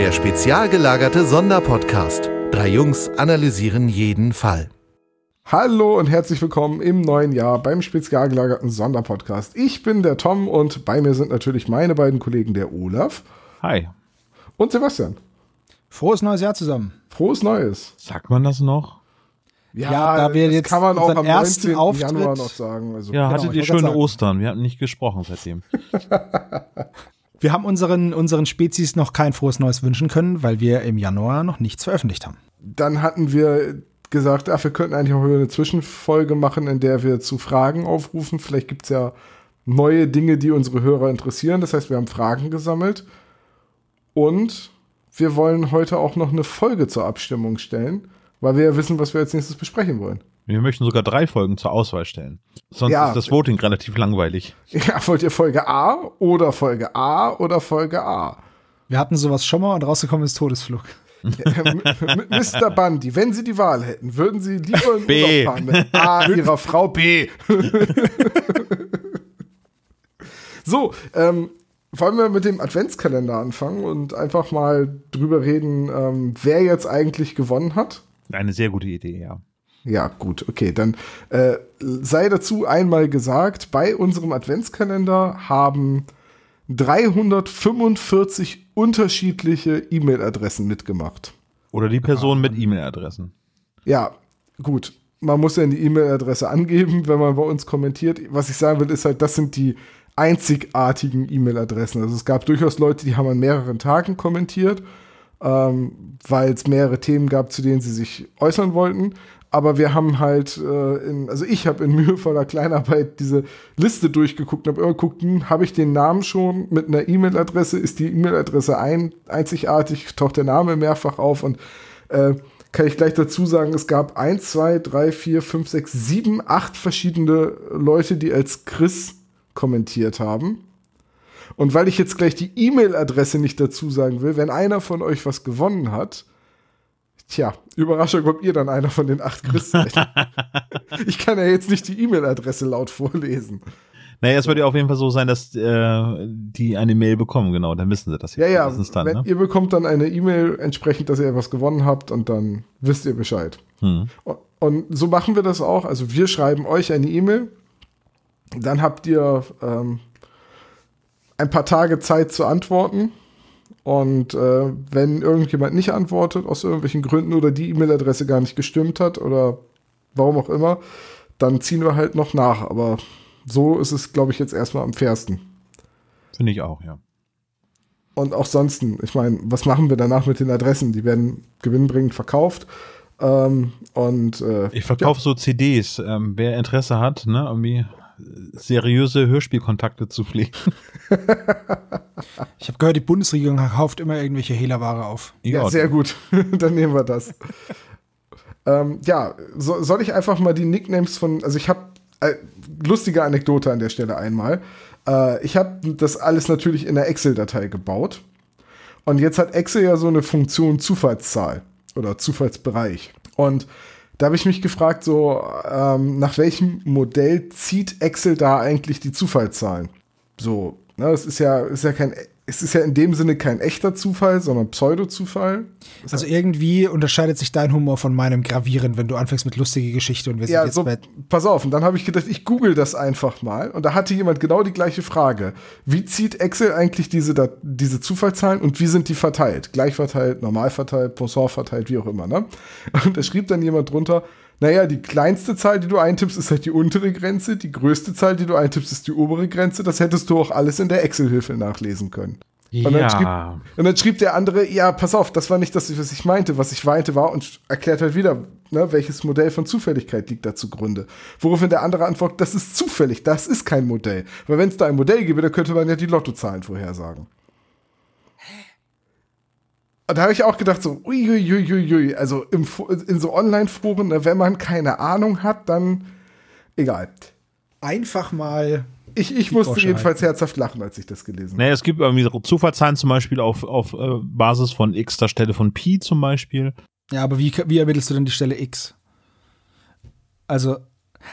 Der spezial gelagerte Sonderpodcast. Drei Jungs analysieren jeden Fall. Hallo und herzlich willkommen im neuen Jahr beim spezial gelagerten Sonderpodcast. Ich bin der Tom und bei mir sind natürlich meine beiden Kollegen, der Olaf. Hi. Und Sebastian. Frohes neues Jahr zusammen. Frohes Neues. Sagt man das noch? Ja, ja da wir jetzt kann man auch am ersten 19. Auftritt Januar noch sagen. Also, ja, genau, hattet ihr schöne Ostern. Wir hatten nicht gesprochen seitdem. wir haben unseren, unseren Spezies noch kein frohes Neues wünschen können, weil wir im Januar noch nichts veröffentlicht haben. Dann hatten wir gesagt, ach, wir könnten eigentlich auch eine Zwischenfolge machen, in der wir zu Fragen aufrufen. Vielleicht gibt es ja neue Dinge, die unsere Hörer interessieren. Das heißt, wir haben Fragen gesammelt. Und wir wollen heute auch noch eine Folge zur Abstimmung stellen, weil wir ja wissen, was wir als nächstes besprechen wollen. Wir möchten sogar drei Folgen zur Auswahl stellen. Sonst ja, ist das Voting relativ langweilig. Ja, wollt ihr Folge A oder Folge A oder Folge A? Wir hatten sowas schon mal und rausgekommen ist Todesflug. Mr. Bundy, wenn Sie die Wahl hätten, würden Sie lieber in B. Urlaub fahren mit A Ihrer Frau B. so, ähm, wollen wir mit dem Adventskalender anfangen und einfach mal drüber reden, ähm, wer jetzt eigentlich gewonnen hat? Eine sehr gute Idee, ja. Ja, gut, okay. Dann äh, sei dazu einmal gesagt, bei unserem Adventskalender haben 345 unterschiedliche E-Mail-Adressen mitgemacht. Oder die Person mit E-Mail-Adressen. Ja, gut. Man muss ja die E-Mail-Adresse angeben, wenn man bei uns kommentiert. Was ich sagen will, ist halt, das sind die einzigartigen E-Mail-Adressen. Also es gab durchaus Leute, die haben an mehreren Tagen kommentiert, ähm, weil es mehrere Themen gab, zu denen sie sich äußern wollten. Aber wir haben halt, äh, in, also ich habe in mühevoller Kleinarbeit diese Liste durchgeguckt und habe immer geguckt, hm, habe ich den Namen schon mit einer E-Mail-Adresse? Ist die E-Mail-Adresse ein, einzigartig? Taucht der Name mehrfach auf? Und äh, kann ich gleich dazu sagen, es gab eins, zwei, drei, vier, fünf, sechs, sieben, acht verschiedene Leute, die als Chris kommentiert haben. Und weil ich jetzt gleich die E-Mail-Adresse nicht dazu sagen will, wenn einer von euch was gewonnen hat, Tja, Überraschung, ob ihr dann einer von den acht Chris seid. ich kann ja jetzt nicht die E-Mail-Adresse laut vorlesen. Naja, es wird ja auf jeden Fall so sein, dass äh, die eine Mail bekommen, genau, dann wissen sie das. Ja, ja, dann, wenn, ne? ihr bekommt dann eine E-Mail entsprechend, dass ihr etwas gewonnen habt und dann wisst ihr Bescheid. Hm. Und, und, so machen wir das auch. Also wir schreiben euch eine E-Mail, dann habt ihr ähm, ein paar Tage Zeit zu antworten und äh, wenn irgendjemand nicht antwortet, aus irgendwelchen Gründen oder die E-Mail-Adresse gar nicht gestimmt hat oder warum auch immer, dann ziehen wir halt noch nach. Aber so ist es, glaube ich, jetzt erstmal am fairsten. Finde ich auch, ja. Und auch sonst, ich meine, was machen wir danach mit den Adressen? Die werden gewinnbringend verkauft. Ähm, und äh, ich verkaufe ja. so CDs. Ähm, wer Interesse hat, ne, irgendwie seriöse Hörspielkontakte zu pflegen. ich habe gehört, die Bundesregierung kauft immer irgendwelche Hehlerware auf. Ja, ja sehr gut. Dann nehmen wir das. ähm, ja, so, soll ich einfach mal die Nicknames von, also ich habe äh, lustige Anekdote an der Stelle einmal. Äh, ich habe das alles natürlich in der Excel-Datei gebaut. Und jetzt hat Excel ja so eine Funktion Zufallszahl oder Zufallsbereich. Und da habe ich mich gefragt, so ähm, nach welchem Modell zieht Excel da eigentlich die Zufallszahlen? So, ne, es ist ja, ist ja kein es ist ja in dem Sinne kein echter Zufall, sondern Pseudo-Zufall. Also irgendwie unterscheidet sich dein Humor von meinem gravierend, wenn du anfängst mit lustige Geschichte und wir sind ja, jetzt so, bei Pass auf, und dann habe ich gedacht, ich google das einfach mal. Und da hatte jemand genau die gleiche Frage. Wie zieht Excel eigentlich diese, diese Zufallszahlen und wie sind die verteilt? Gleich verteilt, normal verteilt, Poisson verteilt, wie auch immer, ne? Und da schrieb dann jemand drunter, naja, die kleinste Zahl, die du eintippst, ist halt die untere Grenze. Die größte Zahl, die du eintippst, ist die obere Grenze. Das hättest du auch alles in der Excel-Hilfe nachlesen können. Und, ja. dann schrieb, und dann schrieb der andere, ja, pass auf, das war nicht das, was ich meinte. Was ich meinte war und erklärt halt wieder, ne, welches Modell von Zufälligkeit liegt da zugrunde. Woraufhin der andere antwortet, das ist zufällig, das ist kein Modell. Weil wenn es da ein Modell gäbe, dann könnte man ja die Lottozahlen vorhersagen. Und da habe ich auch gedacht, so, uiuiuiui, also im, in so Online-Foren, ne, wenn man keine Ahnung hat, dann egal. Einfach mal ich, ich musste jedenfalls herzhaft lachen, als ich das gelesen habe. Naja, es gibt irgendwie Zufallszahlen zum Beispiel auf, auf äh, Basis von x der Stelle von Pi zum Beispiel. Ja, aber wie, wie ermittelst du denn die Stelle x? Also,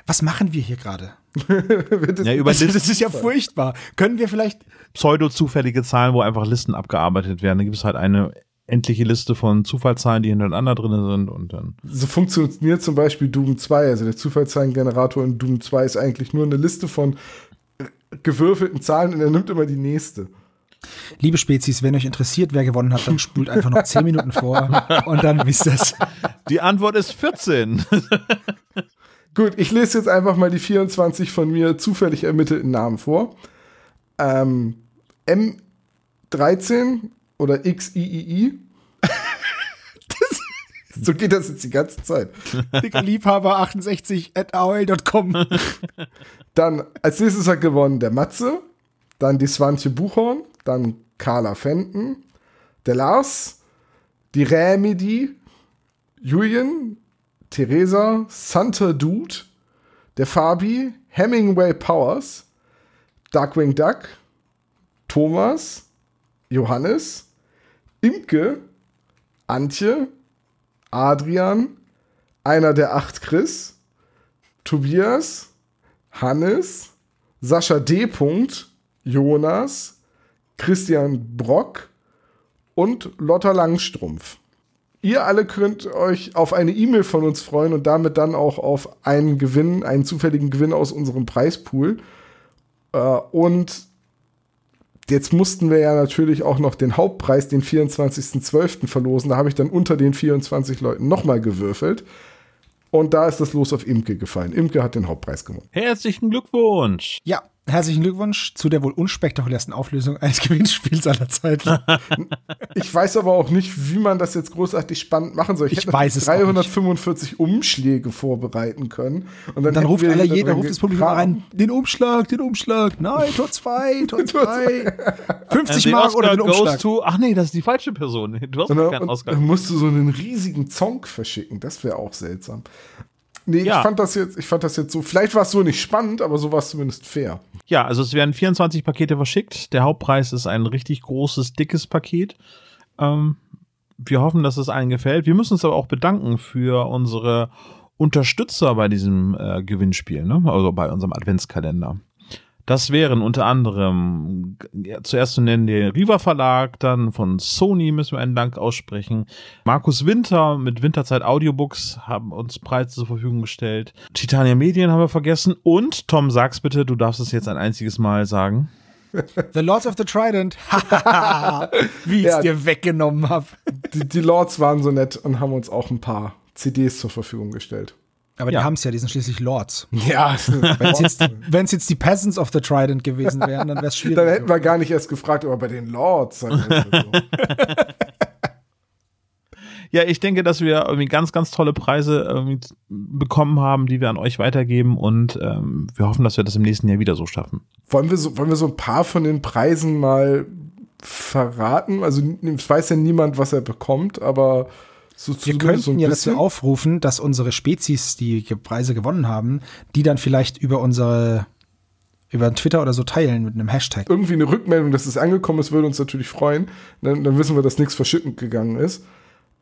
was machen wir hier gerade? ja, über das, das ist ja furchtbar. Können wir vielleicht. Pseudo-zufällige Zahlen, wo einfach Listen abgearbeitet werden. Da gibt es halt eine endliche Liste von Zufallszahlen, die hintereinander drin sind und dann. So funktioniert zum Beispiel Doom 2. Also der Zufallszahlengenerator in Doom 2 ist eigentlich nur eine Liste von gewürfelten Zahlen und er nimmt immer die nächste. Liebe Spezies, wenn euch interessiert, wer gewonnen hat, dann spult einfach noch 10 Minuten vor und dann wisst ihr es. Die Antwort ist 14. Gut, ich lese jetzt einfach mal die 24 von mir zufällig ermittelten Namen vor. Ähm, M13 oder XIII. so geht das jetzt die ganze Zeit. Liebhaber68 at aol.com. Dann als nächstes hat gewonnen der Matze, dann die Swantje Buchhorn, dann Carla Fenton, der Lars, die Rämidi, Julian, Theresa, Santa Dude, der Fabi, Hemingway Powers, Darkwing Duck, Thomas, Johannes, Imke, Antje, Adrian, einer der acht Chris, Tobias, Hannes, Sascha D. Jonas, Christian Brock und Lotta Langstrumpf. Ihr alle könnt euch auf eine E-Mail von uns freuen und damit dann auch auf einen Gewinn, einen zufälligen Gewinn aus unserem Preispool. Äh, und jetzt mussten wir ja natürlich auch noch den Hauptpreis, den 24.12. verlosen. Da habe ich dann unter den 24 Leuten nochmal gewürfelt. Und da ist das Los auf Imke gefallen. Imke hat den Hauptpreis gewonnen. Herzlichen Glückwunsch. Ja, Herzlichen Glückwunsch zu der wohl unspektakulärsten Auflösung eines Gewinnspiels aller Zeiten. ich weiß aber auch nicht, wie man das jetzt großartig spannend machen soll. Ich, ich hätte weiß 345 Umschläge vorbereiten können. Und dann, dann ruft alle jeder, ruft das Publikum rein, den Umschlag, den Umschlag, nein, Tor 2, Tor 2. 50 Mark oder den Umschlag. To, ach nee, das ist die falche Person. Du hast und, keinen Oscar. Dann musst du so einen riesigen Zonk verschicken. Das wäre auch seltsam. Nee, ja. ich fand das jetzt, ich fand das jetzt so, vielleicht war es so nicht spannend, aber so war es zumindest fair. Ja, also es werden 24 Pakete verschickt. Der Hauptpreis ist ein richtig großes, dickes Paket. Ähm, wir hoffen, dass es allen gefällt. Wir müssen uns aber auch bedanken für unsere Unterstützer bei diesem äh, Gewinnspiel, ne? also bei unserem Adventskalender. Das wären unter anderem ja, zuerst zu nennen der Riva Verlag, dann von Sony müssen wir einen Dank aussprechen. Markus Winter mit Winterzeit Audiobooks haben uns Preise zur Verfügung gestellt. Titania Medien haben wir vergessen und Tom, sag's bitte, du darfst es jetzt ein einziges Mal sagen. The Lords of the Trident. Wie ich es ja, dir weggenommen habe. Die, die Lords waren so nett und haben uns auch ein paar CDs zur Verfügung gestellt. Aber ja. die haben es ja, die sind schließlich Lords. Ja. Wenn es jetzt, jetzt, die Peasants of the Trident gewesen wären, dann wäre es schwierig. Dann hätten wir gar nicht erst gefragt, aber bei den Lords. ja, ich denke, dass wir irgendwie ganz, ganz tolle Preise bekommen haben, die wir an euch weitergeben und ähm, wir hoffen, dass wir das im nächsten Jahr wieder so schaffen. Wollen wir so, wollen wir so ein paar von den Preisen mal verraten? Also, es weiß ja niemand, was er bekommt, aber so wir könnten ja dazu aufrufen, dass unsere Spezies, die Preise gewonnen haben, die dann vielleicht über unsere über Twitter oder so teilen mit einem Hashtag. Irgendwie eine Rückmeldung, dass es angekommen ist, würde uns natürlich freuen. Dann, dann wissen wir, dass nichts verschüttend gegangen ist.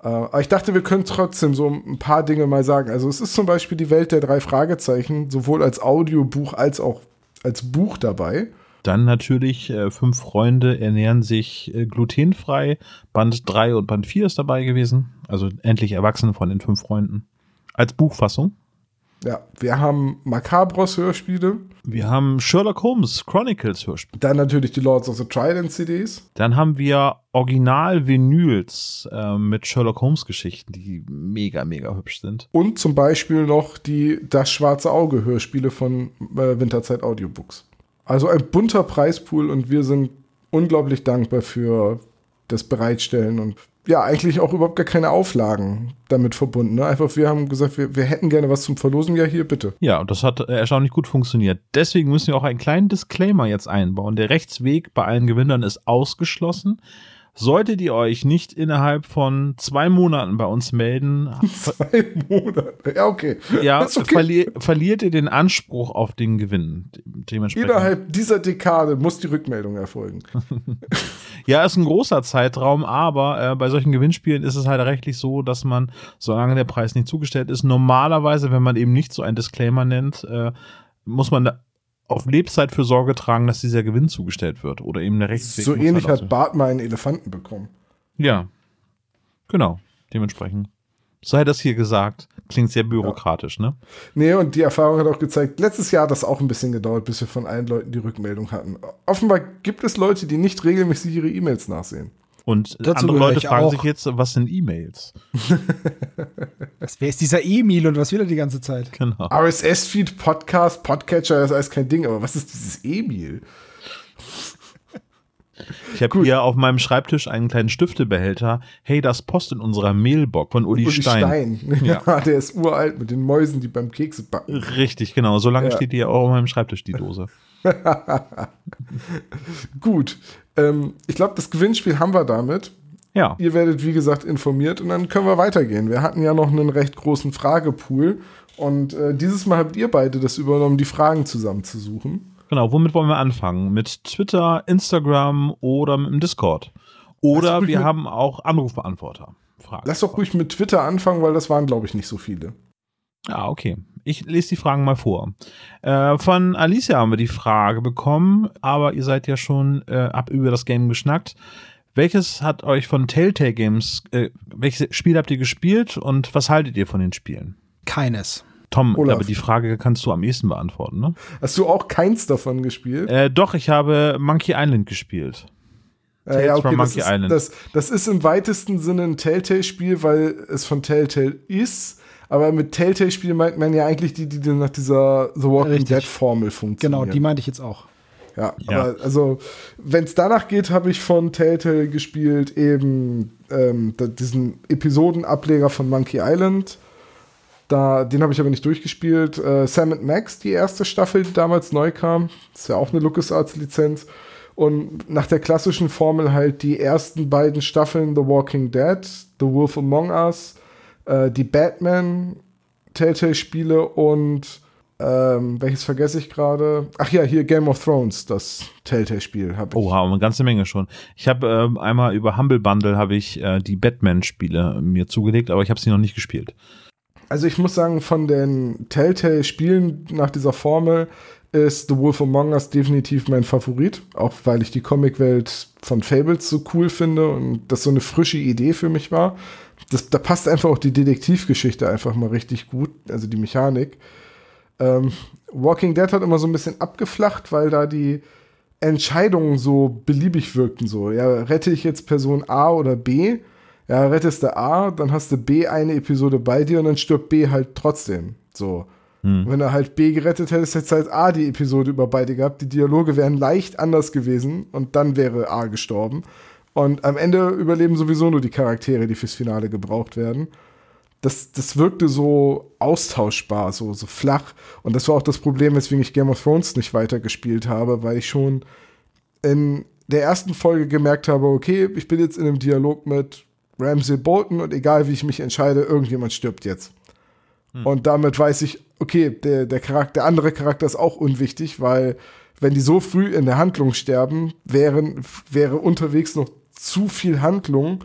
Äh, aber ich dachte, wir können trotzdem so ein paar Dinge mal sagen. Also es ist zum Beispiel die Welt der drei Fragezeichen, sowohl als Audiobuch als auch als Buch dabei. Dann natürlich äh, Fünf Freunde ernähren sich äh, glutenfrei. Band 3 und Band 4 ist dabei gewesen. Also endlich Erwachsene von den fünf Freunden. Als Buchfassung. Ja, wir haben Macabros Hörspiele. Wir haben Sherlock Holmes Chronicles Hörspiele. Dann natürlich die Lords of the Trident CDs. Dann haben wir Original-Vinyls äh, mit Sherlock Holmes Geschichten, die mega, mega hübsch sind. Und zum Beispiel noch die Das Schwarze Auge Hörspiele von äh, Winterzeit Audiobooks. Also ein bunter Preispool und wir sind unglaublich dankbar für das Bereitstellen und ja, eigentlich auch überhaupt gar keine Auflagen damit verbunden. Ne? Einfach, wir haben gesagt, wir, wir hätten gerne was zum Verlosen. Ja, hier, bitte. Ja, und das hat erstaunlich gut funktioniert. Deswegen müssen wir auch einen kleinen Disclaimer jetzt einbauen. Der Rechtsweg bei allen Gewinnern ist ausgeschlossen. Solltet ihr euch nicht innerhalb von zwei Monaten bei uns melden, zwei Monate, ja okay, ja, okay. Verli verliert ihr den Anspruch auf den Gewinn. Dementsprechend. Innerhalb dieser Dekade muss die Rückmeldung erfolgen. ja, ist ein großer Zeitraum, aber äh, bei solchen Gewinnspielen ist es halt rechtlich so, dass man, solange der Preis nicht zugestellt ist, normalerweise, wenn man eben nicht so einen Disclaimer nennt, äh, muss man da auf Lebzeit für Sorge tragen, dass dieser Gewinn zugestellt wird oder eben eine Rechtsweg. So ähnlich hat Bart mal einen Elefanten bekommen. Ja. Genau, dementsprechend. Sei das hier gesagt. Klingt sehr bürokratisch, ja. ne? Nee, und die Erfahrung hat auch gezeigt, letztes Jahr hat das auch ein bisschen gedauert, bis wir von allen Leuten die Rückmeldung hatten. Offenbar gibt es Leute, die nicht regelmäßig ihre E-Mails nachsehen. Und Dazu andere Leute fragen auch. sich jetzt, was sind E-Mails? wer ist dieser E-Mail und was will er die ganze Zeit? Genau. RSS-Feed, Podcast, Podcatcher, das ist alles kein Ding, aber was ist dieses E-Mail? Ich habe hier auf meinem Schreibtisch einen kleinen Stiftebehälter. Hey, das Post in unserer Mailbox von Uli, Uli Stein. Stein. Ja. ja. der ist uralt mit den Mäusen, die beim Kekse backen. Richtig, genau. So lange ja. steht hier auch auf meinem Schreibtisch die Dose. Gut. Ähm, ich glaube, das Gewinnspiel haben wir damit. Ja. Ihr werdet, wie gesagt, informiert und dann können wir weitergehen. Wir hatten ja noch einen recht großen Fragepool und äh, dieses Mal habt ihr beide das übernommen, die Fragen zusammenzusuchen. Genau, womit wollen wir anfangen? Mit Twitter, Instagram oder mit dem Discord? Oder wir haben auch Anrufbeantworter. Fragen. Lass doch ruhig mit Twitter anfangen, weil das waren, glaube ich, nicht so viele. Ah, okay. Ich lese die Fragen mal vor. Äh, von Alicia haben wir die Frage bekommen, aber ihr seid ja schon äh, ab über das Game geschnackt. Welches hat euch von Telltale Games, äh, welches Spiel habt ihr gespielt und was haltet ihr von den Spielen? Keines. Tom, Olaf. aber die Frage kannst du am ehesten beantworten, ne? Hast du auch keins davon gespielt? Äh, doch, ich habe Monkey Island gespielt. Äh, ja, okay, das, ist, das, das, ist im weitesten Sinne ein Telltale-Spiel, weil es von Telltale ist. Aber mit Telltale-Spielen meint man ja eigentlich die, die nach dieser The Walking Dead-Formel funktionieren. Genau, die meinte ich jetzt auch. Ja, ja. aber also, wenn es danach geht, habe ich von Telltale gespielt eben ähm, diesen Episodenableger von Monkey Island da, den habe ich aber nicht durchgespielt. Äh, Sam Max, die erste Staffel, die damals neu kam. ist ja auch eine LucasArts-Lizenz. Und nach der klassischen Formel halt die ersten beiden Staffeln The Walking Dead, The Wolf Among Us, äh, die Batman Telltale-Spiele und ähm, welches vergesse ich gerade? Ach ja, hier Game of Thrones, das Telltale-Spiel habe ich. Oha, eine ganze Menge schon. Ich habe ähm, einmal über Humble Bundle habe ich äh, die Batman-Spiele mir zugelegt, aber ich habe sie noch nicht gespielt. Also ich muss sagen, von den Telltale-Spielen nach dieser Formel ist The Wolf Among Us definitiv mein Favorit, auch weil ich die Comicwelt von Fables so cool finde und das so eine frische Idee für mich war. Das, da passt einfach auch die Detektivgeschichte einfach mal richtig gut, also die Mechanik. Ähm, Walking Dead hat immer so ein bisschen abgeflacht, weil da die Entscheidungen so beliebig wirkten. So, ja, rette ich jetzt Person A oder B? ja, rettest du A, dann hast du B eine Episode bei dir und dann stirbt B halt trotzdem. So. Hm. Wenn du halt B gerettet hättest, hättest du halt A die Episode über beide gehabt. Die Dialoge wären leicht anders gewesen und dann wäre A gestorben. Und am Ende überleben sowieso nur die Charaktere, die fürs Finale gebraucht werden. Das, das wirkte so austauschbar, so, so flach. Und das war auch das Problem, weswegen ich Game of Thrones nicht weitergespielt habe, weil ich schon in der ersten Folge gemerkt habe, okay, ich bin jetzt in einem Dialog mit Ramsey Bolton und egal wie ich mich entscheide, irgendjemand stirbt jetzt. Hm. Und damit weiß ich, okay, der, der, Charakter, der andere Charakter ist auch unwichtig, weil wenn die so früh in der Handlung sterben, wären, wäre unterwegs noch zu viel Handlung,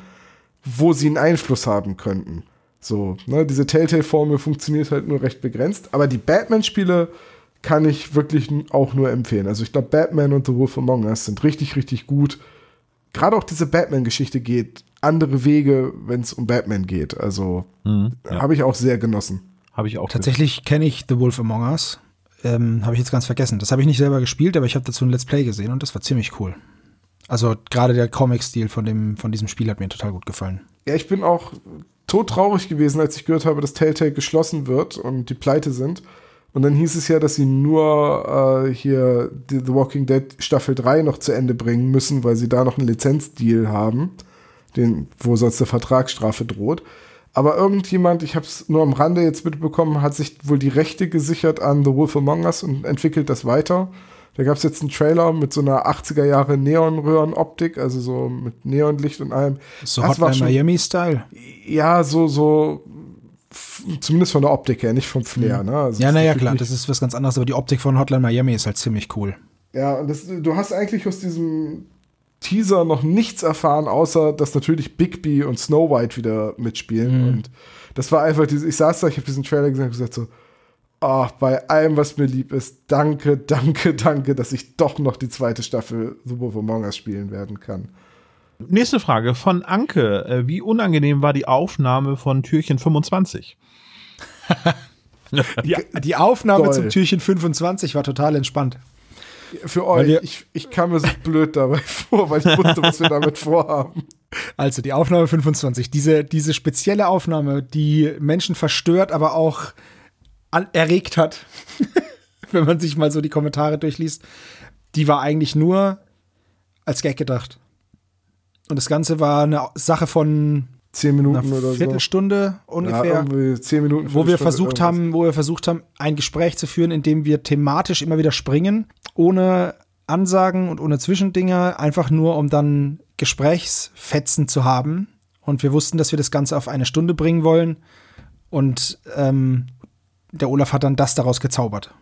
wo sie einen Einfluss haben könnten. So, ne, diese Telltale-Formel funktioniert halt nur recht begrenzt. Aber die Batman-Spiele kann ich wirklich auch nur empfehlen. Also ich glaube, Batman und The Wolf Among Us sind richtig, richtig gut. Gerade auch diese Batman-Geschichte geht andere Wege, wenn es um Batman geht. Also mhm, ja. habe ich auch sehr genossen. Habe ich auch. Tatsächlich kenne ich The Wolf Among Us. Ähm, habe ich jetzt ganz vergessen. Das habe ich nicht selber gespielt, aber ich habe dazu ein Let's Play gesehen und das war ziemlich cool. Also gerade der Comic-Stil von, dem, von diesem Spiel hat mir total gut gefallen. Ja, ich bin auch todtraurig gewesen, als ich gehört habe, dass Telltale geschlossen wird und die pleite sind. Und dann hieß es ja, dass sie nur äh, hier The Walking Dead Staffel 3 noch zu Ende bringen müssen, weil sie da noch einen Lizenzdeal haben den, wo sonst eine Vertragsstrafe droht. Aber irgendjemand, ich habe es nur am Rande jetzt mitbekommen, hat sich wohl die Rechte gesichert an The Wolf Among Us und entwickelt das weiter. Da gab es jetzt einen Trailer mit so einer 80er Jahre Neonröhrenoptik, also so mit Neonlicht und allem. So das Hotline Miami-Style? Ja, so, so, zumindest von der Optik her, nicht vom Flair. Mhm. Ne? Also ja, naja, klar, das ist was ganz anderes, aber die Optik von Hotline Miami ist halt ziemlich cool. Ja, und das, du hast eigentlich aus diesem Teaser noch nichts erfahren, außer dass natürlich Bigby und Snow White wieder mitspielen. Mhm. Und das war einfach diese, ich saß da, ich habe diesen Trailer gesehen und gesagt so, oh, bei allem, was mir lieb ist, danke, danke, danke, dass ich doch noch die zweite Staffel Wolf Among Us spielen werden kann. Nächste Frage von Anke. Äh, Wie unangenehm war die Aufnahme von Türchen 25? Die, die Aufnahme Toll. zum Türchen 25 war total entspannt. Für euch, ich, ich kam mir so blöd dabei vor, weil ich wusste, was wir damit vorhaben. Also die Aufnahme 25, diese, diese spezielle Aufnahme, die Menschen verstört, aber auch erregt hat, wenn man sich mal so die Kommentare durchliest, die war eigentlich nur als Gag gedacht. Und das Ganze war eine Sache von Zehn Minuten oder so. Viertelstunde ungefähr. Ja, zehn Minuten. wo wir versucht irgendwas. haben, wo wir versucht haben, ein Gespräch zu führen, in dem wir thematisch immer wieder springen, ohne Ansagen und ohne Zwischendinger, einfach nur um dann Gesprächsfetzen zu haben. Und wir wussten, dass wir das Ganze auf eine Stunde bringen wollen. Und ähm, der Olaf hat dann das daraus gezaubert.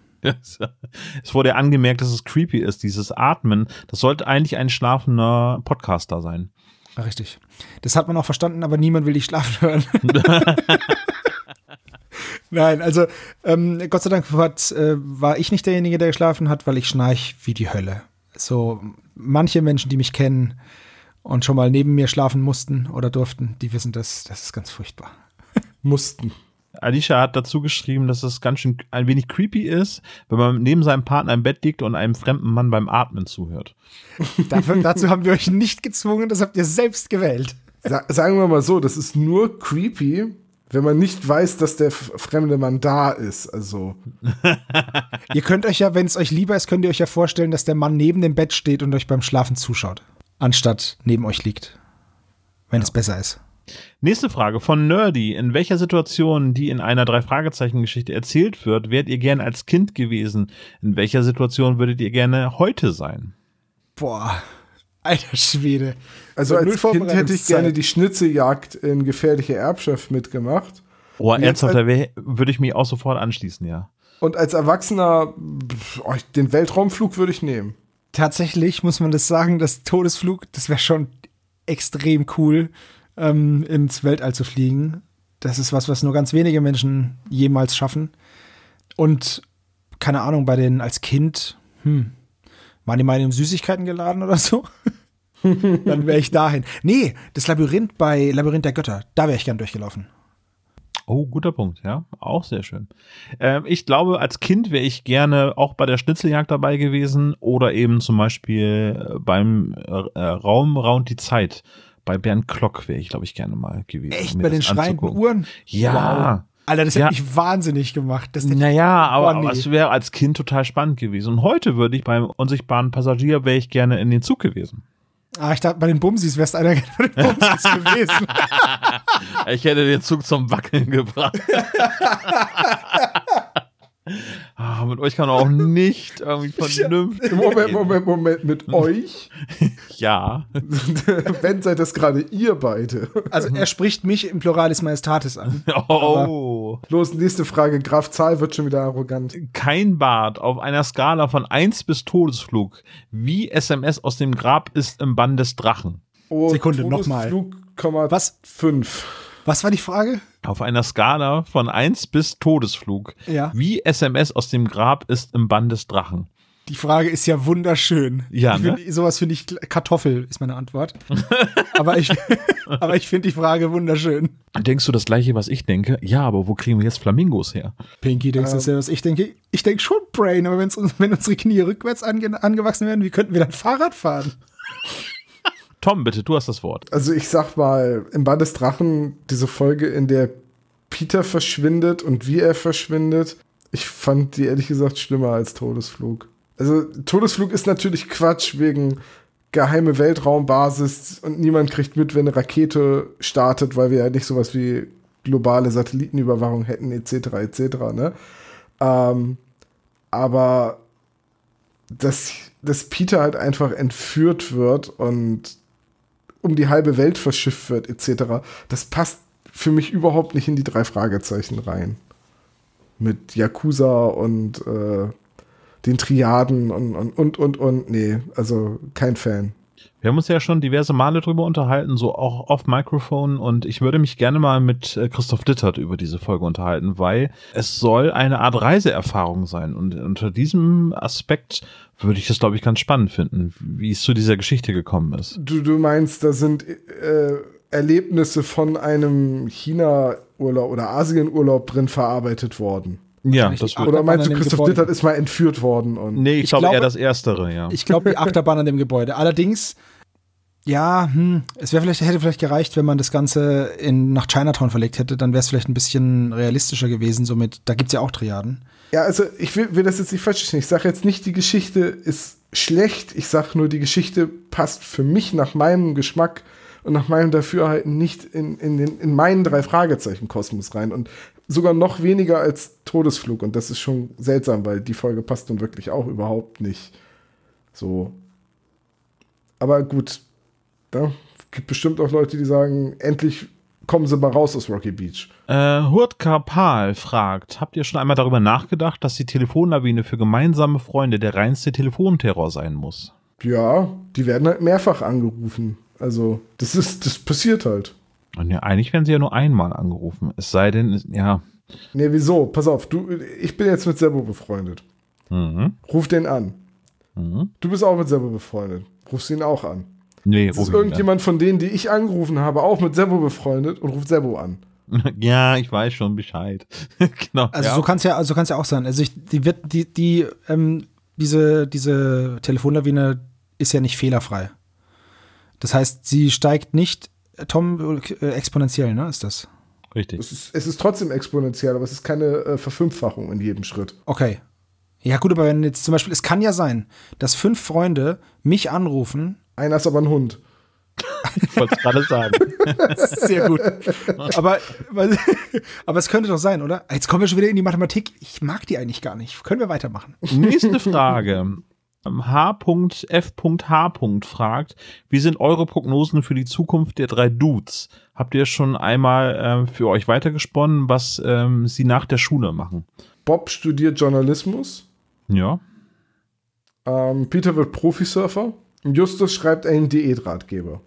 Es wurde ja angemerkt, dass es creepy ist, dieses Atmen. Das sollte eigentlich ein schlafender Podcaster sein. Richtig. Das hat man auch verstanden, aber niemand will dich schlafen hören. Nein, also ähm, Gott sei Dank hat, äh, war ich nicht derjenige, der geschlafen hat, weil ich schnarch wie die Hölle. So manche Menschen, die mich kennen und schon mal neben mir schlafen mussten oder durften, die wissen das, das ist ganz furchtbar. Mussten. Alicia hat dazu geschrieben, dass es ganz schön ein wenig creepy ist, wenn man neben seinem Partner im Bett liegt und einem fremden Mann beim Atmen zuhört. Dafür, dazu haben wir euch nicht gezwungen, das habt ihr selbst gewählt. Sa sagen wir mal so, das ist nur creepy, wenn man nicht weiß, dass der fremde Mann da ist. Also, Ihr könnt euch ja, wenn es euch lieber ist, könnt ihr euch ja vorstellen, dass der Mann neben dem Bett steht und euch beim Schlafen zuschaut, anstatt neben euch liegt. Wenn es besser ist. Nächste Frage von Nerdy. In welcher Situation, die in einer Drei-Fragezeichen-Geschichte erzählt wird, wärt ihr gerne als Kind gewesen? In welcher Situation würdet ihr gerne heute sein? Boah, alter Schwede. also als Kind hätte ich gerne die Schnitzeljagd in gefährliche Erbschaft mitgemacht. Oh, Jetzt ernsthaft, da würde ich mich auch sofort anschließen, ja. Und als Erwachsener, oh, den Weltraumflug würde ich nehmen. Tatsächlich muss man das sagen, das Todesflug, das wäre schon extrem cool, ähm, ins Weltall zu fliegen. Das ist was, was nur ganz wenige Menschen jemals schaffen. Und keine Ahnung, bei den als Kind, hm, waren die mal in Süßigkeiten geladen oder so? Dann wäre ich dahin. Nee, das Labyrinth bei Labyrinth der Götter, da wäre ich gern durchgelaufen. Oh, guter Punkt, ja. Auch sehr schön. Ähm, ich glaube, als Kind wäre ich gerne auch bei der Schnitzeljagd dabei gewesen oder eben zum Beispiel äh, beim äh, Raum Round die Zeit. Bei Bernd Klock wäre ich, glaube ich, gerne mal gewesen. Echt, bei den schreienden. Uhren? Ja. Alter, das Ja. hätte mich wahnsinnig gemacht. Das Naja, aber, aber es wäre als Kind total spannend gewesen. Und heute würde ich beim unsichtbaren Passagier wäre ich gerne in den Zug gewesen. Ah, ich dachte, bei den Bumsis wärst einer bei den Bumsis gewesen. Ich hätte den Zug zum Wackeln gebracht. ah, mit euch kann man auch nicht irgendwie vernünftig. Moment, Moment, Moment, mit euch? Ja. Wenn seid das gerade ihr beide. Also er spricht mich im Pluralis Majestatis an. Oh. Los, nächste Frage. Graf Zahl wird schon wieder arrogant. Kein Bart auf einer Skala von 1 bis Todesflug. Wie SMS aus dem Grab ist im Bann des Drachen. Oh, Sekunde, nochmal. Todesflug, Komma Was? 5. Was war die Frage? Auf einer Skala von 1 bis Todesflug. Ja. Wie SMS aus dem Grab ist im Bann des Drachen. Die Frage ist ja wunderschön. Ja, ich ne? find, Sowas finde ich, Kartoffel ist meine Antwort. aber ich, aber ich finde die Frage wunderschön. Denkst du das gleiche, was ich denke? Ja, aber wo kriegen wir jetzt Flamingos her? Pinky, denkst du Ähm. dasselbe, was ich denke? Ich denke schon Brain, aber wenn unsere Knie rückwärts ange, angewachsen werden, wie könnten wir dann Fahrrad fahren? Tom, bitte, du hast das Wort. Also ich sag mal, im Band des Drachen, diese Folge, in der Peter verschwindet und wie er verschwindet, ich fand die ehrlich gesagt schlimmer als Todesflug. Also Todesflug ist natürlich Quatsch wegen geheime Weltraumbasis und niemand kriegt mit, wenn eine Rakete startet, weil wir ja nicht sowas wie globale Satellitenüberwachung hätten, etc. etc. Ne? Ähm, aber dass, dass Peter halt einfach entführt wird und um die halbe Welt verschifft wird, etc., das passt für mich überhaupt nicht in die drei Fragezeichen rein. Mit Yakuza und äh, den Triaden und, und, und, und, und. Nee, also kein Fan. Wir haben uns ja schon diverse Male drüber unterhalten, so auch off Mikrofon und ich würde mich gerne mal mit äh, Christoph Dittert über diese Folge unterhalten, weil es soll eine Art Reiseerfahrung sein und unter diesem Aspekt würde ich das, glaube ich, ganz spannend finden, wie es zu dieser Geschichte gekommen ist. Du, du meinst, da sind äh, Erlebnisse von einem China-Urlaub oder Asien-Urlaub drin verarbeitet worden. Ja, das wird. Oder meinst du, Christoph Dittert ist mal entführt worden? Und nee, ich, ich glaube eher das Erstere, ja. Ich glaube, die Achterbahn an dem Gebäude. Allerdings, ja, hm, es wäre vielleicht, hätte vielleicht gereicht, wenn man das Ganze in, nach Chinatown verlegt hätte, dann wäre es vielleicht ein bisschen realistischer gewesen, somit, da gibt es ja auch Triaden. Ja, also ich will, will das jetzt nicht falsch verstehen. Ich sage jetzt nicht, die Geschichte ist schlecht. Ich sage nur, die Geschichte passt für mich nach meinem Geschmack und nach meinem Dafürhalten nicht in, in, den, in meinen drei Fragezeichen-Kosmos rein. Und sogar noch weniger als Todesflug. Und das ist schon seltsam, weil die Folge passt nun wirklich auch überhaupt nicht so. Aber gut, da gibt bestimmt auch Leute, die sagen, endlich kommen sie mal raus aus Rocky Beach. Äh, Hurt Karpal fragt, habt ihr schon einmal darüber nachgedacht, dass die Telefonlawine für gemeinsame Freunde der reinste Telefonterror sein muss? Ja, die werden halt mehrfach angerufen. Also, das ist, das passiert halt. Und ja, eigentlich werden sie ja nur einmal angerufen. Es sei denn, ja. Nee, wieso? Pass auf, du, ich bin jetzt mit Sebo befreundet. Mhm. Ruf den an. Mhm. Du bist auch mit Sebo befreundet. Rufst ihn auch an. Nee, ist irgendjemand von denen, die ich angerufen habe, auch mit Sebo befreundet und ruft Sebo an. Ja, ich weiß schon Bescheid. genau. Also ja. so kann es ja, also kann's ja auch sein. Also ich, die wird, die, die, ähm, diese, diese Telefonlawine ist ja nicht fehlerfrei. Das heißt, sie steigt nicht Tom, äh, exponentiell, ne, ist das? Richtig. Es ist, es ist trotzdem exponentiell, aber es ist keine äh, Verfünffachung in jedem Schritt. Okay. Ja, gut, aber wenn jetzt zum Beispiel, es kann ja sein, dass fünf Freunde mich anrufen. Einer ist aber ein Hund. ich wollte es gerade sagen. das ist sehr gut. Aber, aber es könnte doch sein, oder? Jetzt kommen wir schon wieder in die Mathematik. Ich mag die eigentlich gar nicht. Können wir weitermachen? Nächste Frage. H.F.H. fragt, wie sind eure Prognosen für die Zukunft der drei Dudes? Habt ihr schon einmal äh, für euch weitergesponnen, was ähm, sie nach der Schule machen? Bob studiert Journalismus. Ja. Ähm, Peter wird Profisurfer. Justus schreibt einen Diätratgeber.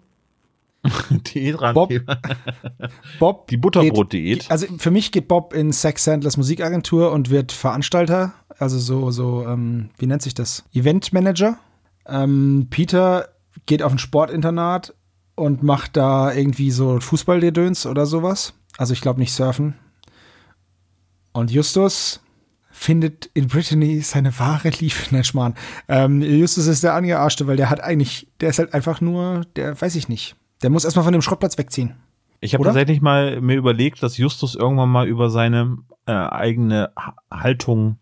Diätratgeber. Bob, Bob die Butterbrot-Diät. Also für mich geht Bob in Sex Sandlers Musikagentur und wird Veranstalter also so, so, ähm, wie nennt sich das? Eventmanager. Ähm, Peter geht auf ein Sportinternat und macht da irgendwie so Fußballdedöns oder sowas. Also ich glaube nicht surfen. Und Justus findet in Brittany seine wahre Liebe. Nein, Schmarrn. Ähm, Justus ist der Angearschte, weil der hat eigentlich, der ist halt einfach nur, der weiß ich nicht. Der muss erstmal von dem Schrottplatz wegziehen. Ich habe tatsächlich mal mir überlegt, dass Justus irgendwann mal über seine äh, eigene Haltung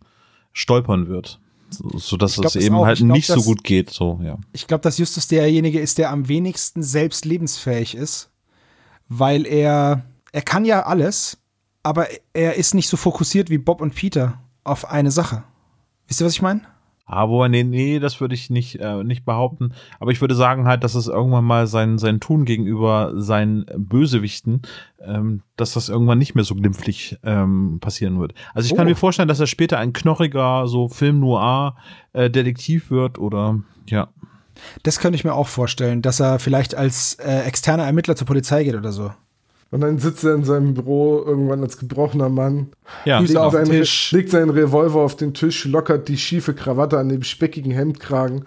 stolpern wird. So, dass es eben auch, halt glaub, nicht dass, so gut geht. So, ja. Ich glaube, dass Justus derjenige ist, der am wenigsten selbst lebensfähig ist, weil er, er kann ja alles, aber er ist nicht so fokussiert wie Bob und Peter auf eine Sache. Wisst ihr, was ich meine? Aber nee, nee, das würde ich nicht, äh, nicht behaupten. Aber ich würde sagen halt, dass es irgendwann mal sein, sein Tun gegenüber seinen Bösewichten, ähm, dass das irgendwann nicht mehr so glimpflich ähm, passieren wird. Also ich oh. kann mir vorstellen, dass er später ein knochiger, so Film Noir äh, Detektiv wird oder ja. Das könnte ich mir auch vorstellen, dass er vielleicht als äh, externer Ermittler zur Polizei geht oder so. Und dann sitzt er in seinem Büro irgendwann als gebrochener Mann. Ja, legt, auf seinen, Tisch. legt seinen Revolver auf den Tisch, lockert die schiefe Krawatte an dem speckigen Hemdkragen,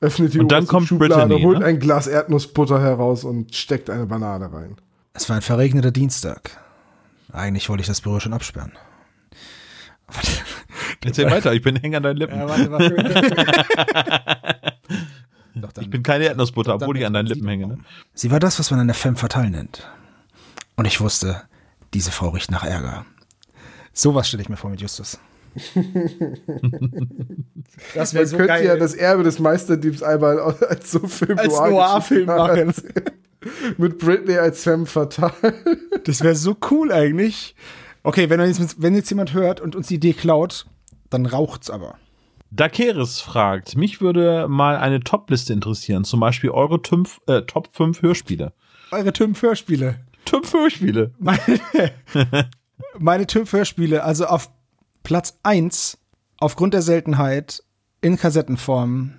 öffnet die und dann kommt Schublade, Brittany, holt ne? ein Glas Erdnussbutter heraus und steckt eine Banane rein. Es war ein verregneter Dienstag. Eigentlich wollte ich das Büro schon absperren. Erzähl weiter, ich bin hänger an deinen Lippen. Ja, warte, warte. Doch, ich bin keine Erdnussbutter, obwohl ich an deinen Lippen hänge. Ne? Sie war das, was man eine femme fatale nennt. Und ich wusste, diese Frau riecht nach Ärger. Sowas stelle ich mir vor mit Justus. das wäre so könnte geil. ja das Erbe des Meisterdiebs einmal als so Film als Noir-Film machen. mit Britney als femme fatale. das wäre so cool eigentlich. Okay, wenn jetzt, wenn jetzt jemand hört und uns die Idee klaut, dann raucht's aber. Dakeris fragt, mich würde mal eine Top-Liste interessieren, zum Beispiel eure Tümpf, äh, Top 5 Hörspiele. Eure TÜV-Hörspiele. TÜV-Hörspiele. Meine, meine TÜV-Hörspiele, also auf Platz 1, aufgrund der Seltenheit, in Kassettenform,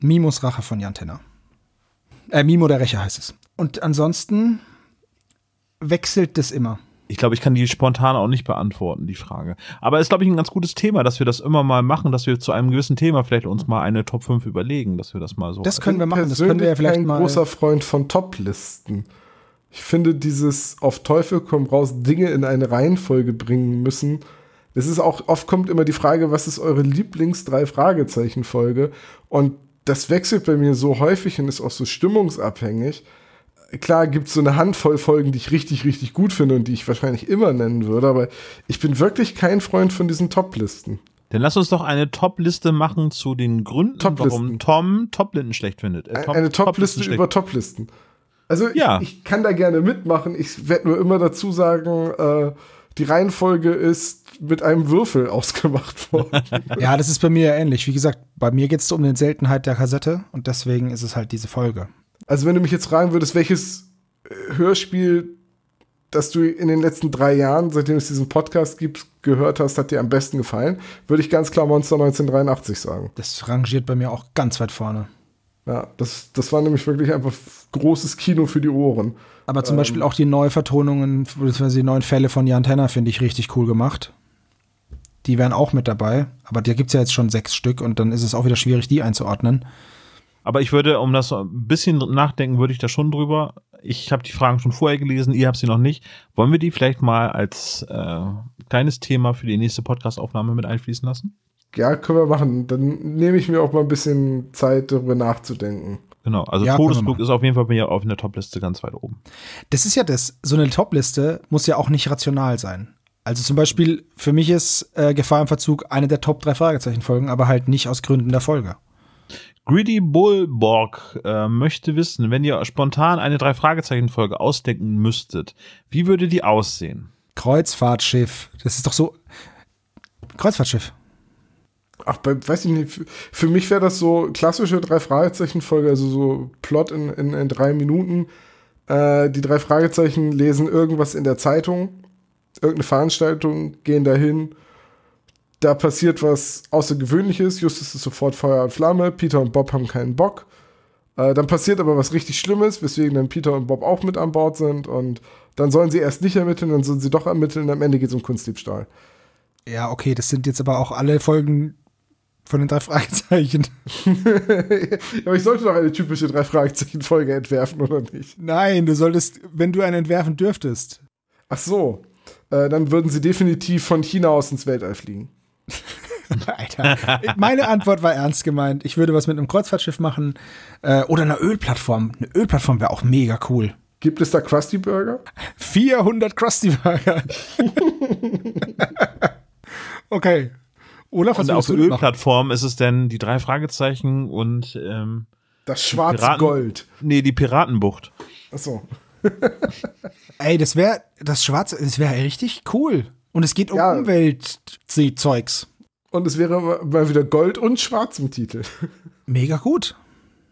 Mimus Rache von Jan Tenner. Äh, Mimo der Rächer heißt es. Und ansonsten wechselt das immer. Ich glaube, ich kann die spontan auch nicht beantworten, die Frage. Aber es ist, glaube ich, ein ganz gutes Thema, dass wir das immer mal machen, dass wir zu einem gewissen Thema vielleicht uns mal eine Top 5 überlegen, dass wir das mal so. Das können wir machen, das können wir ja vielleicht mal. großer Freund von Top-Listen. Ich finde dieses auf Teufel komm raus Dinge in eine Reihenfolge bringen müssen. Es ist auch, oft kommt immer die Frage, was ist eure Lieblings-Drei-Fragezeichen-Folge? Und das wechselt bei mir so häufig und ist auch so stimmungsabhängig. Klar gibt es so eine Handvoll Folgen, die ich richtig, richtig gut finde und die ich wahrscheinlich immer nennen würde, aber ich bin wirklich kein Freund von diesen Top-Listen. Dann lass uns doch eine Top-Liste machen zu den Gründen, warum Tom Top-Listen schlecht findet. Äh, Top- eine Top-Liste Top-Listen schlecht. über Top-Listen. Also Ja. ich, ich kann da gerne mitmachen. Ich werde nur immer dazu sagen, äh, die Reihenfolge ist mit einem Würfel ausgemacht worden. Ja, das ist bei mir ja ähnlich. Wie gesagt, bei mir geht es um die Seltenheit der Kassette und deswegen ist es halt diese Folge. Also wenn du mich jetzt fragen würdest, welches äh, Hörspiel, das du in den letzten drei Jahren, seitdem es diesen Podcast gibt, gehört hast, hat dir am besten gefallen, würde ich ganz klar Monster 1983 sagen. Das rangiert bei mir auch ganz weit vorne. Ja, das, das war nämlich wirklich einfach großes Kino für die Ohren. Aber zum Beispiel auch die Neuvertonungen, beziehungsweise die neuen Fälle von Jan Tenner finde ich richtig cool gemacht. Die wären auch mit dabei, aber da gibt es ja jetzt schon sechs Stück und dann ist es auch wieder schwierig, die einzuordnen. Aber ich würde, um das ein bisschen nachdenken, würde ich da schon drüber. Ich habe die Fragen schon vorher gelesen, ihr habt sie noch nicht. Wollen wir die vielleicht mal als äh, kleines Thema für die nächste Podcast-Aufnahme mit einfließen lassen? Ja, können wir machen. Dann nehme ich mir auch mal ein bisschen Zeit, darüber nachzudenken. Genau, also Ja, Todesflug ist auf jeden Fall bei mir auf in der Top-Liste ganz weit oben. Das ist ja das, so eine Top-Liste muss ja auch nicht rational sein. Also zum Beispiel, für mich ist äh, Gefahr im Verzug eine der Top 3 Fragezeichen-Folgen, aber halt nicht aus Gründen der Folge. Greedy Bullborg äh, möchte wissen, wenn ihr spontan eine Drei-Fragezeichen-Folge ausdenken müsstet, wie würde die aussehen? Kreuzfahrtschiff, das ist doch so. Kreuzfahrtschiff. Ach, bei, weiß ich nicht, für, mich wäre das so klassische drei Fragezeichen-Folge, also so Plot in, in, in drei Minuten. Äh, die drei Fragezeichen lesen irgendwas in der Zeitung, irgendeine Veranstaltung, gehen dahin. Da passiert was Außergewöhnliches. Justus ist sofort Feuer und Flamme. Peter und Bob haben keinen Bock. Äh, dann passiert aber was richtig Schlimmes, weswegen dann Peter und Bob auch mit an Bord sind. Und dann sollen sie erst nicht ermitteln, dann sollen sie doch ermitteln. Am Ende geht es um Kunstdiebstahl. Ja, okay, das sind jetzt aber auch alle Folgen von den drei Fragezeichen. aber ich sollte doch eine typische drei Fragezeichen-Folge entwerfen, oder nicht? Nein, du solltest, wenn du einen entwerfen dürftest. Ach so. Äh, dann würden sie definitiv von China aus ins Weltall fliegen. Alter. Meine Antwort war ernst gemeint. Ich würde was mit einem Kreuzfahrtschiff machen äh, oder einer Ölplattform. Eine Ölplattform wäre auch mega cool. Gibt es da Krusty Burger? 400 Krusty Burger. okay. Olaf, was Und auf würdest du machen? Ölplattform ist es denn die drei Fragezeichen und ähm, Das schwarze Piraten- Gold. nee, die Piratenbucht. Ach so. Ey, das wäre das Schwarze, das wäre richtig cool. Und es geht um Ja. Umweltzeugs. Und es wäre mal- mal wieder Gold und Schwarz im Titel. Mega gut.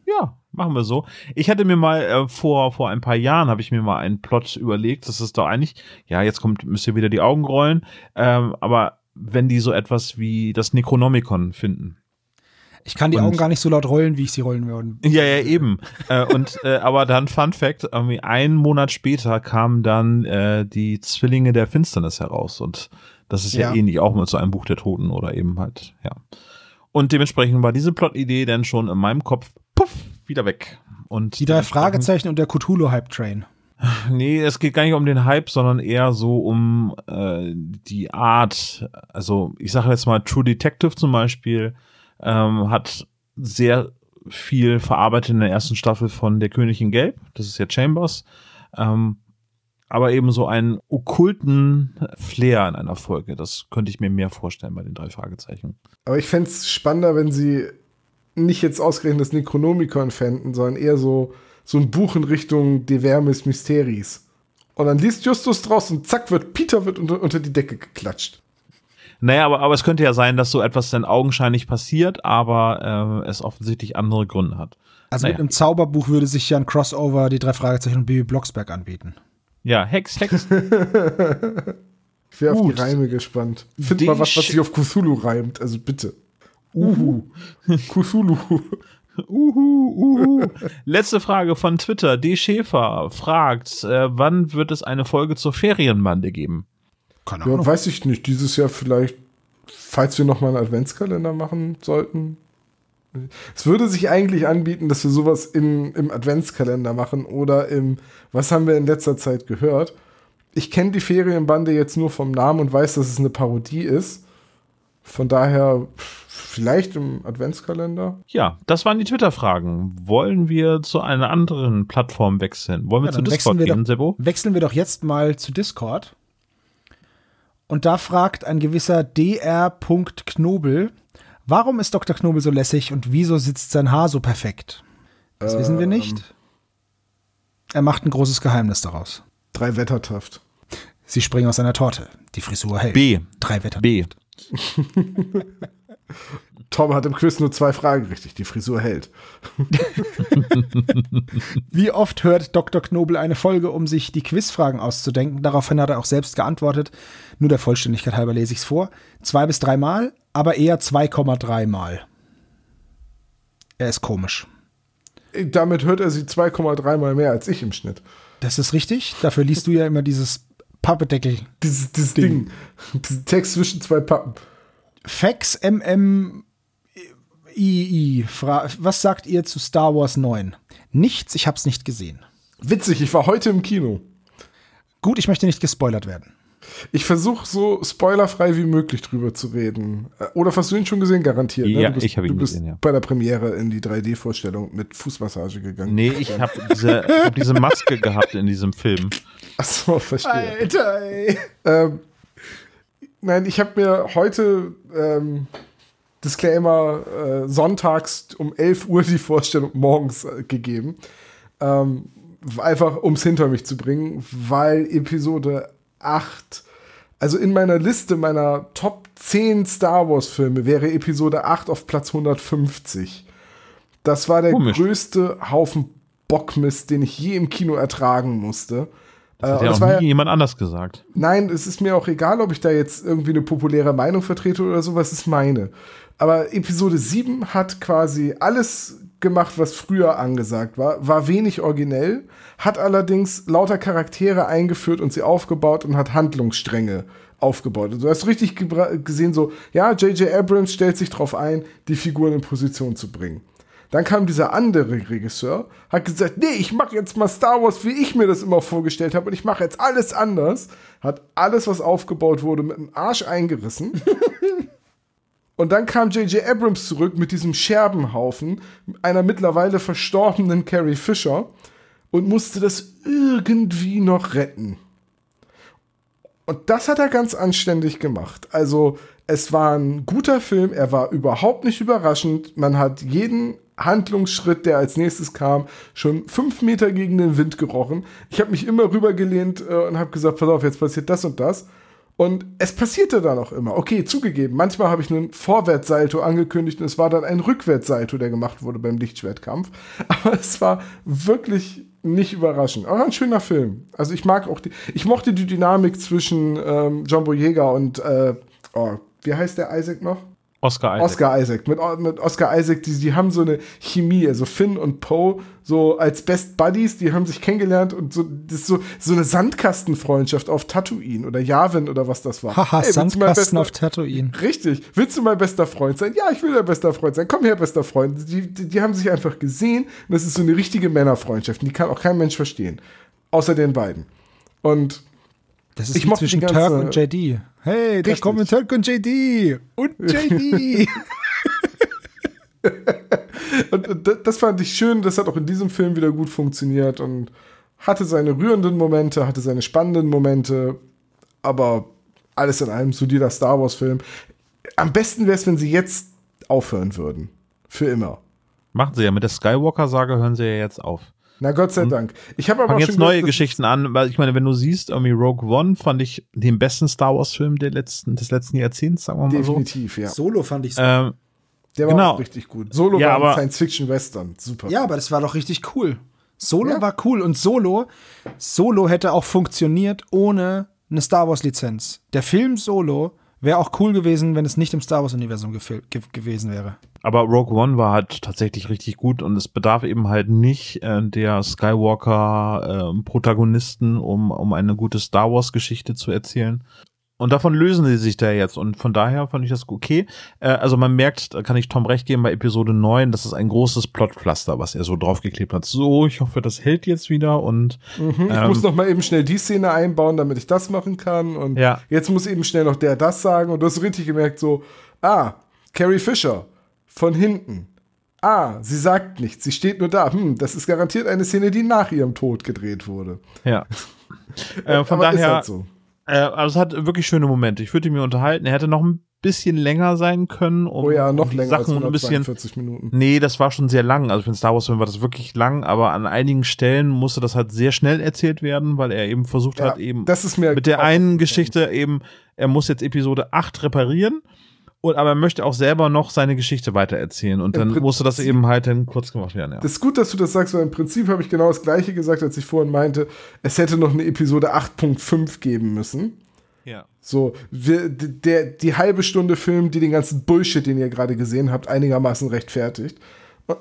Ja, machen wir so. Ich hatte mir mal äh, vor vor ein paar Jahren habe ich mir mal einen Plot überlegt. Das ist doch eigentlich, ja, jetzt kommt müsst ihr wieder die Augen rollen. Ähm, aber wenn die so etwas wie das Necronomicon finden. Ich kann die Und- Augen gar nicht so laut rollen, wie ich sie rollen würde. Ja, ja, eben. äh, und äh, aber dann Fun Fact: irgendwie einen Monat später kamen dann äh, die Zwillinge der Finsternis heraus und das ist ja, Ja. ähnlich auch mit so einem Buch der Toten oder eben halt ja. Und dementsprechend war diese Plot-Idee dann schon in meinem Kopf puff wieder weg. Und Die drei Fragezeichen und der Cthulhu-Hype-Train. Nee, es geht gar nicht um den Hype, sondern eher so um äh, die Art. Also ich sage jetzt mal, True Detective zum Beispiel ähm, hat sehr viel verarbeitet in der ersten Staffel von Der König in Gelb. Das ist ja Chambers. Ähm, aber eben so einen okkulten Flair in einer Folge. Das könnte ich mir mehr vorstellen bei den drei Fragezeichen. Aber ich fände es spannender, wenn sie nicht jetzt ausgerechnet das Necronomicon fänden, sondern eher so, so ein Buch in Richtung De Vermis Mysteris. Und dann liest Justus draus und zack, wird Peter wird unter, unter die Decke geklatscht. Naja, aber, aber es könnte ja sein, dass so etwas dann augenscheinlich passiert, aber äh, es offensichtlich andere Gründe hat. Also Naja. mit einem Zauberbuch würde sich ja ein Crossover die drei Fragezeichen und Baby Blocksberg anbieten. Ja, Hex, Hex. Ich wäre auf die. Reime gespannt. Find Die mal was, was sich auf Cthulhu reimt, also bitte. Uhu. Cthulhu. Uhu, uhu. Letzte Frage von Twitter. D. Schäfer fragt, äh, wann wird es eine Folge zur Ferienbande geben? Keine Ja, weiß ich nicht. Dieses Jahr vielleicht, falls wir nochmal einen Adventskalender machen sollten. Es würde sich eigentlich anbieten, dass wir sowas im, im Adventskalender machen oder im, was haben wir in letzter Zeit gehört? Ich kenne die Ferienbande jetzt nur vom Namen und weiß, dass es eine Parodie ist. Von daher vielleicht im Adventskalender. Ja, das waren die Twitter-Fragen. Wollen wir zu einer anderen Plattform wechseln? Wollen wir Ja, zu Discord wechseln wir gehen, doch- Sebo? Wechseln wir doch jetzt mal zu Discord. Und da fragt ein gewisser dr.knobel, warum ist Dr. Knobel so lässig und wieso sitzt sein Haar so perfekt? Das wissen wir nicht. Er macht ein großes Geheimnis daraus. Drei Wettertaft. Sie springen aus einer Torte. Die Frisur hält. B. Drei Wetter. B. Tom hat im Quiz nur zwei Fragen richtig. Die Frisur hält. Wie oft hört Dr. Knobel eine Folge, um sich die Quizfragen auszudenken? Daraufhin hat er auch selbst geantwortet. Nur der Vollständigkeit halber lese ich es vor. Zwei bis dreimal, aber eher 2,3 Mal. Er ist komisch. Damit hört er sie 2,3 mal mehr als ich im Schnitt. Das ist richtig. Dafür liest du ja immer dieses Pappedeckel. Dieses, dieses Ding. Diesen Text zwischen zwei Pappen. Fax MM II. Was sagt ihr zu Star Wars 9? Nichts, ich hab's nicht gesehen. Witzig, ich war heute im Kino. Gut, ich möchte nicht gespoilert werden. Ich versuche so spoilerfrei wie möglich drüber zu reden. Äh, Oder hast du ihn schon gesehen, garantiert? Ja, du bist, ich hab ihn Du bist gesehen, ja. bei der Premiere in die 3D-Vorstellung mit Fußmassage gegangen. Nee, ich habe diese, ich hab diese Maske gehabt in diesem Film. Achso, verstehe. Alter, ey. Ähm, nein, ich habe mir heute ähm, Disclaimer äh, sonntags um 11 Uhr die Vorstellung morgens äh, gegeben. Ähm, einfach um es hinter mich zu bringen, weil Episode 8, also in meiner Liste meiner Top 10 Star Wars Filme wäre Episode 8 auf Platz 150. Das war der Komisch. größte Haufen Bockmist, den ich je im Kino ertragen musste. Das Äh, hat ja auch war nie jemand anders gesagt. Nein, es ist mir auch egal, ob ich da jetzt irgendwie eine populäre Meinung vertrete oder sowas, ist meine. Aber Episode 7 hat quasi alles gemacht, was früher angesagt war, war wenig originell, hat allerdings lauter Charaktere eingeführt und sie aufgebaut und hat Handlungsstränge aufgebaut. Und du hast richtig gesehen, so, ja, J.J. Abrams stellt sich drauf ein, die Figuren in Position zu bringen. Dann kam dieser andere Regisseur, hat gesagt, nee, ich mache jetzt mal Star Wars, wie ich mir das immer vorgestellt habe und ich mache jetzt alles anders. Hat alles, was aufgebaut wurde, mit dem Arsch eingerissen. und dann kam J.J. Abrams zurück mit diesem Scherbenhaufen einer mittlerweile verstorbenen Carrie Fisher und musste das irgendwie noch retten. Und das hat er ganz anständig gemacht. Also, es war ein guter Film, er war überhaupt nicht überraschend. Man hat jeden Handlungsschritt, der als nächstes kam, schon fünf Meter gegen den Wind gerochen. Ich habe mich immer rübergelehnt äh, und habe gesagt, pass auf, jetzt passiert das und das. Und es passierte dann auch immer. Okay, zugegeben, manchmal habe ich einen Vorwärtssalto angekündigt und es war dann ein Rückwärtssalto, der gemacht wurde beim Lichtschwertkampf. Aber es war wirklich nicht überraschend. Aber ein schöner Film. Also ich mag auch die, ich mochte die Dynamik zwischen ähm, John Boyega und, äh, oh, wie heißt der Isaac noch? Oscar Isaac. Oscar Isaac. Mit, mit Oscar Isaac, die, die haben so eine Chemie, also Finn und Poe, so als Best Buddies, die haben sich kennengelernt und so, das ist so, so eine Sandkastenfreundschaft auf Tatooine oder Yavin oder was das war. Haha, Ey, willst du mein Sandkasten bester- auf Tatooine. Richtig. Willst du mein bester Freund sein? Ja, ich will dein bester Freund sein. Komm her, bester Freund. Die, die, die haben sich einfach gesehen und das ist so eine richtige Männerfreundschaft. Und die kann auch kein Mensch verstehen. Außer den beiden. Und Das ist Ich wie mochte zwischen Turk und JD. Hey, da kommen Turk und JD. Und JD. Und, und da- das fand ich schön, das hat auch in diesem Film wieder gut funktioniert und hatte seine rührenden Momente, hatte seine spannenden Momente, aber alles in allem solider Star Wars-Film. Am besten wäre es, wenn sie jetzt aufhören würden. Für immer. Machen sie ja. Mit der Skywalker-Sage hören sie ja jetzt auf. Na Gott sei Dank. Ich habe aber Fangen auch jetzt neue Geschichten an, weil ich meine, wenn du siehst, irgendwie Rogue One fand ich den besten Star Wars-Film der letzten, des letzten Jahrzehnts, sagen wir mal so. Definitiv, ja. Solo fand ich Ähm, Der war genau. auch richtig gut. Solo Ja, war aber- ein Science-Fiction-Western. Super. Ja, aber das war doch richtig cool. Solo Ja. war cool und Solo, Solo hätte auch funktioniert ohne eine Star Wars Lizenz. Der Film Solo wäre auch cool gewesen, wenn es nicht im Star Wars Universum ge gewesen wäre. Aber Rogue One war halt tatsächlich richtig gut und es bedarf eben halt nicht äh, der Skywalker-Protagonisten, äh, um, um eine gute Star Wars-Geschichte zu erzählen. Und davon lösen sie sich da jetzt. Und von daher fand ich das okay. Äh, also man merkt, da kann ich Tom recht geben, bei Episode 9, das ist ein großes Plotpflaster, was er so draufgeklebt hat. So, ich hoffe, das hält jetzt wieder. Und mhm, ich ähm, muss noch mal eben schnell die Szene einbauen, damit ich das machen kann. Und ja. jetzt muss eben schnell noch der das sagen. Und du hast richtig gemerkt, so, ah, Carrie Fisher von hinten. Ah, sie sagt nichts, sie steht nur da. Hm, das ist garantiert eine Szene, die nach ihrem Tod gedreht wurde. Ja. äh, von Aber daher. Halt so äh, also es hat wirklich schöne Momente. Ich würde mir unterhalten. Er hätte noch ein bisschen länger sein können, um, oh ja, noch um die länger Sachen als ein bisschen. Minuten. Nee, das war schon sehr lang. Also für den Star Wars Film war das wirklich lang, aber an einigen Stellen musste das halt sehr schnell erzählt werden, weil er eben versucht ja, hat, eben das ist mir mit der einen Geschichte eben, er muss jetzt Episode 8 reparieren. Und, aber er möchte auch selber noch seine Geschichte weitererzählen. Und dann musste das eben halt dann kurz gemacht werden. Ja. Das ist gut, dass du das sagst, weil im Prinzip habe ich genau das Gleiche gesagt, als ich vorhin meinte, es hätte noch eine Episode 8.5 geben müssen. Ja. So, wir, der, die halbe Stunde Film, die den ganzen Bullshit, den ihr gerade gesehen habt, einigermaßen rechtfertigt.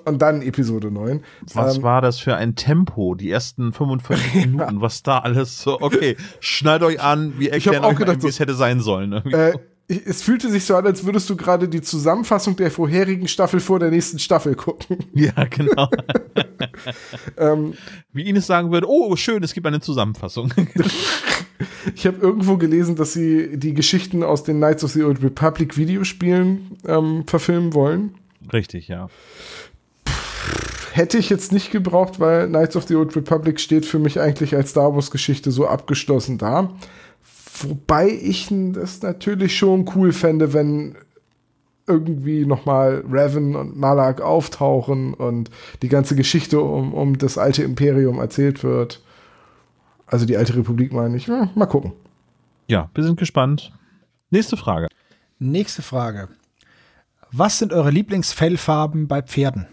Und, dann Episode 9. Was ähm, war das für ein Tempo, die ersten 45 Minuten, was da alles so, okay, schnallt euch an, wie erklären euch gedacht, wie es hätte sein sollen. Äh, es fühlte sich so an, als würdest du gerade die Zusammenfassung der vorherigen Staffel vor der nächsten Staffel gucken. Ja, genau. ähm, Wie Ines sagen würde, oh, schön, es gibt eine Zusammenfassung. ich habe irgendwo gelesen, dass sie die Geschichten aus den Knights of the Old Republic Videospielen ähm, verfilmen wollen. Richtig, ja. Hätte ich jetzt nicht gebraucht, weil Knights of the Old Republic steht für mich eigentlich als Star Wars Geschichte so abgeschlossen da. Wobei ich das natürlich schon cool fände, wenn irgendwie nochmal Raven und Malak auftauchen und die ganze Geschichte um, um das alte Imperium erzählt wird. Also die alte Republik meine ich. Ja, mal gucken. Ja, wir sind gespannt. Nächste Frage. Nächste Frage. Was sind eure Lieblingsfellfarben bei Pferden?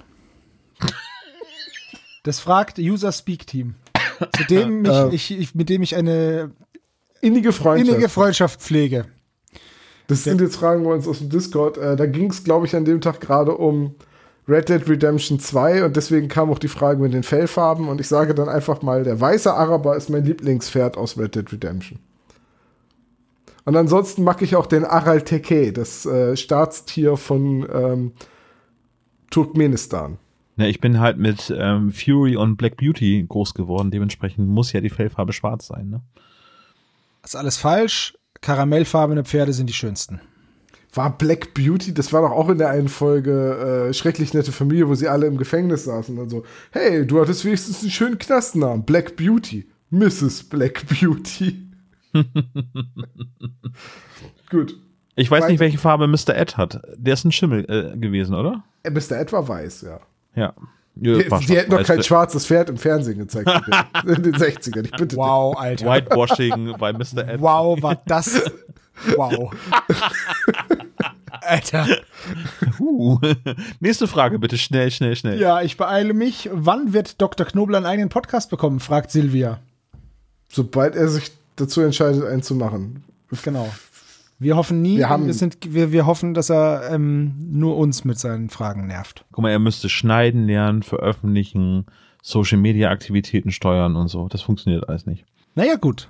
Das fragt User Speak Team. Zu dem ich, äh. ich, ich, mit dem ich eine innige Freundschaft, innige Freundschaft pflege. Das sind jetzt Fragen bei uns aus dem Discord. Äh, da ging es, glaube ich, an dem Tag gerade um Red Dead Redemption 2 und deswegen kam auch die Frage mit den Fellfarben und ich sage dann einfach mal, der weiße Araber ist mein Lieblingspferd aus Red Dead Redemption. Und ansonsten mag ich auch den Aral Teke, das äh, Staatstier von ähm, Turkmenistan. Ja, ich bin halt mit ähm, Fury und Black Beauty groß geworden, dementsprechend muss ja die Fellfarbe schwarz sein, ne? Ist alles falsch. Karamellfarbene Pferde sind die schönsten. War Black Beauty, das war doch auch in der einen Folge äh, Schrecklich nette Familie, wo sie alle im Gefängnis saßen und so. Hey, du hattest wenigstens einen schönen Knastnamen. Black Beauty. Mrs. Black Beauty. Gut. Ich weiß nicht, welche Farbe Mr. Ed hat. Der ist ein Schimmel äh, gewesen, oder? Äh, Mr. Ed war weiß, ja. Ja. Ja, die, hätten noch kein schwarzes Pferd im Fernsehen gezeigt in den 60ern. Ich bitte wow, Alter. Whitewashing bei Mr. Ed. Wow, war das. Wow. Alter. Uh. Nächste Frage bitte, schnell, schnell, schnell. Ja, ich beeile mich. Wann wird Dr. Knobel einen eigenen Podcast bekommen? fragt Silvia. Sobald er sich dazu entscheidet, einen zu machen. Genau. Wir hoffen nie, wir, haben, wir, sind, wir, wir hoffen, dass er ähm, nur uns mit seinen Fragen nervt. Guck mal, er müsste schneiden lernen, veröffentlichen, Social Media Aktivitäten steuern und so. Das funktioniert alles nicht. Naja, gut.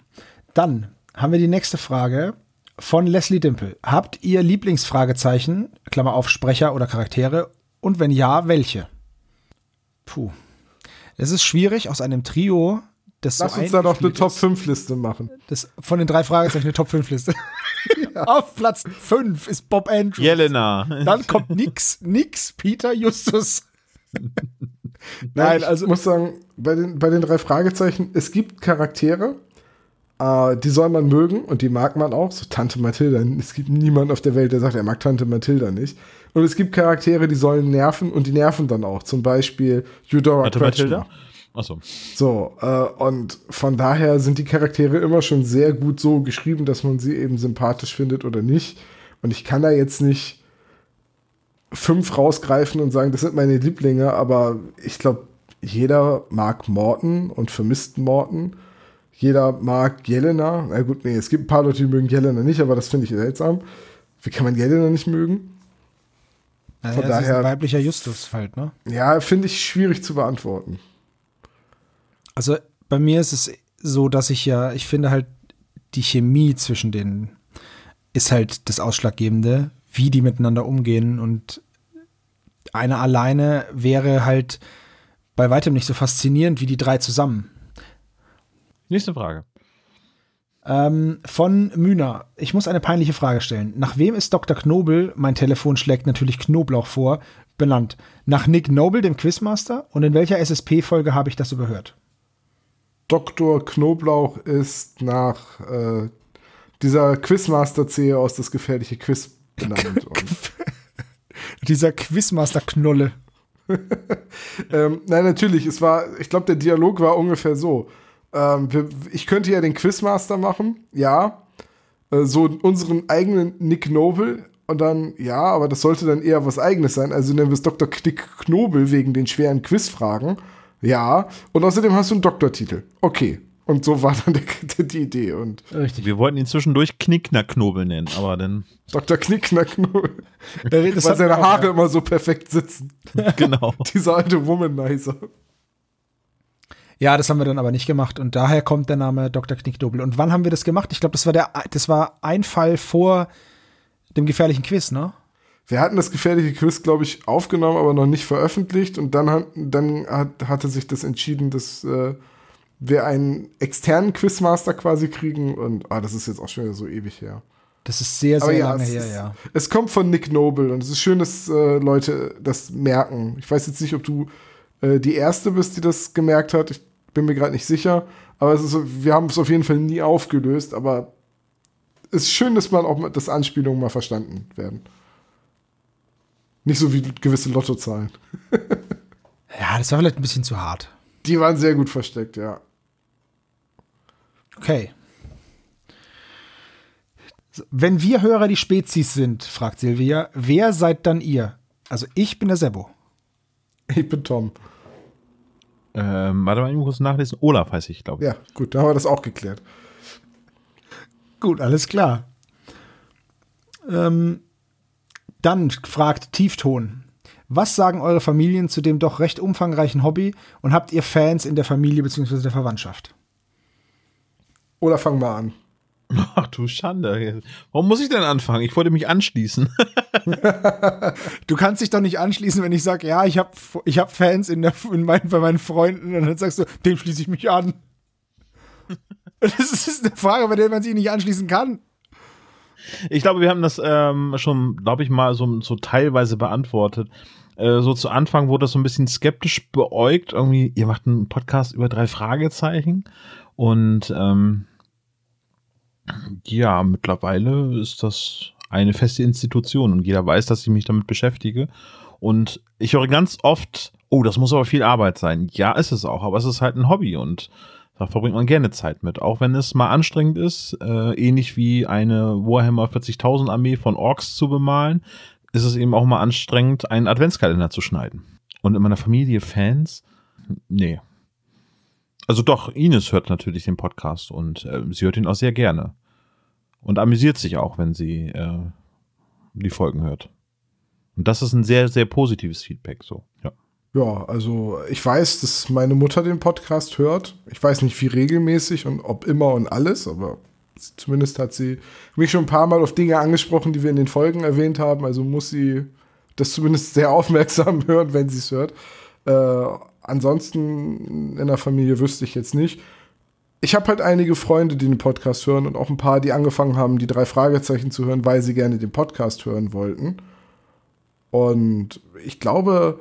Dann haben wir die nächste Frage von Leslie Dimple. Habt ihr Lieblingsfragezeichen, Klammer auf Sprecher oder Charaktere? Und wenn ja, welche? Puh. Es ist schwierig, aus einem Trio das Lass so uns da doch eine Top-5-Liste machen. Das, von den drei Fragezeichen eine Top-5-Liste. ja. Auf Platz 5 ist Bob Andrews. Jelena. Dann kommt nix, nix, Peter Justus. Nein, ich also muss sagen, bei den, bei den drei Fragezeichen, es gibt Charaktere, äh, die soll man mögen und die mag man auch. So Tante Mathilda. Es gibt niemanden auf der Welt, der sagt, er mag Tante Mathilda nicht. Und es gibt Charaktere, die sollen nerven und die nerven dann auch. Zum Beispiel Eudora Tante Mathilda? Achso. So, äh, und von daher sind die Charaktere immer schon sehr gut so geschrieben, dass man sie eben sympathisch findet oder nicht. Und ich kann da jetzt nicht fünf rausgreifen und sagen, das sind meine Lieblinge, aber ich glaube, jeder mag Morten und vermisst Morten. Jeder mag Jelena. Na gut, nee, es gibt ein paar Leute, die mögen Jelena nicht, aber das finde ich seltsam. Wie kann man Jelena nicht mögen? Naja, Von es ist ein daher- weiblicher Justus halt, ne? Ja, finde ich schwierig zu beantworten. Also bei mir ist es so, dass ich ja, ich finde halt, die Chemie zwischen denen ist halt das Ausschlaggebende, wie die miteinander umgehen. Und eine alleine wäre halt bei weitem nicht so faszinierend wie die drei zusammen. Nächste Frage. Ähm, von Mühner. Ich muss eine peinliche Frage stellen. Nach wem ist Dr. Knobel, mein Telefon schlägt natürlich Knoblauch vor, benannt? Nach Nick Noble, dem Quizmaster? Und in welcher SSP-Folge habe ich das überhört? Dr. Knoblauch ist nach äh, dieser Quizmaster-Zehe aus das gefährliche Quiz benannt. Dieser Quizmaster-Knolle. ähm, nein, natürlich, es war, ich glaube, der Dialog war ungefähr so. Ähm, wir, ich könnte ja den Quizmaster machen, ja. Äh, so unseren eigenen Nick Noble. Und dann, ja, aber das sollte dann eher was eigenes sein. Also nennen wir es Dr. Knick Knobel wegen den schweren Quizfragen. Ja. Und außerdem hast du einen Doktortitel. Okay. Und so war dann der, die Idee. Und Richtig. Wir wollten ihn zwischendurch Knickknackknobel nennen, aber dann, Dr. Knickknack Knobel. Das Weil hat seine auch- Haare immer so perfekt sitzen. genau. Dieser alte Womanizer. Ja, das haben wir dann aber nicht gemacht und daher kommt der Name Dr. Knickdobel. Und wann haben wir das gemacht? Ich glaube, das war der, das war ein Fall vor dem gefährlichen Quiz, ne? Wir hatten das gefährliche Quiz, glaube ich, aufgenommen, aber noch nicht veröffentlicht. Und dann, hat, dann hat, hatte sich das entschieden, dass äh, wir einen externen Quizmaster quasi kriegen. Und ah, das ist jetzt auch schon wieder so ewig her. Das ist sehr, sehr ja, lange her, ist, ja. es kommt von Nick Noble und es ist schön, dass äh, Leute das merken. Ich weiß jetzt nicht, ob du äh, die Erste bist, die das gemerkt hat. Ich bin mir gerade nicht sicher. Aber ist, wir haben es auf jeden Fall nie aufgelöst. Aber es ist schön, dass man auch dass Anspielungen mal verstanden werden. Nicht so wie gewisse Lottozahlen. Ja, das war vielleicht ein bisschen zu hart. Die waren sehr gut versteckt, ja. Okay. Wenn wir Hörer die Spezies sind, fragt Silvia, wer seid dann ihr? Also ich bin der Sebo. Ich bin Tom. Ähm, warte mal, ich muss kurz nachlesen. Olaf heiße ich, glaube ich. Ja, gut, da haben wir das auch geklärt. Gut, alles klar. Ähm, dann fragt Tiefton. Was sagen eure Familien zu dem doch recht umfangreichen Hobby und habt ihr Fans in der Familie bzw. der Verwandtschaft? Oder fang mal an. Ach du Schande. Warum muss ich denn anfangen? Ich wollte mich anschließen. Du kannst dich doch nicht anschließen, wenn ich sage, ja, ich habe ich hab Fans in der, in meinen, bei meinen Freunden und dann sagst du, dem schließe ich mich an. Das ist eine Frage, bei der man sich nicht anschließen kann. Ich glaube, wir haben das ähm, schon, glaube ich, mal so, so teilweise beantwortet. Äh, so zu Anfang wurde das so ein bisschen skeptisch beäugt. Irgendwie, ihr macht einen Podcast über drei Fragezeichen. Und ähm, ja, mittlerweile ist das eine feste Institution und jeder weiß, dass ich mich damit beschäftige. Und ich höre ganz oft, oh, das muss aber viel Arbeit sein. Ja, ist es auch, aber es ist halt ein Hobby und da verbringt man gerne Zeit mit, auch wenn es mal anstrengend ist, äh, ähnlich wie eine Warhammer 40.000 Armee von Orks zu bemalen, ist es eben auch mal anstrengend, einen Adventskalender zu schneiden. Und in meiner Familie Fans? Nee. Also doch, Ines hört natürlich den Podcast und äh, sie hört ihn auch sehr gerne. Und amüsiert sich auch, wenn sie äh, die Folgen hört. Und das ist ein sehr, sehr positives Feedback, so, ja. Ja, also ich weiß, dass meine Mutter den Podcast hört. Ich weiß nicht, wie regelmäßig und ob immer und alles, aber zumindest hat sie mich schon ein paar Mal auf Dinge angesprochen, die wir in den Folgen erwähnt haben. Also muss sie das zumindest sehr aufmerksam hören, wenn sie es hört. Äh, ansonsten in der Familie wüsste ich jetzt nicht. Ich habe halt einige Freunde, die den Podcast hören und auch ein paar, die angefangen haben, die drei Fragezeichen zu hören, weil sie gerne den Podcast hören wollten. Und ich glaube,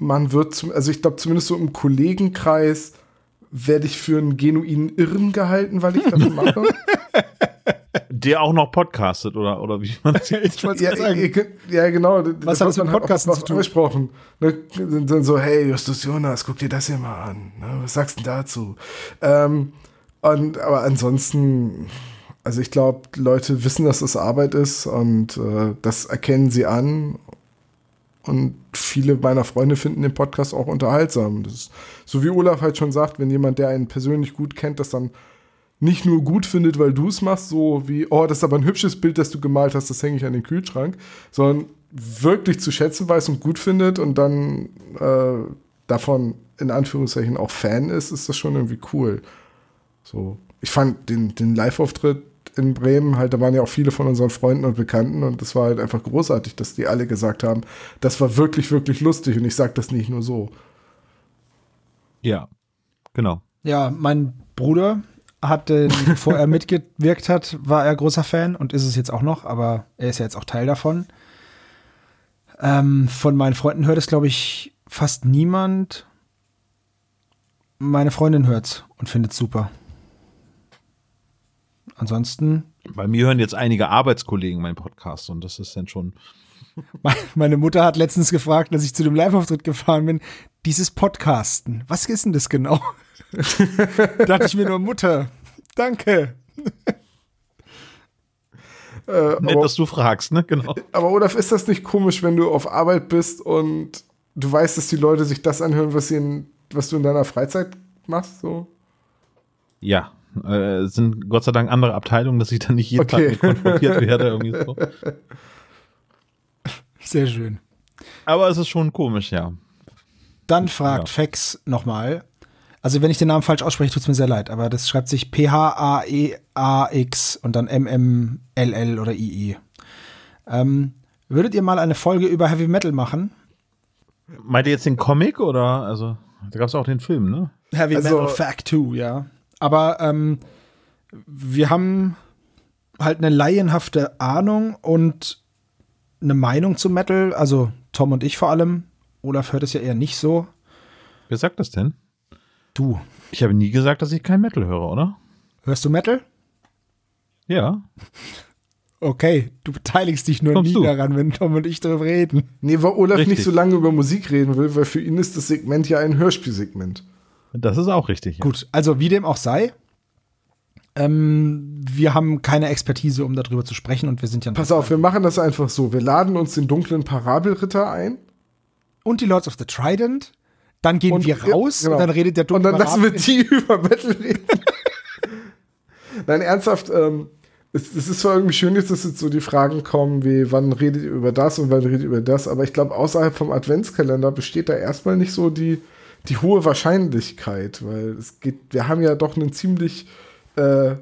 man wird, zum, also ich glaube zumindest so im Kollegenkreis werde ich für einen genuinen Irren gehalten, weil ich das mache. Der auch noch podcastet, oder, oder wie man das Ich wollte ja, sagen. ja, genau. Was hat das mit dann Podcasten auch zu tun? Angesprochen. Ne, sind dann so, hey, Justus Jonas, guck dir das hier mal an. Ne, was sagst du denn dazu? Ähm, und, aber ansonsten, also ich glaube, Leute wissen, dass das Arbeit ist und äh, das erkennen sie an. Und viele meiner Freunde finden den Podcast auch unterhaltsam. Das ist, so wie Olaf halt schon sagt, wenn jemand, der einen persönlich gut kennt, das dann nicht nur gut findet, weil du es machst, so wie, oh, das ist aber ein hübsches Bild, das du gemalt hast, das hänge ich an den Kühlschrank, sondern wirklich zu schätzen weiß und gut findet und dann äh, davon in Anführungszeichen auch Fan ist, ist das schon irgendwie cool. So, ich fand den, den Live-Auftritt in Bremen halt, da waren ja auch viele von unseren Freunden und Bekannten und das war halt einfach großartig, dass die alle gesagt haben, das war wirklich, wirklich lustig und ich sage das nicht nur so. Ja, genau. Ja, mein Bruder hat, äh, bevor er mitgewirkt hat, war er großer Fan und ist es jetzt auch noch, aber er ist ja jetzt auch Teil davon. Ähm, von meinen Freunden hört es, glaube ich, fast niemand. Meine Freundin hört's und findet super. Ansonsten. Bei mir hören jetzt einige Arbeitskollegen meinen Podcast und das ist dann schon. Meine Mutter hat letztens gefragt, als ich zu dem Live-Auftritt gefahren bin, dieses Podcasten, was ist denn das genau? da dachte ich mir nur, Mutter, danke. Äh, Nett, aber, dass du fragst, ne? Genau. Aber Olaf, ist das nicht komisch, wenn du auf Arbeit bist und du weißt, dass die Leute sich das anhören, was, in, was du in deiner Freizeit machst? So? Ja, äh, sind Gott sei Dank andere Abteilungen, dass ich dann nicht jeden okay. Tag mit konfrontiert werde. Irgendwie so. Sehr schön. Aber es ist schon komisch, ja. Dann fragt ja. Fex nochmal. Also, wenn ich den Namen falsch ausspreche, tut es mir sehr leid, aber das schreibt sich P-H-A-E-A-X und dann M-M-L-L oder I-I. Ähm, würdet ihr mal eine Folge über Heavy Metal machen? Meint ihr jetzt den Comic oder? Also, da gab es auch den Film, ne? Heavy also, Metal Fact 2, ja. Aber ähm, wir haben halt eine laienhafte Ahnung und eine Meinung zu Metal, also Tom und ich vor allem. Olaf hört es ja eher nicht so. Wer sagt das denn? Du. Ich habe nie gesagt, dass ich kein Metal höre, oder? Hörst du Metal? Ja. Okay, du beteiligst dich nur Kommst nie du? daran, wenn Tom und ich darüber reden. Nee, weil Olaf richtig. nicht so lange über Musik reden will, weil für ihn ist das Segment ja ein Hörspielsegment. Das ist auch richtig. Ja. Gut, also wie dem auch sei, ähm, wir haben keine Expertise, um darüber zu sprechen und wir sind ja. Pass auf, wir machen das einfach so. Wir laden uns den dunklen Parabelritter ein. Und die Lords of the Trident. Dann gehen und, wir raus genau. und dann redet der dunkle Und dann lassen wir die über Metal reden. Nein, ernsthaft, ähm, es, es, ist zwar irgendwie schön, dass jetzt so die Fragen kommen, wie wann redet ihr über das und wann redet ihr über das, aber ich glaube, außerhalb vom Adventskalender besteht da erstmal nicht so die, die hohe Wahrscheinlichkeit, weil es geht, wir haben ja doch einen ziemlich äh,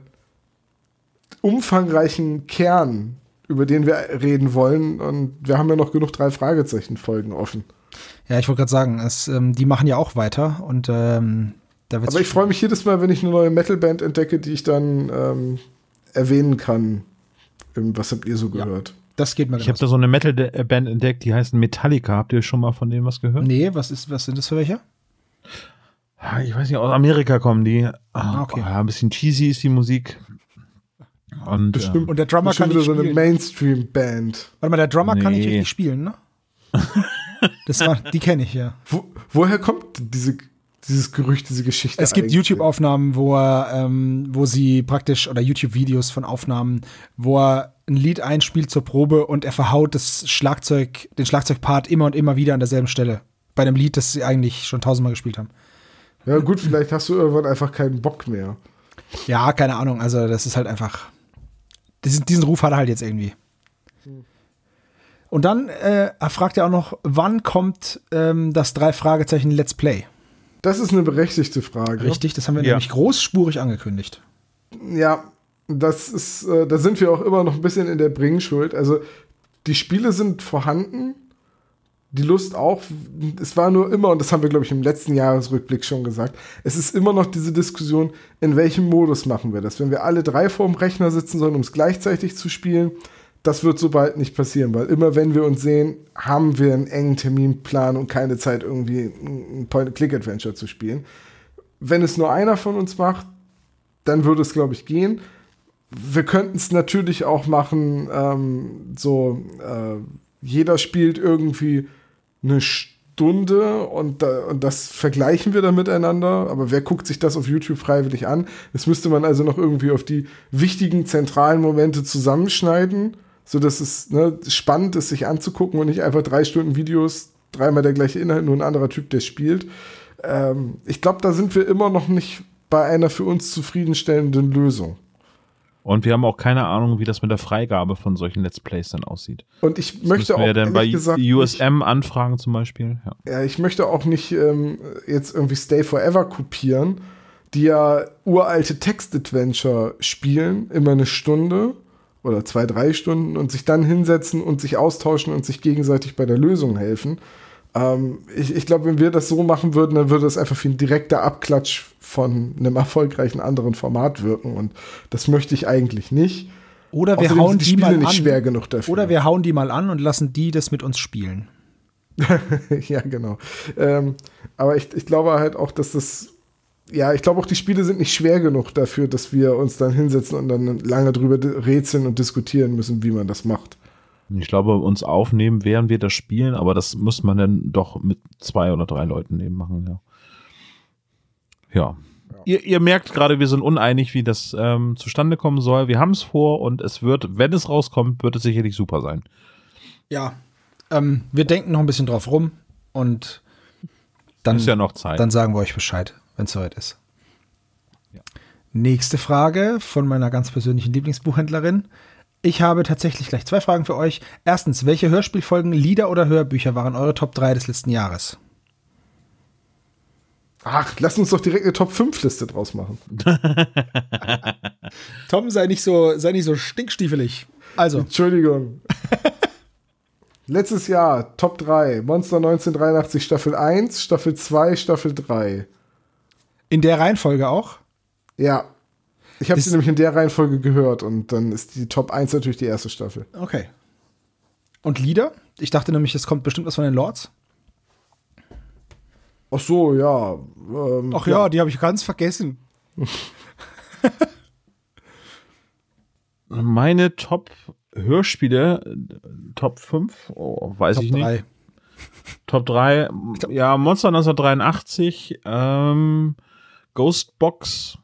umfangreichen Kern, über den wir reden wollen und wir haben ja noch genug drei Fragezeichen Folgen offen. Ja, ich wollte gerade sagen, es, ähm, die machen ja auch weiter und ähm, da wird's Aber ich freue mich jedes Mal, wenn ich eine neue Metalband entdecke, die ich dann ähm, erwähnen kann. Was habt ihr so gehört? Ja, das geht mir Ich habe da so eine Metal-Band entdeckt, die heißt Metallica. Habt ihr schon mal von denen was gehört? Nee, was, ist, was sind das für welche? Ich weiß nicht, aus Amerika kommen die. Ah, okay. Ja, ein bisschen cheesy ist die Musik. Und, bestimmt, äh, und der Drummer kann nicht so eine Mainstream-Band. Warte mal, der Drummer nee. kann nicht richtig spielen, ne? das war, die kenne ich ja. Wo, woher kommt diese, dieses Gerücht, diese Geschichte? Es gibt YouTube-Aufnahmen, wo er, ähm, wo sie praktisch oder YouTube-Videos von Aufnahmen, wo er ein Lied einspielt zur Probe und er verhaut das Schlagzeug, den Schlagzeugpart immer und immer wieder an derselben Stelle. Bei einem Lied, das sie eigentlich schon tausendmal gespielt haben. Ja, gut, vielleicht hast du irgendwann einfach keinen Bock mehr. Ja, keine Ahnung. Also, das ist halt einfach. Diesen, diesen Ruf hat er halt jetzt irgendwie. Und dann äh, fragt er auch noch, wann kommt ähm, das drei Fragezeichen Let's Play? Das ist eine berechtigte Frage. Richtig, das haben wir ja. nämlich großspurig angekündigt. Ja, das ist, äh, da sind wir auch immer noch ein bisschen in der Bringschuld. Also die Spiele sind vorhanden, die Lust auch. Es war nur immer, und das haben wir, glaube ich, im letzten Jahresrückblick schon gesagt, es ist immer noch diese Diskussion, in welchem Modus machen wir das? Wenn wir alle drei vorm Rechner sitzen sollen, um es gleichzeitig zu spielen, das wird so bald nicht passieren, weil immer wenn wir uns sehen, haben wir einen engen Terminplan und keine Zeit, irgendwie ein Point-and-Click-Adventure zu spielen. Wenn es nur einer von uns macht, dann würde es, glaube ich, gehen. Wir könnten es natürlich auch machen, ähm, so, äh, jeder spielt irgendwie eine Stunde und, da, und das vergleichen wir dann miteinander. Aber wer guckt sich das auf YouTube freiwillig an? Das müsste man also noch irgendwie auf die wichtigen zentralen Momente zusammenschneiden, sodass es ne, spannend ist, sich anzugucken und nicht einfach drei Stunden Videos, dreimal der gleiche Inhalt, nur ein anderer Typ, der spielt. Ähm, ich glaube, da sind wir immer noch nicht bei einer für uns zufriedenstellenden Lösung. Und wir haben auch keine Ahnung, wie das mit der Freigabe von solchen Let's Plays dann aussieht. Und ich Das möchte auch wir dann bei gesagt USM anfragen zum Beispiel. Ja. Ja, ich möchte auch nicht ähm, jetzt irgendwie Stay Forever kopieren, die ja uralte Text-Adventure spielen, immer eine Stunde oder zwei, drei Stunden und sich dann hinsetzen und sich austauschen und sich gegenseitig bei der Lösung helfen. Ähm, ich ich glaube, wenn wir das so machen würden, dann würde das einfach wie ein direkter Abklatsch von einem erfolgreichen anderen Format wirken und das möchte ich eigentlich nicht. Oder wir Außerdem hauen die, Spiele mal nicht an. schwer genug dafür. Oder wir hauen die mal an und lassen die das mit uns spielen. ja, genau. Ähm, aber ich, ich glaube halt auch, dass das, ja, ich glaube auch, die Spiele sind nicht schwer genug dafür, dass wir uns dann hinsetzen und dann lange drüber rätseln und diskutieren müssen, wie man das macht. Ich glaube, uns aufnehmen, während wir das spielen, aber das muss man dann doch mit zwei oder drei Leuten neben machen, ja. Ja. Ihr, ihr merkt gerade, wir sind uneinig, wie das ähm, zustande kommen soll. Wir haben es vor und es wird, wenn es rauskommt, wird es sicherlich super sein. Ja. Ähm, wir denken noch ein bisschen drauf rum und dann, Ist ja noch Zeit. dann sagen wir euch Bescheid, wenn es soweit ist. Nächste Frage von meiner ganz persönlichen Lieblingsbuchhändlerin. Ich habe tatsächlich gleich zwei Fragen für euch. Erstens, welche Hörspielfolgen, Lieder oder Hörbücher waren eure Top 3 des letzten Jahres? Ach, lass uns doch direkt eine Top-5-Liste draus machen. Tom, sei nicht so, sei nicht so stinkstiefelig. Also, Entschuldigung. Letztes Jahr, Top 3, Monster 1983 Staffel 1, Staffel 2, Staffel 3. in der Reihenfolge auch? Ja. Ich habe sie nämlich in der Reihenfolge gehört und dann ist die Top 1 natürlich die erste Staffel. Okay. Und Lieder? Ich dachte nämlich, es kommt bestimmt was von den Lords. Ach so, ja. Ähm, Ach ja, die habe ich ganz vergessen. Meine Top-Hörspiele, äh, Top 5, oh, weiß Top ich nicht. 3. Top 3, ja, Monster 1983, ähm, Ghostbox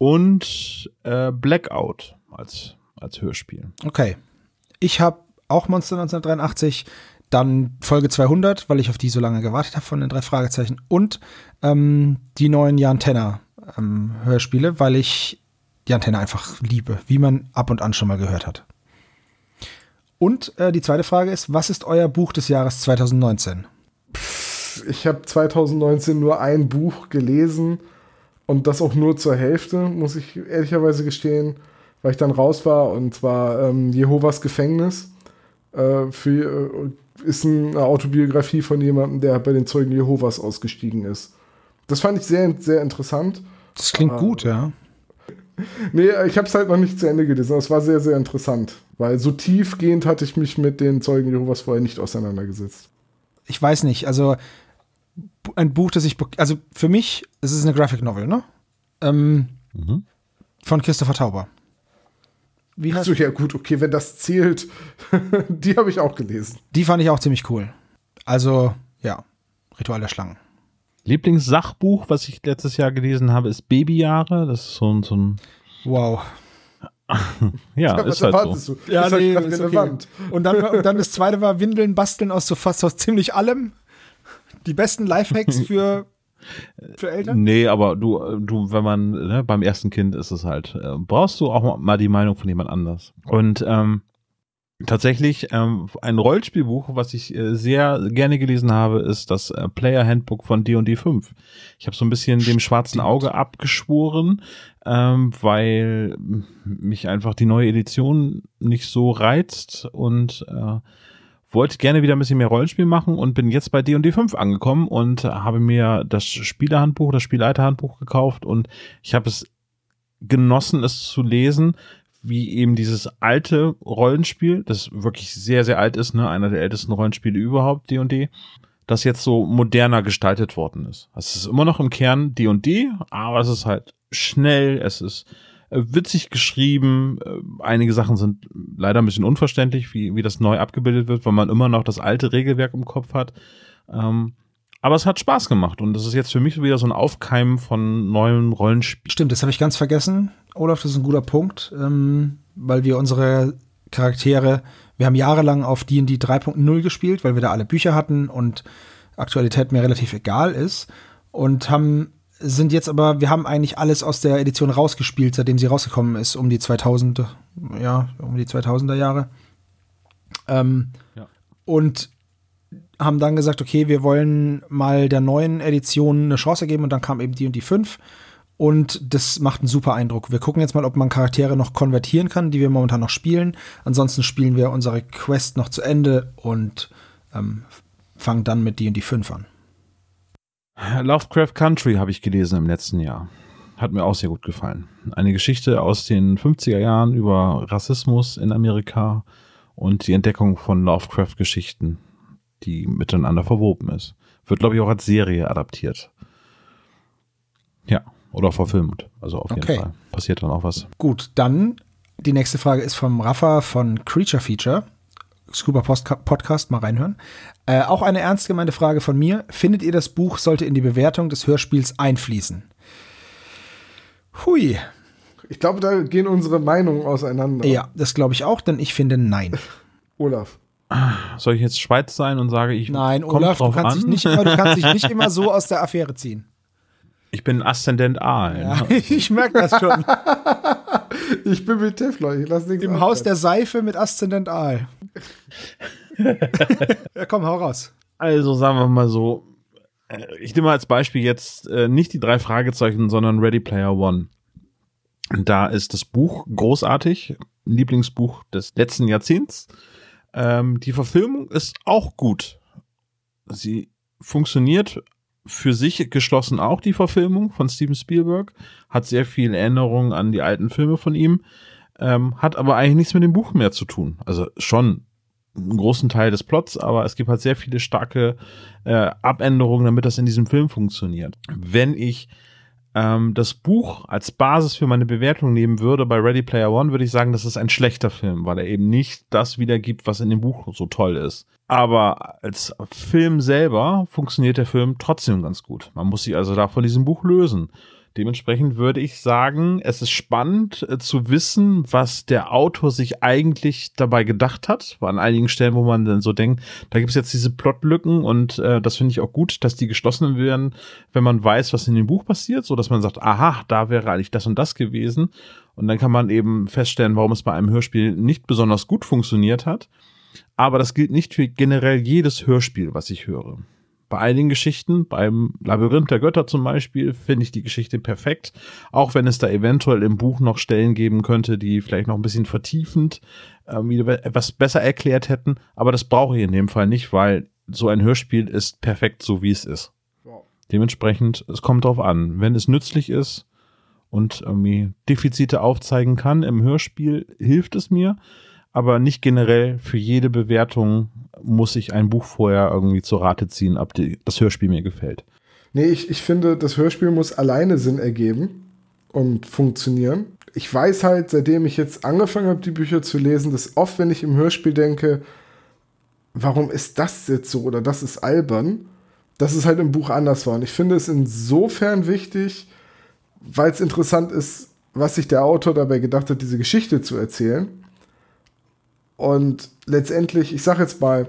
und äh, Blackout als, als Hörspiel. Okay. Ich habe auch Monster 1983, dann Folge 200, weil ich auf die so lange gewartet habe von den drei Fragezeichen und ähm, die neuen Jan Tenner ähm, Hörspiele, weil ich die Antenne einfach liebe, wie man ab und an schon mal gehört hat. Und äh, die zweite Frage ist, was ist euer Buch des Jahres 2019? Ich habe 2019 nur ein Buch gelesen und das auch nur zur Hälfte, muss ich ehrlicherweise gestehen, weil ich dann raus war und zwar ähm, Jehovas Gefängnis. Äh, für, äh, ist eine Autobiografie von jemandem, der bei den Zeugen Jehovas ausgestiegen ist. Das fand ich sehr, sehr interessant. Das klingt Ah. gut, ja. Nee, ich habe es halt noch nicht zu Ende gelesen, aber es war sehr, sehr interessant, weil so tiefgehend hatte ich mich mit den Zeugen Jehovas vorher nicht auseinandergesetzt. Ich weiß nicht, also ein Buch, das ich, also für mich, es ist eine Graphic Novel, ne? Ähm, Mhm. von Christopher Tauber. Wie heißt So, ja gut, okay, wenn das zählt, die habe ich auch gelesen. Die fand ich auch ziemlich cool. Also, ja, Ritual der Schlangen. Lieblingssachbuch, was ich letztes Jahr gelesen habe, ist Babyjahre. Das ist so ein, so ein Wow. ja, was ist halt so. du? ist halt grad ist relevant. Und, dann, und dann das zweite war Windeln basteln aus so fast aus ziemlich allem. Die besten Lifehacks für, für Eltern. Nee, aber du, du, wenn man, ne, beim ersten Kind ist es halt, äh, brauchst du auch mal die Meinung von jemand anders. Und ähm, tatsächlich ähm, ein Rollspielbuch, was ich äh, sehr gerne gelesen habe, ist das äh, Player Handbook von D&D 5. Ich habe so ein bisschen dem schwarzen Auge abgeschworen, ähm, weil mich einfach die neue Edition nicht so reizt und äh, wollte gerne wieder ein bisschen mehr Rollenspiel machen und bin jetzt bei D&D 5 angekommen und habe mir das Spielerhandbuch, das Spielleiterhandbuch gekauft und ich habe es genossen, es zu lesen, wie eben dieses alte Rollenspiel, das wirklich sehr, sehr alt ist, ne, einer der ältesten Rollenspiele überhaupt, D&D, das jetzt so moderner gestaltet worden ist. Es ist immer noch im Kern D&D, aber es ist halt schnell, es ist witzig geschrieben. Äh, Einige Sachen sind leider ein bisschen unverständlich, wie, wie das neu abgebildet wird, weil man immer noch das alte Regelwerk im Kopf hat. Ähm, aber es hat Spaß gemacht und das ist jetzt für mich wieder so ein Aufkeimen von neuen Rollenspielen. Stimmt, das habe ich ganz vergessen. Olaf, das ist ein guter Punkt, ähm, weil wir unsere Charaktere, wir haben jahrelang auf D&D 3.0 gespielt, weil wir da alle Bücher hatten und Aktualität mir relativ egal ist und haben sind jetzt aber, wir haben eigentlich alles aus der Edition rausgespielt, seitdem sie rausgekommen ist, um die 2000, ja, um die 2000er Jahre. Ähm, Ja. Und haben dann gesagt, okay, wir wollen mal der neuen Edition eine Chance geben und dann kam eben die und die 5 und das macht einen super Eindruck. Wir gucken jetzt mal, ob man Charaktere noch konvertieren kann, die wir momentan noch spielen. Ansonsten spielen wir unsere Quest noch zu Ende und ähm, fangen dann mit die und die 5 an. Lovecraft Country habe ich gelesen im letzten Jahr. Hat mir auch sehr gut gefallen. Eine Geschichte aus den 50er Jahren über Rassismus in Amerika und die Entdeckung von Lovecraft-Geschichten, die miteinander verwoben ist. Wird, glaube ich, auch als Serie adaptiert. Ja, oder verfilmt. Also auf jeden Okay. Fall. Passiert dann auch was. Gut, dann die nächste Frage ist vom Rafa von Creature Feature. Scuba Post Podcast, mal reinhören. Äh, auch eine ernst gemeinte Frage von mir. Findet ihr, das Buch sollte in die Bewertung des Hörspiels einfließen? Hui. Ich glaube, da gehen unsere Meinungen auseinander. Ja, das glaube ich auch, denn ich finde nein. Olaf. Soll ich jetzt Schweiz sein und sage, ich Nein, kommt Olaf, du kannst, an? dich nicht du kannst dich nicht immer so aus der Affäre ziehen. Ich bin Aszendent A. Ja, ne? ich merke das schon. Ich bin mit Teflon, ich lass nichts Im Haus der Seife mit Aszendent Aal. ja, komm, hau raus. Also sagen wir mal so, äh, ich nehme als Beispiel jetzt äh, nicht die drei Fragezeichen, sondern Ready Player One. Da ist das Buch großartig, Lieblingsbuch des letzten Jahrzehnts. Ähm, die Verfilmung ist auch gut. Sie funktioniert für sich geschlossen auch, die Verfilmung von Steven Spielberg. Hat sehr viel Erinnerung an die alten Filme von ihm. Ähm, hat aber eigentlich nichts mit dem Buch mehr zu tun. Also schon einen großen Teil des Plots, aber es gibt halt sehr viele starke äh, Abänderungen, damit das in diesem Film funktioniert. Wenn ich ähm, das Buch als Basis für meine Bewertung nehmen würde bei Ready Player One, würde ich sagen, das ist ein schlechter Film, weil er eben nicht das wiedergibt, was in dem Buch so toll ist. Aber als Film selber funktioniert der Film trotzdem ganz gut. Man muss sich also da von diesem Buch lösen. Dementsprechend würde ich sagen, es ist spannend äh, zu wissen, was der Autor sich eigentlich dabei gedacht hat. An einigen Stellen, wo man dann so denkt, da gibt es jetzt diese Plotlücken und äh, das finde ich auch gut, dass die geschlossen werden, wenn man weiß, was in dem Buch passiert, so dass man sagt, aha, da wäre eigentlich das und das gewesen. Und dann kann man eben feststellen, warum es bei einem Hörspiel nicht besonders gut funktioniert hat. Aber das gilt nicht für generell jedes Hörspiel, was ich höre. Bei einigen Geschichten, beim Labyrinth der Götter zum Beispiel, finde ich die Geschichte perfekt. Auch wenn es da eventuell im Buch noch Stellen geben könnte, die vielleicht noch ein bisschen vertiefend äh, wieder etwas besser erklärt hätten. Aber das brauche ich in dem Fall nicht, weil so ein Hörspiel ist perfekt so, wie es ist. Dementsprechend, es kommt drauf an. Wenn es nützlich ist und irgendwie Defizite aufzeigen kann im Hörspiel, hilft es mir. Aber nicht generell für jede Bewertung muss ich ein Buch vorher irgendwie zur Rate ziehen, ob die, das Hörspiel mir gefällt. Nee, ich, ich finde, das Hörspiel muss alleine Sinn ergeben und funktionieren. Ich weiß halt, seitdem ich jetzt angefangen habe, die Bücher zu lesen, dass oft, wenn ich im Hörspiel denke, warum ist das jetzt so oder das ist albern, dass es halt im Buch anders war. Und ich finde es insofern wichtig, weil es interessant ist, was sich der Autor dabei gedacht hat, diese Geschichte zu erzählen. Und letztendlich, ich sage jetzt mal,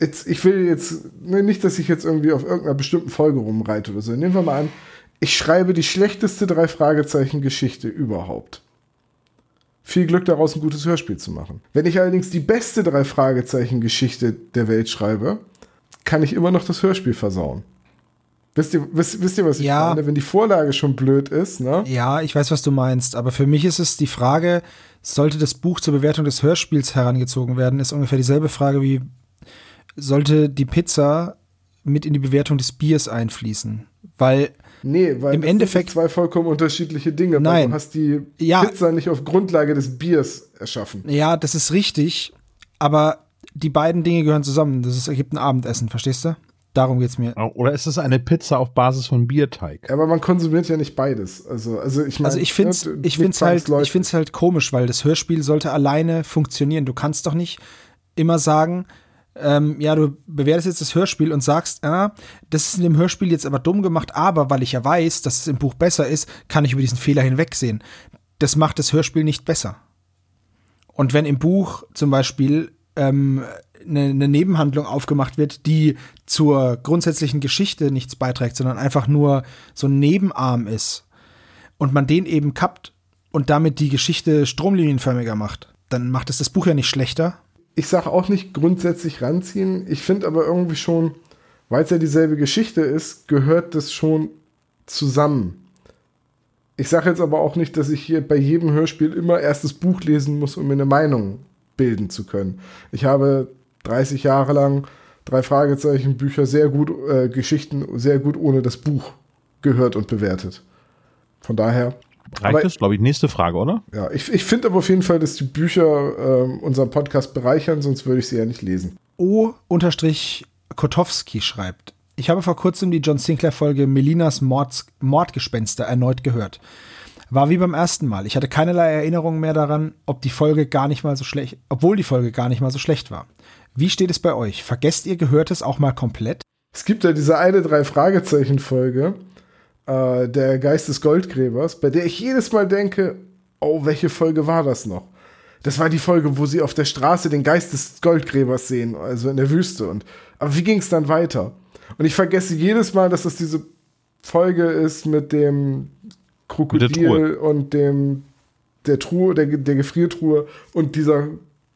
jetzt, ich will jetzt, ne, nicht, dass ich jetzt irgendwie auf irgendeiner bestimmten Folge rumreite oder so. Nehmen wir mal an, ich schreibe die schlechteste drei Fragezeichen Geschichte überhaupt. Viel Glück daraus, ein gutes Hörspiel zu machen. Wenn ich allerdings die beste drei Fragezeichen Geschichte der Welt schreibe, kann ich immer noch das Hörspiel versauen. Wisst ihr, wisst, wisst ihr was ich Ja. meine? Wenn die Vorlage schon blöd ist, ne? Ja, ich weiß, was du meinst, aber für mich ist es die Frage, sollte das Buch zur Bewertung des Hörspiels herangezogen werden, ist ungefähr dieselbe Frage wie, sollte die Pizza mit in die Bewertung des Biers einfließen? Weil, Nee, weil Im das Endeffekt- sind zwei vollkommen unterschiedliche Dinge. Nein. du hast die Ja. Pizza nicht auf Grundlage des Biers erschaffen. ja, das ist richtig, aber die beiden Dinge gehören zusammen. Das ist, ergibt ein Abendessen, verstehst du? Darum geht's mir. Oder ist es eine Pizza auf Basis von Bierteig? Aber man konsumiert ja nicht beides. Also, also ich meine, Also ich finde es ne, ich find's halt, zwangsläufig. ich find's halt komisch, weil das Hörspiel sollte alleine funktionieren. Du kannst doch nicht immer sagen, ähm, ja, du bewertest jetzt das Hörspiel und sagst, ah, das ist in dem Hörspiel jetzt aber dumm gemacht, aber weil ich ja weiß, dass es im Buch besser ist, kann ich über diesen Fehler hinwegsehen. Das macht das Hörspiel nicht besser. Und wenn im Buch zum Beispiel ähm, eine, eine Nebenhandlung aufgemacht wird, die zur grundsätzlichen Geschichte nichts beiträgt, sondern einfach nur so ein Nebenarm ist und man den eben kappt und damit die Geschichte stromlinienförmiger macht, dann macht es das Buch ja nicht schlechter. Ich sage auch nicht grundsätzlich ranziehen. Ich finde aber irgendwie schon, weil es ja dieselbe Geschichte ist, gehört das schon zusammen. Ich sage jetzt aber auch nicht, dass ich hier bei jedem Hörspiel immer erst das Buch lesen muss, um mir eine Meinung bilden zu können. Ich habe 30 Jahre lang drei Fragezeichen Bücher sehr gut, äh, Geschichten sehr gut ohne das Buch gehört und bewertet. Von daher. Reicht das, glaube ich, nächste Frage, oder? Ja, ich, ich finde aber auf jeden Fall, dass die Bücher äh, unseren Podcast bereichern, sonst würde ich sie ja nicht lesen. O-Kotowski schreibt, ich habe vor kurzem die John Sinclair-Folge Melinas Mords Mordgespenster erneut gehört. War wie beim ersten Mal. Ich hatte keinerlei Erinnerungen mehr daran, ob die Folge gar nicht mal so schlecht, obwohl die Folge gar nicht mal so schlecht war. Wie steht es bei euch? Vergesst ihr Gehörtes auch mal komplett? Es gibt ja diese eine drei Fragezeichen Folge, äh, der Geist des Goldgräbers, bei der ich jedes Mal denke, oh, welche Folge war das noch? Das war die Folge, wo sie auf der Straße den Geist des Goldgräbers sehen, also in der Wüste. Und aber wie ging es dann weiter? Und ich vergesse jedes Mal, dass das diese Folge ist mit dem Krokodil und dem der Truhe, der, der Gefriertruhe und dieser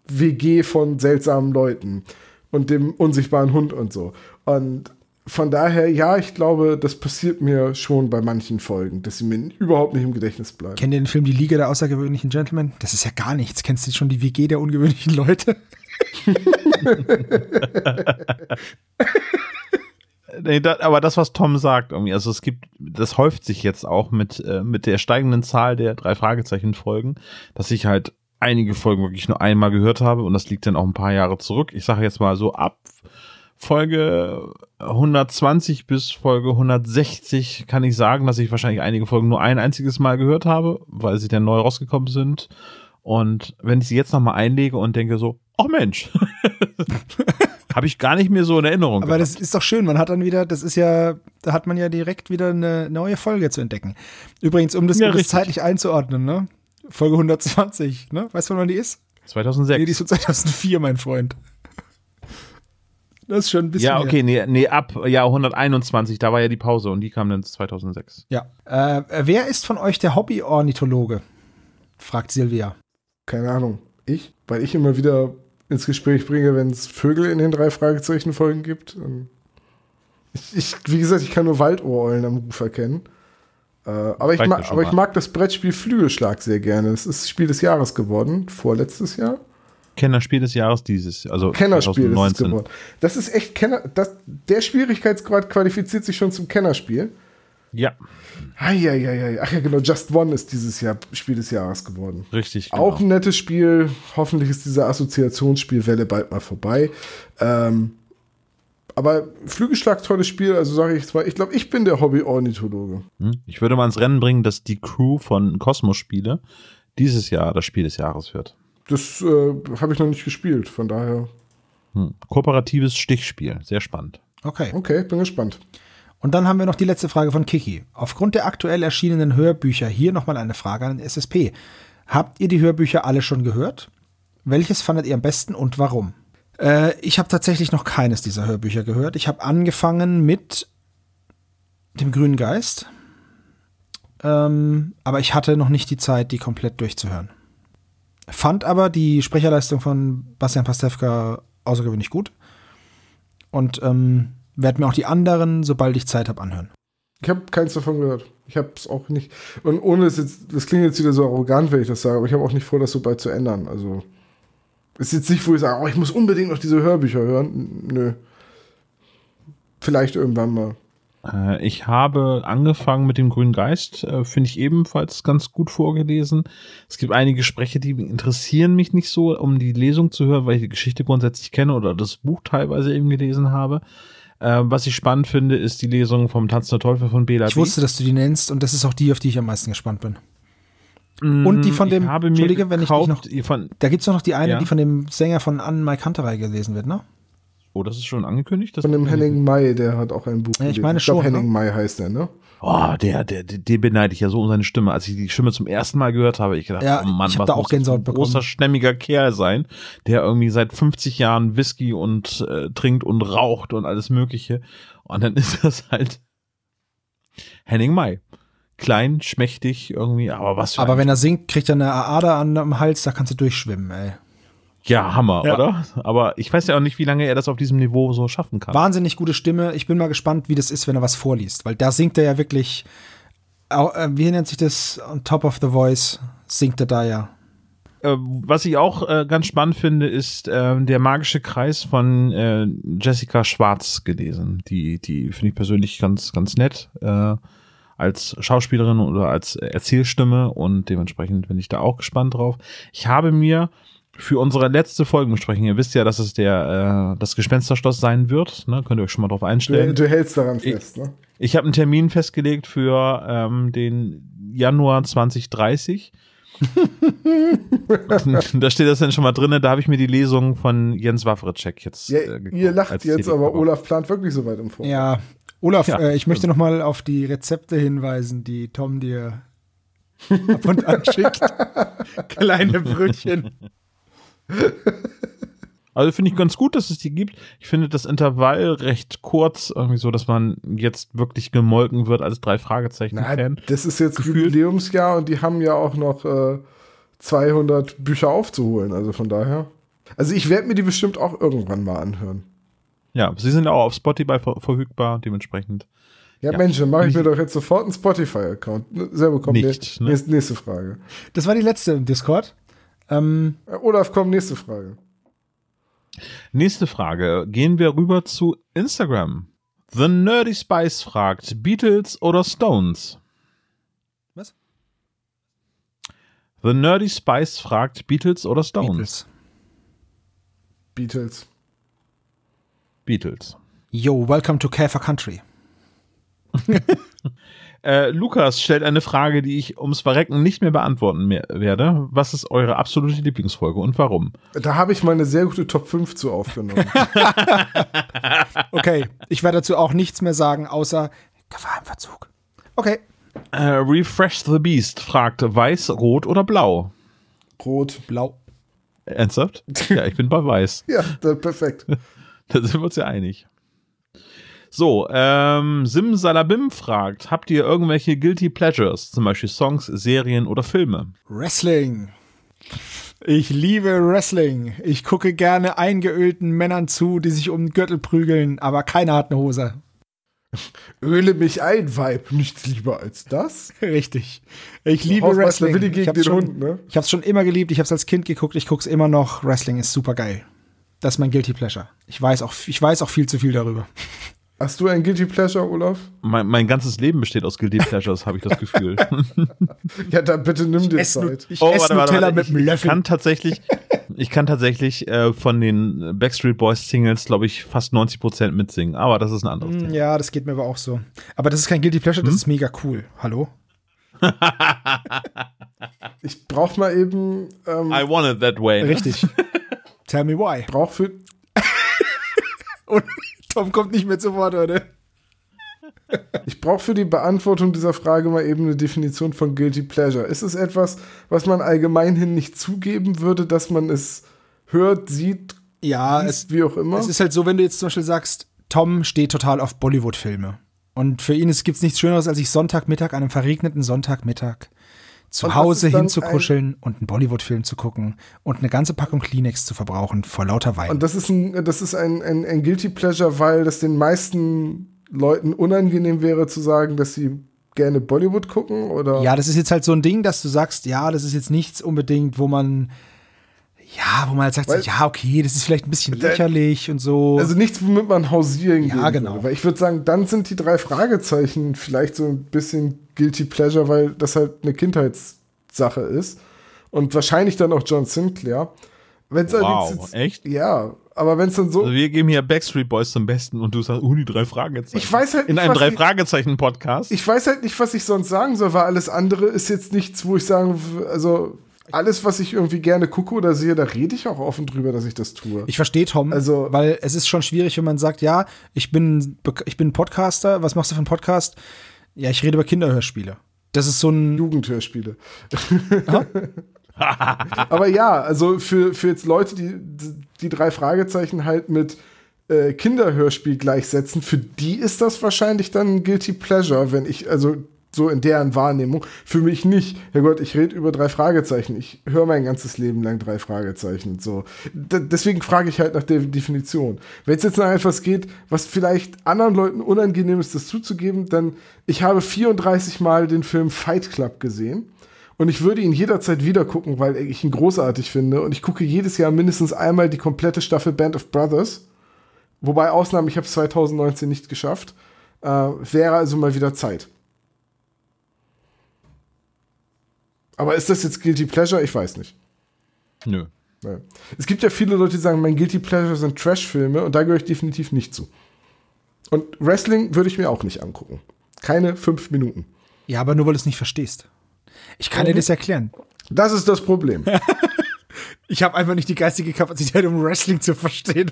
WG von seltsamen Leuten und dem unsichtbaren Hund und so. Und von daher, ja, ich glaube, das passiert mir schon bei manchen Folgen, dass sie mir überhaupt nicht im Gedächtnis bleiben. Kennt ihr den Film Die Liga der außergewöhnlichen Gentlemen? Das ist ja gar nichts. Kennst du schon die WG der ungewöhnlichen Leute? nee, da, aber das, was Tom sagt, irgendwie, also es gibt, das häuft sich jetzt auch mit, äh, mit der steigenden Zahl der drei Fragezeichen-Folgen, dass ich halt einige Folgen wirklich nur einmal gehört habe und das liegt dann auch ein paar Jahre zurück. Ich sage jetzt mal so ab Folge 120 bis Folge 160 kann ich sagen, dass ich wahrscheinlich einige Folgen nur ein einziges Mal gehört habe, weil sie dann neu rausgekommen sind. Und wenn ich sie jetzt nochmal einlege und denke so, oh Mensch, habe ich gar nicht mehr so in Erinnerung. Aber gehabt. das ist doch schön, man hat dann wieder, das ist ja, da hat man ja direkt wieder eine neue Folge zu entdecken. Übrigens, um das, ja, um das zeitlich einzuordnen, ne? Folge 120, ne? Weißt du, wann die ist? 2006. Nee, die ist von 2004, mein Freund. Das ist schon ein bisschen. Ja, okay, nee, nee, ab Jahr 121, da war ja die Pause und die kam dann 2006. Ja. Äh, wer ist von euch der Hobby-Ornithologe? fragt Silvia. Keine Ahnung. Ich? Weil ich immer wieder ins Gespräch bringe, wenn es Vögel in den drei Fragezeichen-Folgen gibt. Ich, ich, wie gesagt, ich kann nur Waldohreulen am Ruf erkennen. Äh, aber ich, mag, aber ich mag das Brettspiel Flügelschlag sehr gerne. Es ist Spiel des Jahres geworden, vorletztes Jahr. Kennerspiel des Jahres dieses, also Kennerspiel 2019. ist geworden. Das ist echt Kenner, das, der Schwierigkeitsgrad qualifiziert sich schon zum Kennerspiel. Ja. Eieiei. Ach ja, genau, Just One ist dieses Jahr Spiel des Jahres geworden. Richtig. Genau. Auch ein nettes Spiel. Hoffentlich ist diese Assoziationsspielwelle bald mal vorbei. Ähm, aber Flügelschlag, tolles Spiel, also sage ich jetzt mal, ich glaube, ich bin der Hobby-Ornithologe. Hm? Ich würde mal ins Rennen bringen, dass die Crew von Cosmos Spiele dieses Jahr das Spiel des Jahres wird. Das äh, habe ich noch nicht gespielt, von daher. Hm. Kooperatives Stichspiel, sehr spannend. Okay. Okay, bin gespannt. Und dann haben wir noch die letzte Frage von Kiki. Aufgrund der aktuell erschienenen Hörbücher hier nochmal eine Frage an den SSP. Habt ihr die Hörbücher alle schon gehört? Welches fandet ihr am besten und warum? Äh, ich habe tatsächlich noch keines dieser Hörbücher gehört. Ich habe angefangen mit dem Grünen Geist. Ähm, aber ich hatte noch nicht die Zeit, die komplett durchzuhören. Fand aber die Sprecherleistung von Bastian Pastewka außergewöhnlich gut. Und ähm, werde mir auch die anderen, sobald ich Zeit habe, anhören. Ich habe keins davon gehört. Ich habe es auch nicht. Und ohne es jetzt, das klingt jetzt wieder so arrogant, wenn ich das sage, aber ich habe auch nicht vor, das so bald zu ändern. Also ist jetzt nicht, wo ich sage, oh, ich muss unbedingt noch diese Hörbücher hören. Nö. Vielleicht irgendwann mal. Äh, ich habe angefangen mit dem Grünen Geist, äh, finde ich ebenfalls ganz gut vorgelesen. Es gibt einige Sprecher, die interessieren mich nicht so, um die Lesung zu hören, weil ich die Geschichte grundsätzlich kenne oder das Buch teilweise eben gelesen habe. Äh, was ich spannend finde, ist die Lesung vom Tanz der Teufel von Bela Ich wusste, dass du die nennst und das ist auch die, auf die ich am meisten gespannt bin. Mm, und die von dem, Entschuldige, wenn ich noch, von, da gibt es noch die eine, ja? die von dem Sänger von Anne Mai Kanterei gelesen wird, ne? Oh, das ist schon angekündigt? von dem Henning May, der hat auch ein Buch ja, ich meine ich schon. Henning ne? May heißt der, ne? Oh, der, der, der, den beneide ich ja so um seine Stimme. Als ich die Stimme zum ersten Mal gehört habe, ich gedacht, Ja, oh Mann, ich was da auch Gänsehaut ein bekommen. großer, stämmiger Kerl sein, der irgendwie seit 50 Jahren Whisky und äh, trinkt und raucht und alles Mögliche. Und dann ist das halt Henning May. Klein, schmächtig irgendwie, aber was für Aber wenn er singt, kriegt er eine Ader an am Hals, da kannst du durchschwimmen, ey. Ja, Hammer, Ja. oder? Aber ich weiß ja auch nicht, wie lange er das auf diesem Niveau so schaffen kann. Wahnsinnig gute Stimme. Ich bin mal gespannt, wie das ist, wenn er was vorliest, weil da singt er ja wirklich, äh, wie nennt sich das, on top of the voice, singt er da ja. Äh, was ich auch äh, ganz spannend finde, ist ähm, der magische Kreis von äh, Jessica Schwarz gelesen. Die, die finde ich persönlich ganz, ganz nett äh, als Schauspielerin oder als Erzählstimme und dementsprechend bin ich da auch gespannt drauf. Ich habe mir für unsere letzte Folgenbesprechung, ihr wisst ja, dass es der äh, das Gespensterschloss sein wird, ne? könnt ihr euch schon mal drauf Du, einstellen. du hältst daran fest, ne? Ich habe einen Termin festgelegt für ähm, den Januar 2030. da steht das dann schon mal drin. Da habe ich mir die Lesung von Jens Wawritschek jetzt. Ja, äh, ihr lacht jetzt, aber CD-Cover. Olaf plant wirklich so weit im Voraus. Ja, Olaf, Ja, äh, ich möchte stimmt. noch mal auf die Rezepte hinweisen, die Tom dir ab und an schickt. Kleine Brötchen. Also finde ich ganz gut, dass es die gibt. Ich finde das Intervall recht kurz, irgendwie so, dass man jetzt wirklich gemolken wird als drei Fragezeichen Nein, das ist jetzt Gefühlt. Jubiläumsjahr und die haben ja auch noch äh, 200 Bücher aufzuholen, also von daher. Also ich werde mir die bestimmt auch irgendwann mal anhören. Ja, sie sind auch auf Spotify ver verfügbar, dementsprechend. Ja, Ja. Mensch, dann mache ich mir doch jetzt sofort einen Spotify-Account. Ne, Sehr bekommen. Nicht, ne? nächste, nächste Frage. Das war die letzte im Discord. Ähm, Äh, Olaf, komm, nächste Frage. Nächste Frage. Gehen wir rüber zu Instagram. The Nerdy Spice fragt, Beatles oder Stones? Was? The Nerdy Spice fragt, Beatles oder Stones? Beatles. Beatles. Beatles. Yo, welcome to Käfer Country. Äh, Lukas stellt eine Frage, die ich ums Verrecken nicht mehr beantworten mehr werde. Was ist eure absolute Lieblingsfolge und warum? Da habe ich mal eine sehr gute Top 5 zu aufgenommen. Okay, ich werde dazu auch nichts mehr sagen, außer Gefahr im Verzug. Okay. Äh, Refresh the Beast fragt, weiß, rot oder blau? Rot. Blau. Ernsthaft? Ja, ich bin bei weiß. Ja, perfekt. Da sind wir uns ja einig. So, ähm, Simsalabim fragt, habt ihr irgendwelche Guilty Pleasures, zum Beispiel Songs, Serien oder Filme? Wrestling. Ich liebe Wrestling. Ich gucke gerne eingeölten Männern zu, die sich um den Gürtel prügeln, aber keiner hat eine Hose. Öle mich ein, Vibe. Nichts lieber als das. Richtig. Ich liebe Hausmeister Wrestling. Willi ich gegen hab's den schon, Hund, ne? Ich hab's schon immer geliebt. Ich hab's als Kind geguckt. Ich guck's immer noch. Wrestling ist super geil. Das ist mein Guilty Pleasure. Ich weiß auch, ich weiß auch viel zu viel darüber. Hast du ein Guilty Pleasure, Olaf? Mein, mein ganzes Leben besteht aus Guilty Pleasures, habe ich das Gefühl. Ja, dann bitte nimm dir Ess Nu- Zeit. ich Oh, esse Nutella mit einem Ich, ich Löffel. kann tatsächlich, ich kann tatsächlich äh, von den Backstreet Boys Singles, glaube ich, fast 90 Prozent mitsingen. Aber das ist ein anderes Mm, Thema. Ja, das geht mir aber auch so. Aber das ist kein Guilty Pleasure, das Hm? ist mega cool. Hallo? Ich brauch mal eben, ähm, I want it that way. ne? Richtig. Tell me why. brauch für, Und Tom kommt nicht mehr zu Wort, oder? ich brauch für die Beantwortung dieser Frage mal eben eine Definition von Guilty Pleasure. Ist es etwas, was man allgemeinhin nicht zugeben würde, dass man es hört, sieht, Ja, liest, es, wie auch immer? es ist halt so, wenn du jetzt zum Beispiel sagst, Tom steht total auf Bollywood-Filme. Und für ihn gibt es nichts Schöneres, als sich Sonntagmittag, einem verregneten Sonntagmittag, zu Und Hause hinzukuscheln und einen Bollywood-Film zu gucken und eine ganze Packung Kleenex zu verbrauchen vor lauter Wein. Und das ist ein, das ist ein, ein, ein Guilty Pleasure, weil das den meisten Leuten unangenehm wäre zu sagen, dass sie gerne Bollywood gucken oder Ja, das ist jetzt halt so ein Ding, dass du sagst, ja, das ist jetzt nichts unbedingt, wo man, ja, wo man halt sagt, Weil- ja, okay, das ist vielleicht ein bisschen Der- lächerlich und so. also nichts, womit man hausieren Ja, gehen genau. würde. Weil ich würde sagen, dann sind die drei Fragezeichen vielleicht so ein bisschen Guilty Pleasure, weil das halt eine Kindheitssache ist. Und wahrscheinlich dann auch John Sinclair. Wenn's Wow, allerdings jetzt, echt? Ja, aber wenn es dann so. Also wir geben hier Backstreet Boys zum Besten und du sagst, oh, die drei Fragezeichen. Ich weiß halt In nicht, einem was drei ich- Fragezeichen Podcast. Ich weiß halt nicht, was ich sonst sagen soll, weil alles andere ist jetzt nichts, wo ich sagen, also alles, was ich irgendwie gerne gucke oder sehe, da rede ich auch offen drüber, dass ich das tue. Ich verstehe Tom, Also- weil es ist schon schwierig, wenn man sagt, ja, ich bin, ich bin Podcaster, was machst du für einen Podcast? Ja, ich rede über Kinderhörspiele. Das ist so ein. Jugendhörspiele. Aber ja, also für, für jetzt Leute, die die drei Fragezeichen halt mit äh, Kinderhörspiel gleichsetzen, für die ist das wahrscheinlich dann ein Guilty Pleasure, wenn ich, also so in deren Wahrnehmung. Für mich nicht. Herr Gott, ich rede über drei Fragezeichen. Ich höre mein ganzes Leben lang drei Fragezeichen. So. D deswegen frage ich halt nach der Definition. Wenn es jetzt nach etwas geht, was vielleicht anderen Leuten unangenehm ist, das zuzugeben, dann ich habe 34 Mal den Film Fight Club gesehen. Und ich würde ihn jederzeit wieder gucken, weil ich ihn großartig finde. Und ich gucke jedes Jahr mindestens einmal die komplette Staffel Band of Brothers. Wobei Ausnahmen, ich habe es 2019 nicht geschafft. Äh, wäre also mal wieder Zeit. Aber ist das jetzt Guilty Pleasure? Ich weiß nicht. Nö. Ja. Es gibt ja viele Leute, die sagen, mein Guilty Pleasure sind Trash-Filme und da gehöre ich definitiv nicht zu. Und Wrestling würde ich mir auch nicht angucken. Keine fünf Minuten. Ja, aber nur weil du es nicht verstehst. Ich kann mhm. dir das erklären. Das ist das Problem. ich habe einfach nicht die geistige Kapazität, um Wrestling zu verstehen.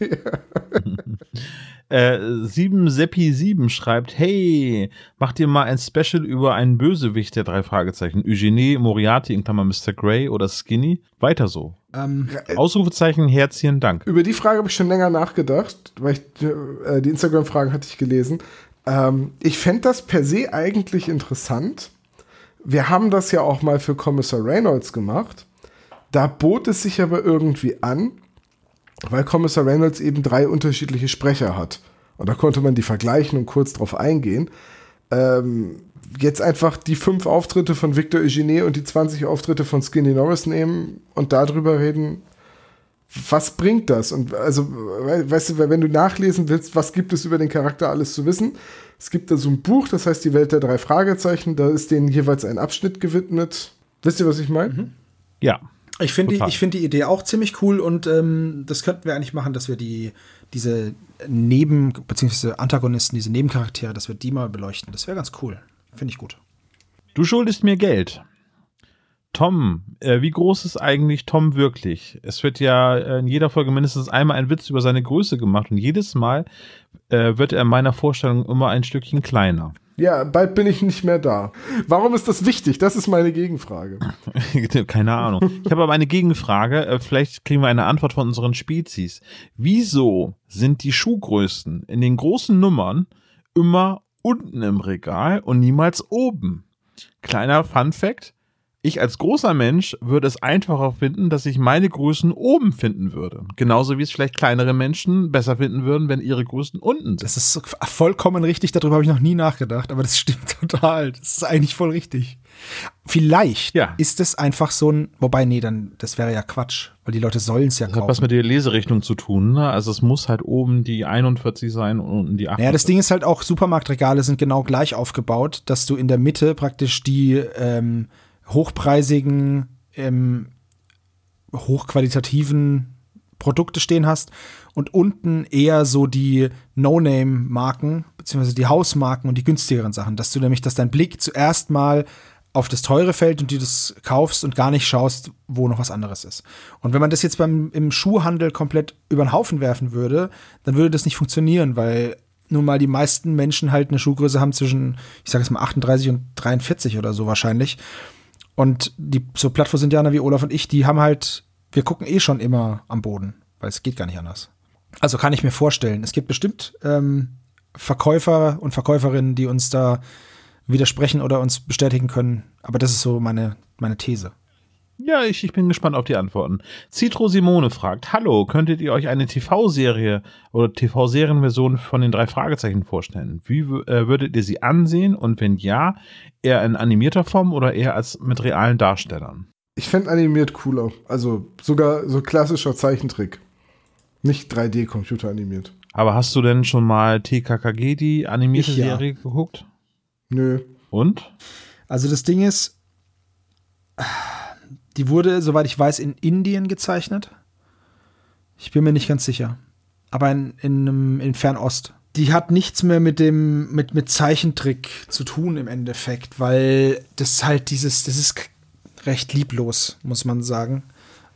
äh, 7seppi7 schreibt, hey, macht ihr mal ein Special über einen Bösewicht der drei Fragezeichen? Eugenie, Moriarty, in Klammer Mr. Grey oder Skinny? Weiter so. Ähm, Ausrufezeichen, Herzchen, Dank. Über die Frage habe ich schon länger nachgedacht, weil ich, äh, die Instagram-Fragen hatte ich gelesen. Ähm, ich fände das per se eigentlich interessant. Wir haben das ja auch mal für Kommissar Reynolds gemacht. Da bot es sich aber irgendwie an, weil Kommissar Reynolds eben drei unterschiedliche Sprecher hat. Und da konnte man die vergleichen und kurz drauf eingehen. Ähm, jetzt einfach die fünf Auftritte von Victor Eugenie und die 20 Auftritte von Skinny Norris nehmen und darüber reden, was bringt das? Und also, weißt du, wenn du nachlesen willst, was gibt es über den Charakter alles zu wissen? Es gibt da so ein Buch, das heißt Die Welt der drei Fragezeichen, da ist denen jeweils ein Abschnitt gewidmet. Wisst ihr, was ich meine? Mhm. Ja. Ich finde die, find die Idee auch ziemlich cool und ähm, das könnten wir eigentlich machen, dass wir die, diese Neben- bzw. Antagonisten, diese Nebencharaktere, dass wir die mal beleuchten. Das wäre ganz cool. Finde ich gut. Du schuldest mir Geld. Tom, äh, wie groß ist eigentlich Tom wirklich? Es wird ja in jeder Folge mindestens einmal ein Witz über seine Größe gemacht und jedes Mal äh, wird er in meiner Vorstellung immer ein Stückchen kleiner. Ja, bald bin ich nicht mehr da. Warum ist das wichtig? Das ist meine Gegenfrage. Keine Ahnung. Ich habe aber eine Gegenfrage. Äh, vielleicht kriegen wir eine Antwort von unseren Spezies. Wieso sind die Schuhgrößen in den großen Nummern immer unten im Regal und niemals oben? Kleiner Fun Fact. Ich als großer Mensch würde es einfacher finden, dass ich meine Größen oben finden würde. Genauso wie es vielleicht kleinere Menschen besser finden würden, wenn ihre Größen unten sind. Das ist vollkommen richtig, darüber habe ich noch nie nachgedacht, aber das stimmt total. Das ist eigentlich voll richtig. Vielleicht ja. ist es einfach so ein, wobei, nee, dann, das wäre ja Quatsch, weil die Leute sollen es ja das kaufen. Hat was mit der Leserichtung zu tun, ne? Also es muss halt oben die 41 sein und unten die 8. Ja, das Ding ist halt auch, Supermarktregale sind genau gleich aufgebaut, dass du in der Mitte praktisch die, ähm, hochpreisigen, ähm, hochqualitativen Produkte stehen hast und unten eher so die No-Name-Marken, beziehungsweise die Hausmarken und die günstigeren Sachen, dass du nämlich, dass dein Blick zuerst mal auf das teure fällt und du das kaufst und gar nicht schaust, wo noch was anderes ist. Und wenn man das jetzt beim im Schuhhandel komplett über den Haufen werfen würde, dann würde das nicht funktionieren, weil nun mal die meisten Menschen halt eine Schuhgröße haben zwischen, ich sage jetzt mal 38 und 43 oder so wahrscheinlich. Und die so Plattfuß-Indianer wie Olaf und ich, die haben halt, wir gucken eh schon immer am Boden, weil es geht gar nicht anders. Also kann ich mir vorstellen, es gibt bestimmt ähm, Verkäufer und Verkäuferinnen, die uns da widersprechen oder uns bestätigen können. Aber das ist so meine, meine These. Ja, ich, ich bin gespannt auf die Antworten. Citro Simone fragt: Hallo, könntet ihr euch eine TV-Serie oder TV-Serienversion von den drei Fragezeichen vorstellen? Wie äh, würdet ihr sie ansehen und wenn ja, eher in animierter Form oder eher als mit realen Darstellern? Ich fände animiert cooler. Also sogar so klassischer Zeichentrick. Nicht 3D-Computer animiert. Aber hast du denn schon mal TKKG, die animierte ich, ja. Serie, geguckt? Nö. Und? Also das Ding ist die wurde, soweit ich weiß, in Indien gezeichnet. Ich bin mir nicht ganz sicher. Aber in, in, in Fernost. Die hat nichts mehr mit dem, mit, mit Zeichentrick zu tun im Endeffekt, weil das halt dieses, das ist recht lieblos, muss man sagen.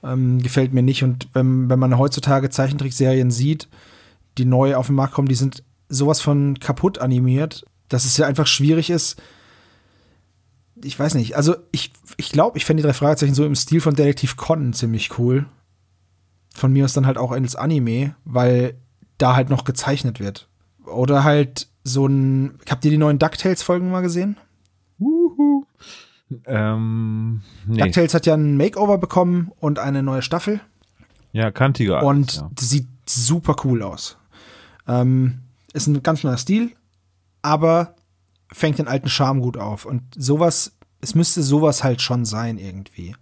Ähm, gefällt mir nicht. Und wenn, wenn man heutzutage Zeichentrickserien sieht, die neu auf den Markt kommen, die sind sowas von kaputt animiert. dass es ja einfach schwierig ist. Ich weiß nicht, also ich, ich glaube, ich fände die drei Fragezeichen so im Stil von Detektiv Conan ziemlich cool. Von mir aus dann halt auch als Anime, weil da halt noch gezeichnet wird. Oder halt so ein. Habt ihr die neuen DuckTales-Folgen mal gesehen? Uhu. Ähm, nee. DuckTales hat ja ein Makeover bekommen und eine neue Staffel. Ja, kantiger. Und ja. sieht super cool aus. Ähm, ist ein ganz neuer Stil, aber fängt den alten Charme gut auf. Und sowas, es müsste sowas halt schon sein irgendwie.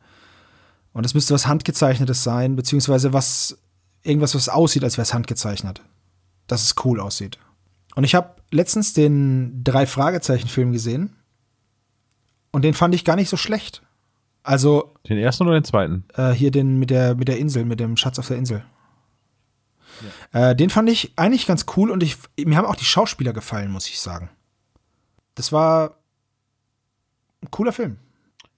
Und es müsste was Handgezeichnetes sein, beziehungsweise was, irgendwas, was aussieht, als wäre es handgezeichnet. Dass es cool aussieht. Und ich habe letztens den Drei-Fragezeichen-Film gesehen. Und den fand ich gar nicht so schlecht. Also, Den ersten oder den zweiten? äh, hier den mit der, mit der Insel, mit dem Schatz auf der Insel. Äh, den fand ich eigentlich ganz cool und ich, mir haben auch die Schauspieler gefallen, muss ich sagen. Das war ein cooler Film.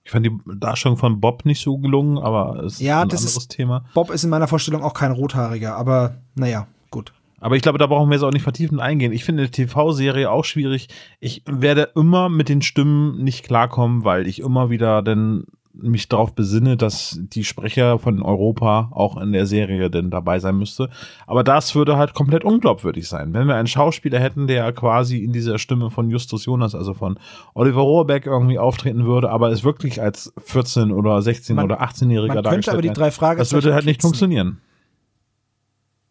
Ich fand die Darstellung von Bob nicht so gelungen, aber es Ja, ist ein das anderes ist- Thema. Bob ist in meiner Vorstellung auch kein Rothaariger, aber naja, gut. Aber ich glaube, da brauchen wir jetzt auch nicht vertiefend eingehen. Ich finde die TV-Serie auch schwierig. Ich werde immer mit den Stimmen nicht klarkommen, weil ich immer wieder dann mich darauf besinne, dass die Sprecher von Europa auch in der Serie denn dabei sein müsste. Aber das würde halt komplett unglaubwürdig sein. Wenn wir einen Schauspieler hätten, der quasi in dieser Stimme von Justus Jonas, also von Oliver Rohrbeck irgendwie auftreten würde, aber es wirklich als 14 oder 16 Man- oder 18-Jähriger Man könnte dargestellt aber die drei Fragezeichen. Das würde halt nicht Kids nehmen. funktionieren.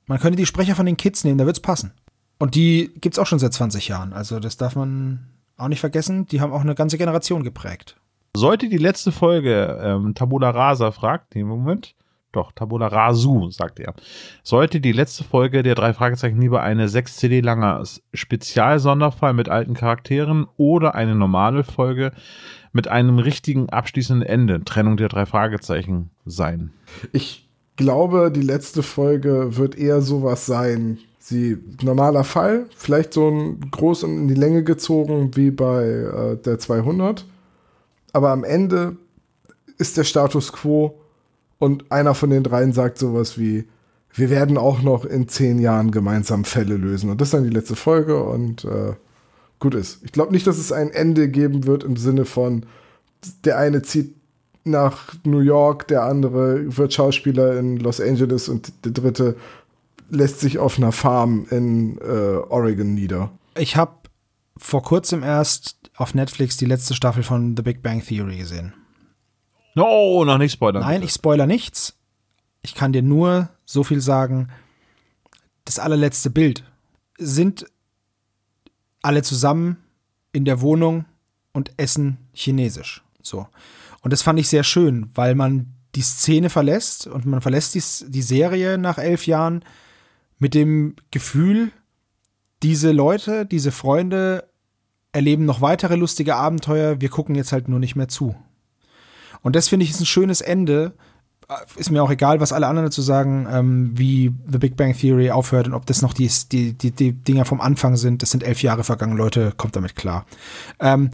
Man könnte die Sprecher von den Kids nehmen, da wird's passen. Und die gibt's auch schon seit 20 Jahren. Also das darf man auch nicht vergessen. Die haben auch eine ganze Generation geprägt. Sollte die letzte Folge ähm, Tabula Rasa fragt, nee, Moment, doch, Tabula Rasu, sagt er. Sollte die letzte Folge der drei Fragezeichen lieber eine 6 CD langer Spezialsonderfall mit alten Charakteren oder eine normale Folge mit einem richtigen abschließenden Ende, Trennung der drei Fragezeichen sein? Ich glaube, die letzte Folge wird eher sowas sein. Sie, normaler Fall, vielleicht so ein groß in die Länge gezogen wie bei äh, der 200. Aber am Ende ist der Status quo und einer von den dreien sagt sowas wie, wir werden auch noch in zehn Jahren gemeinsam Fälle lösen. Und das ist dann die letzte Folge und äh, gut ist. Ich glaube nicht, dass es ein Ende geben wird im Sinne von, der eine zieht nach New York, der andere wird Schauspieler in Los Angeles und der dritte lässt sich auf einer Farm in äh, Oregon nieder. Ich habe vor kurzem erst auf Netflix die letzte Staffel von The Big Bang Theory gesehen. No, noch nicht spoilern. Nein, bitte. ich spoiler nichts. Ich kann dir nur so viel sagen. Das allerletzte Bild sind alle zusammen in der Wohnung und essen chinesisch. So. Und das fand ich sehr schön, weil man die Szene verlässt und man verlässt die, die Serie nach elf Jahren mit dem Gefühl, diese Leute, diese Freunde erleben noch weitere lustige Abenteuer. Wir gucken jetzt halt nur nicht mehr zu. Und das finde ich ist ein schönes Ende. Ist mir auch egal, was alle anderen dazu sagen, ähm, wie The Big Bang Theory aufhört und ob das noch die, die, die, die Dinger vom Anfang sind. Das sind elf Jahre vergangen, Leute, kommt damit klar. Ähm,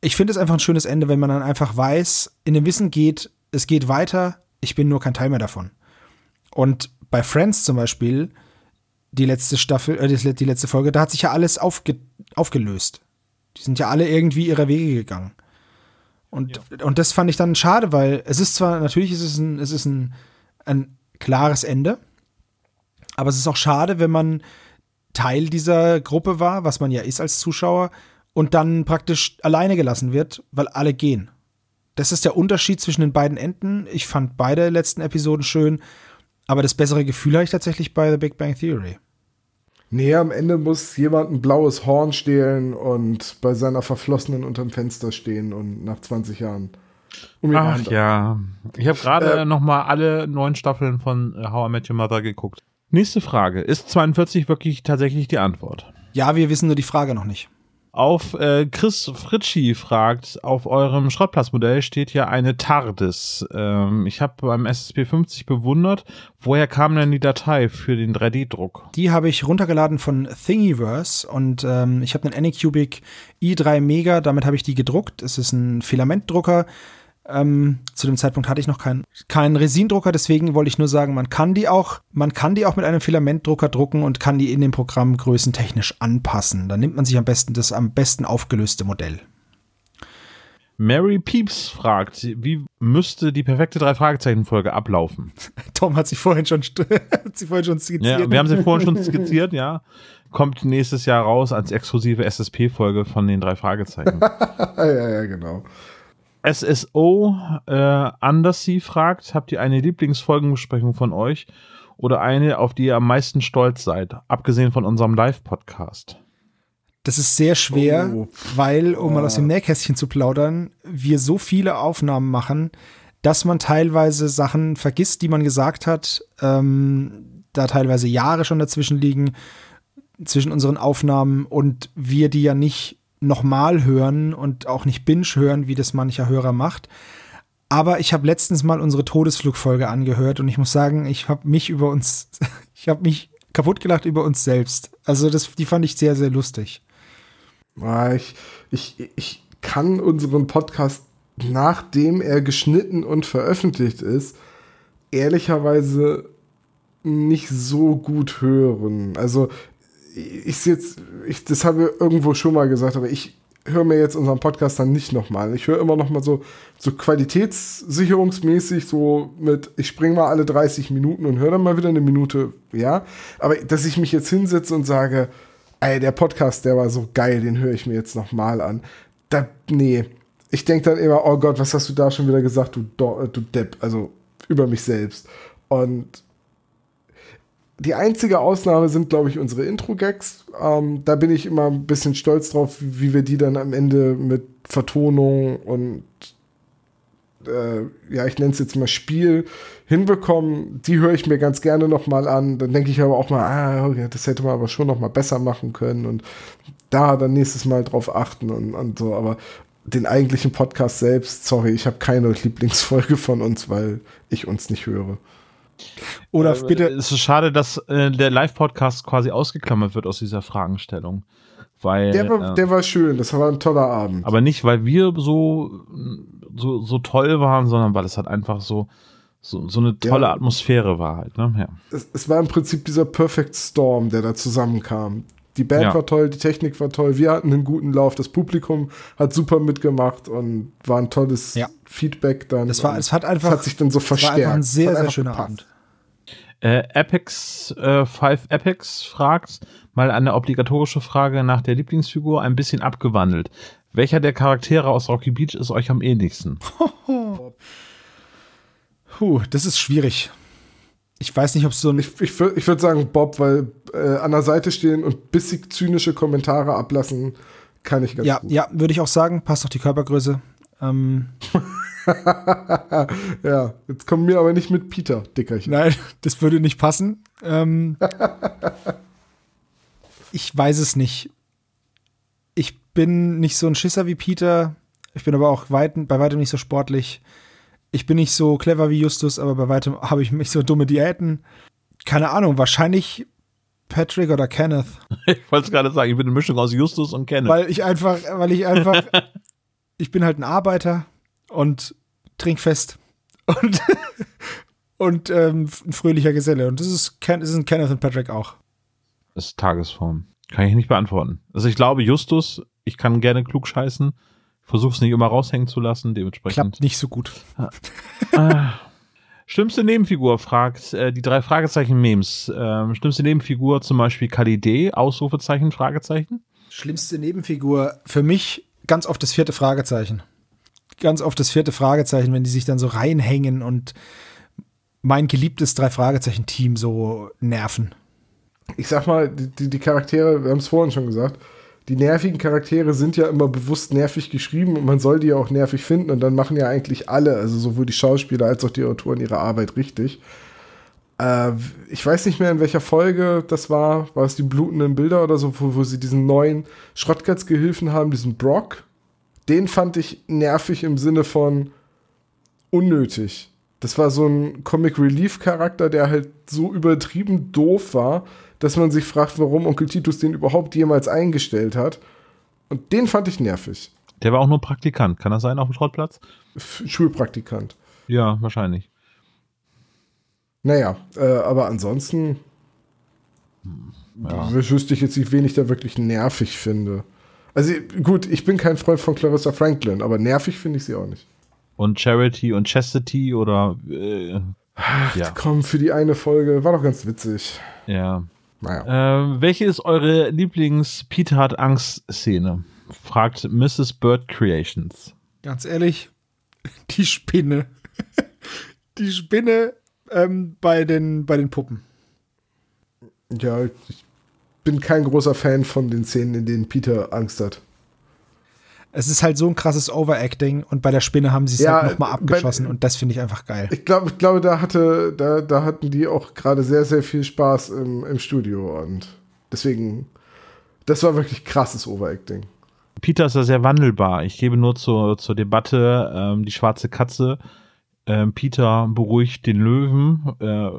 ich finde es einfach ein schönes Ende, wenn man dann einfach weiß, in dem Wissen geht, es geht weiter, ich bin nur kein Teil mehr davon. Und bei Friends zum Beispiel, die letzte Staffel, äh, die letzte Folge, da hat sich ja alles aufge aufgelöst. Die sind ja alle irgendwie ihre Wege gegangen. Und, und das fand ich dann schade, weil es ist zwar, natürlich ist es ein, es ist ein, ein klares Ende, aber es ist auch schade, wenn man Teil dieser Gruppe war, was man ja ist als Zuschauer, und dann praktisch alleine gelassen wird, weil alle gehen. Das ist der Unterschied zwischen den beiden Enden. Ich fand beide letzten Episoden schön, aber das bessere Gefühl habe ich tatsächlich bei The Big Bang Theory. Nee, am Ende muss jemand ein blaues Horn stehlen und bei seiner Verflossenen unterm Fenster stehen und nach 20 Jahren. um Ach hand- ja. Ich habe gerade Äh, noch mal alle neun Staffeln von äh, How I Met Your Mother geguckt. Nächste Frage. Ist 42 wirklich tatsächlich die Antwort? Ja, wir wissen nur die Frage noch nicht. Auf äh, Chris Fritschi fragt, auf eurem Schrottplatzmodell steht ja eine TARDIS. Ähm, ich habe beim SSP50 bewundert, woher kam denn die Datei für den 3D-Druck? Die habe ich runtergeladen von Thingiverse und ähm, ich habe einen Anycubic i3 Mega, damit habe ich die gedruckt. Es ist ein Filamentdrucker. Ähm, zu dem Zeitpunkt hatte ich noch keinen keinen Resindrucker, deswegen wollte ich nur sagen, man kann die auch, man kann die auch mit einem Filamentdrucker drucken und kann die in dem Programm größentechnisch anpassen. Dann nimmt man sich am besten das am besten aufgelöste Modell. Mary Peeps fragt, wie müsste die perfekte Drei-Fragezeichen-Folge ablaufen? Tom hat sie vorhin schon, hat sie vorhin schon skizziert. Ja, wir haben sie vorhin schon skizziert, ja. Kommt nächstes Jahr raus als exklusive SSP-Folge von den drei Fragezeichen. ja, ja, genau. SSO äh, Undersea fragt, habt ihr eine Lieblingsfolgenbesprechung von euch oder eine, auf die ihr am meisten stolz seid, abgesehen von unserem Live-Podcast? Das ist sehr schwer, Oh. weil, um mal aus dem Nähkästchen zu plaudern, wir so viele Aufnahmen machen, dass man teilweise Sachen vergisst, die man gesagt hat, ähm, da teilweise Jahre schon dazwischen liegen, zwischen unseren Aufnahmen und wir die ja nicht nochmal hören und auch nicht binge hören, wie das mancher Hörer macht. Aber ich habe letztens mal unsere Todesflugfolge angehört und ich muss sagen, ich habe mich über uns, ich habe mich kaputt gelacht über uns selbst. Also das, die fand ich sehr, sehr lustig. Ah, Ich, ich, ich kann unseren Podcast, nachdem er geschnitten und veröffentlicht ist, ehrlicherweise nicht so gut hören. Also ich jetzt, ich, das habe ich irgendwo schon mal gesagt, aber ich höre mir jetzt unseren Podcast dann nicht nochmal. Ich höre immer noch mal so, so qualitätssicherungsmäßig, so mit, ich springe mal alle 30 Minuten und höre dann mal wieder eine Minute, ja. Aber dass ich mich jetzt hinsetze und sage, ey, der Podcast, der war so geil, den höre ich mir jetzt nochmal an. Da, nee. Ich denke dann immer, oh Gott, was hast du da schon wieder gesagt, du, du Depp, also über mich selbst. Und die einzige Ausnahme sind, glaube ich, unsere Intro-Gags. Ähm, da bin ich immer ein bisschen stolz drauf, wie, wir die dann am Ende mit Vertonung und äh, ja, ich nenne es jetzt mal Spiel hinbekommen. Die höre ich mir ganz gerne noch mal an. Dann denke ich aber auch mal, ah, das hätte man aber schon noch mal besser machen können und da dann nächstes Mal drauf achten und, und so. Aber den eigentlichen Podcast selbst, sorry, ich habe keine Lieblingsfolge von uns, weil ich uns nicht höre. Oder Äh, bitte, Es ist schade, dass äh, der Live-Podcast quasi ausgeklammert wird aus dieser Fragenstellung. Weil, Der war, äh, der war schön, das war ein toller Abend. aber nicht, weil wir so, so, so toll waren, sondern weil es halt einfach so, so, so eine tolle Ja. Atmosphäre war halt. Ne? Ja. es, es war im Prinzip dieser Perfect Storm, der da zusammenkam. Die Band Ja. war toll, die Technik war toll, wir hatten einen guten Lauf, das Publikum hat super mitgemacht und war ein tolles Ja. Feedback dann. das war, es hat einfach, hat sich dann so es war verstärkt. einfach ein sehr, sehr schöner gepasst. Abend. Äh, Epics, äh, Five Epics fragt mal eine obligatorische Frage nach der Lieblingsfigur, ein bisschen abgewandelt. Welcher der Charaktere aus Rocky Beach ist euch am ähnlichsten? Puh, das ist schwierig. Ich weiß nicht, ob es so ein. Ich, ich, ich würde sagen Bob, weil äh, an der Seite stehen und bissig zynische Kommentare ablassen, kann ich ganz Ja, gut. ja, würde ich auch sagen. Passt doch die Körpergröße. Ähm, Ja, jetzt kommen wir aber nicht mit Peter, Dickerchen. nein, das würde nicht passen. Ähm, ich weiß es nicht. Ich bin nicht so ein Schisser wie Peter. Ich bin aber auch weit, bei weitem nicht so sportlich. Ich bin nicht so clever wie Justus, aber bei weitem habe ich nicht so dumme Diäten. Keine Ahnung, wahrscheinlich Patrick oder Kenneth. Ich wollte es gerade sagen, ich bin eine Mischung aus Justus und Kenneth. Weil ich einfach, weil ich einfach, ich bin halt ein Arbeiter und trinkfest und, und ähm, ein fröhlicher Geselle. Und das ist, das sind Kenneth und Patrick auch. Das ist Tagesform. Kann ich nicht beantworten. Also ich glaube, Justus, ich kann gerne klug scheißen, versuche es nicht immer raushängen zu lassen, dementsprechend. Klappt nicht so gut. Ah. Schlimmste Nebenfigur fragt äh, die drei Fragezeichen-Memes. Ähm, schlimmste Nebenfigur zum Beispiel Kalidee, Ausrufezeichen, Fragezeichen. Schlimmste Nebenfigur für mich ganz oft das vierte Fragezeichen. Ganz oft das vierte Fragezeichen, wenn die sich dann so reinhängen und mein geliebtes drei Fragezeichen-Team so nerven. ich sag mal, die, die, die Charaktere, wir haben es vorhin schon gesagt, die nervigen Charaktere sind ja immer bewusst nervig geschrieben und man soll die ja auch nervig finden und dann machen ja eigentlich alle, also sowohl die Schauspieler als auch die Autoren ihre Arbeit richtig. Äh, ich weiß nicht mehr, in welcher Folge das war, war es die blutenden Bilder oder so, wo, wo sie diesen neuen Schrottgeizgehilfen haben, diesen Brock. Den fand ich nervig im Sinne von unnötig. Das war so ein Comic Relief Charakter, der halt so übertrieben doof war, dass man sich fragt, warum Onkel Titus den überhaupt jemals eingestellt hat. Und den fand ich nervig. Der war auch nur Praktikant. Kann das sein auf dem Schrottplatz? Schulpraktikant. Ja, wahrscheinlich. Naja, äh, aber ansonsten Ja. wüsste ich jetzt nicht, wen ich da wirklich nervig finde. Also gut, ich bin kein Freund von Clarissa Franklin, aber nervig finde ich sie auch nicht. Und Charity und Chastity oder äh, ja. Komm, für die eine Folge war doch ganz witzig. ja. Naja. Ähm, welche ist eure Lieblings-Peter hat Angst-Szene? Fragt Mrs. Bird Creations. Ganz ehrlich, die Spinne. Die Spinne ähm, bei, den, bei den Puppen. Ja, ich bin kein großer Fan von den Szenen, in denen Peter Angst hat. Es ist halt so ein krasses Overacting und bei der Spinne haben sie es Ja, halt nochmal bei- abgeschossen und das finde ich einfach geil. Ich glaube, ich glaube, da hatte, da, da hatten die auch gerade sehr, sehr viel Spaß im, im Studio und deswegen, das war wirklich krasses Overacting. Peter ist ja sehr wandelbar. Ich gebe nur zur, zur Debatte ähm, die schwarze Katze. Ähm, Peter beruhigt den Löwen. Äh,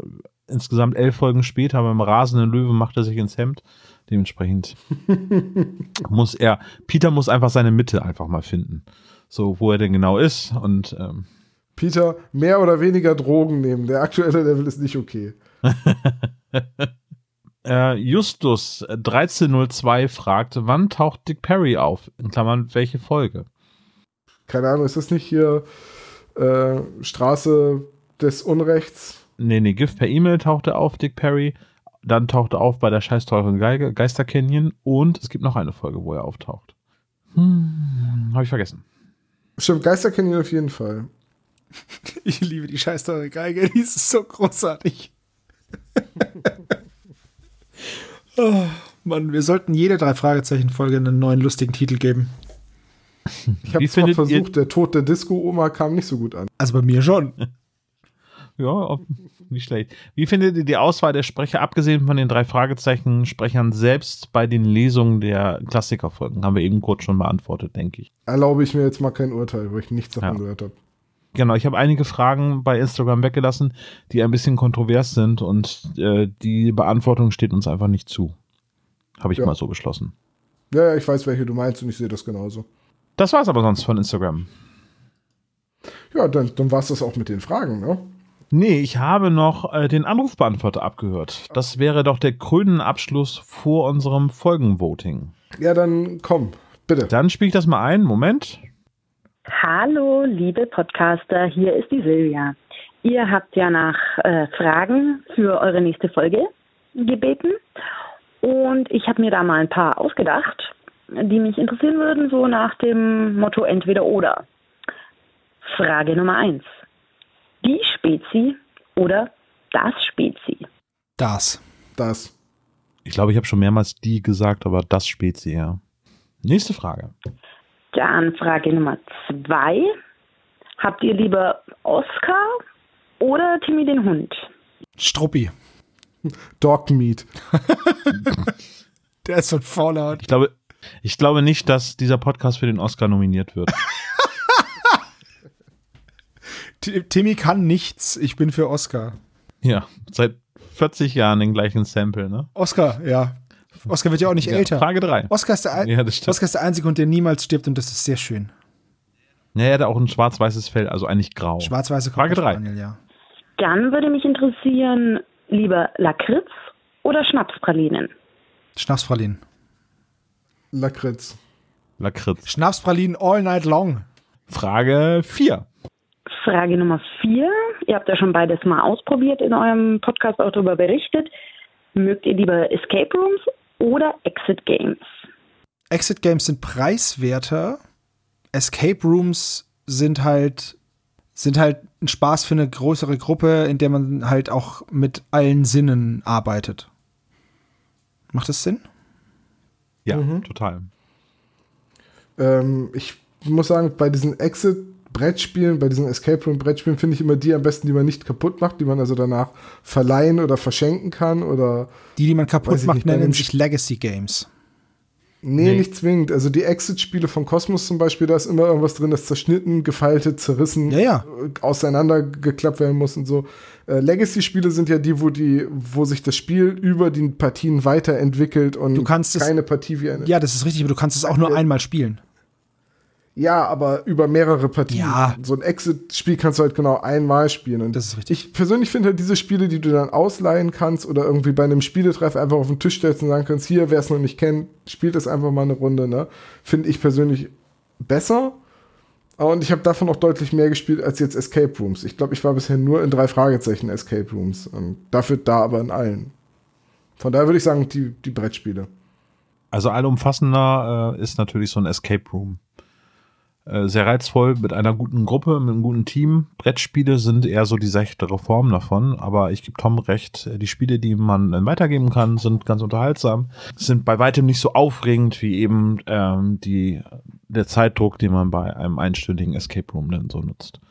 insgesamt elf Folgen später beim rasenden Löwen macht er sich ins Hemd. Dementsprechend muss er, Peter muss einfach seine Mitte einfach mal finden. So, wo er denn genau ist. Und ähm, Peter, mehr oder weniger Drogen nehmen. Der aktuelle Level ist nicht okay. äh, Justus äh, 1302 fragt, wann taucht Dick Perry auf? In Klammern, welche Folge? Keine Ahnung, ist das nicht hier äh, Straße des Unrechts? Nee, nee, Gift per E-Mail tauchte auf, Dick Perry. Dann tauchte er auf bei der scheiß teuren Geige, Geister Canyon. Und es gibt noch eine Folge, wo er auftaucht. Hm, habe ich vergessen. Stimmt, Geister ihn auf jeden Fall. Ich liebe die scheiß teure Geige, die ist so großartig. oh, Mann, wir sollten jede drei Fragezeichen-Folge einen neuen lustigen Titel geben. Ich habe ihr- versucht, der Tod der Disco-Oma kam nicht so gut an. Also bei mir schon. Ja, nicht schlecht. Wie findet ihr die Auswahl der Sprecher, abgesehen von den drei Fragezeichen-Sprechern selbst bei den Lesungen der Klassikerfolgen? Haben wir eben kurz schon beantwortet, denke ich. Erlaube ich mir jetzt mal kein Urteil, weil ich nichts davon Ja. gehört habe. Genau, ich habe einige Fragen bei Instagram weggelassen, die ein bisschen kontrovers sind und äh, die Beantwortung steht uns einfach nicht zu. Habe ich Ja. mal so beschlossen. Ja, ja, ich weiß, welche du meinst und ich sehe das genauso. Das war's aber sonst von Instagram. Ja, dann, dann war es das auch mit den Fragen, ne? Nee, ich habe noch äh, den Anrufbeantworter abgehört. Das wäre doch der krönende Abschluss vor unserem Folgenvoting. Ja, dann komm, bitte. Dann spiele ich das mal ein. Moment. Hallo, liebe Podcaster, hier ist die Silvia. Ihr habt ja nach äh, Fragen für eure nächste Folge gebeten und ich habe mir da mal ein paar ausgedacht, die mich interessieren würden, so nach dem Motto entweder oder. Frage Nummer eins: Die Spezi oder das Spezi? Das. Das. Ich glaube, ich habe schon mehrmals die gesagt, aber das Spezi, ja. Nächste Frage. Dann Frage Nummer zwei: Habt ihr lieber Oscar oder Timmy den Hund? Struppi. Dog Meat. Der ist von Fallout. Ich glaube, ich glaube nicht, dass dieser Podcast für den Oscar nominiert wird. Timmy kann nichts. Ich bin für Oscar. ja, seit 40 Jahren den gleichen Sample, ne? Oscar, ja. Oscar wird ja auch nicht Ja, älter. Frage 3. Oscar ist, der Ein Ja. Oscar ist der Einzige, und der niemals stirbt und das ist sehr schön. Ja, er hat auch ein schwarz-weißes Fell, also eigentlich grau. Schwarz-weiße Frage drei. Daniel, ja. Dann würde mich interessieren, lieber Lakritz oder Schnapspralinen? Schnapspralinen. Lakritz. Lakritz. Schnapspralinen all night long. Frage 4. Frage Nummer vier. Ihr habt ja schon beides mal ausprobiert in eurem Podcast auch darüber berichtet. Mögt ihr lieber Escape Rooms oder Exit Games? Exit Games sind preiswerter. Escape Rooms sind halt sind halt ein Spaß für eine größere Gruppe, in der man halt auch mit allen Sinnen arbeitet. Macht das Sinn? Ja, Mhm. total. Ähm, ich muss sagen, bei diesen Exit-Brettspielen, bei diesen Escape Room-Brettspielen finde ich immer die am besten, die man nicht kaputt macht, die man also danach verleihen oder verschenken kann oder. Die, die man kaputt macht, nicht, nennen sich Legacy Games. Nee, Nee. nicht zwingend. Also die Exit-Spiele von Cosmos zum Beispiel, da ist immer irgendwas drin, das zerschnitten, gefaltet, zerrissen, Ja, ja. äh, auseinandergeklappt werden muss und so. Äh, Legacy-Spiele sind ja die, wo die, wo sich das Spiel über die Partien weiterentwickelt und Du kannst es- keine Partie wie eine. Ja, das ist richtig, aber du kannst es auch nur einmal spielen. Ja, aber über mehrere Partien. Ja. So ein Exit-Spiel kannst du halt genau einmal spielen. Und Das ist richtig. Ich persönlich finde halt diese Spiele, die du dann ausleihen kannst oder irgendwie bei einem Spieletreff einfach auf den Tisch stellst und sagen kannst, hier, wer es noch nicht kennt, spielt es einfach mal eine Runde, ne? Finde ich persönlich besser. Und ich habe davon auch deutlich mehr gespielt als jetzt Escape Rooms. Ich glaube, ich war bisher nur in drei Fragezeichen Escape Rooms. Und dafür da aber in allen. Von daher würde ich sagen, die, die Brettspiele. Also allumfassender äh, ist natürlich so ein Escape Room. Äh, sehr reizvoll mit einer guten Gruppe, mit einem guten Team. Brettspiele sind eher so die sechtere Form davon, aber ich gebe Tom recht, die Spiele, die man weitergeben kann, sind ganz unterhaltsam, sind bei weitem nicht so aufregend wie eben ähm, die, der Zeitdruck, den man bei einem einstündigen Escape Room dann so nutzt.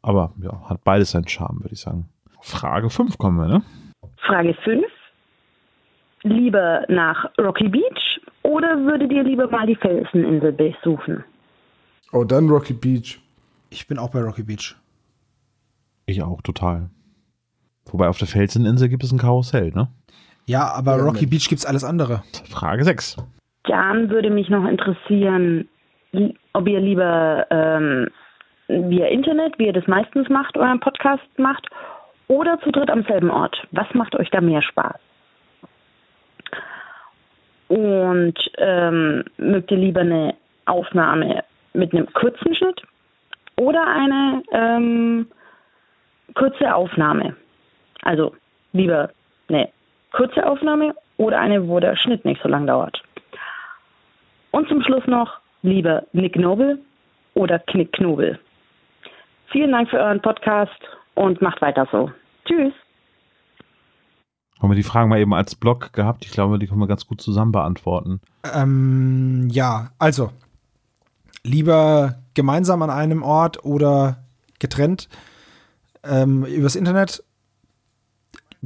Aber ja, hat beides seinen Charme, würde ich sagen. Frage 5 kommen wir, ne? Frage 5. Lieber nach Rocky Beach oder würdet ihr lieber mal die Felseninsel besuchen? Oh, dann Rocky Beach. Ich bin auch bei Rocky Beach. Ich auch, total. Wobei auf der Felseninsel gibt es ein Karussell, ne? Ja, aber Ja, Rocky Mensch. Beach gibt's alles andere. Frage 6. Dann würde mich noch interessieren, ob ihr lieber ähm, via Internet, wie ihr das meistens macht, euren Podcast macht, oder zu dritt am selben Ort. Was macht euch da mehr Spaß? Und ähm, mögt ihr lieber eine Aufnahme mit einem kurzen Schnitt oder eine ähm, kurze Aufnahme? Also lieber eine kurze Aufnahme oder eine, wo der Schnitt nicht so lang dauert. Und zum Schluss noch lieber Nick Nobel oder Knick Knobel. Vielen Dank für euren Podcast und macht weiter so. Tschüss. Haben wir die Fragen mal eben als Blog gehabt? Ich glaube, die können wir ganz gut zusammen beantworten. Ähm, ja, also lieber gemeinsam an einem Ort oder getrennt ähm, übers Internet.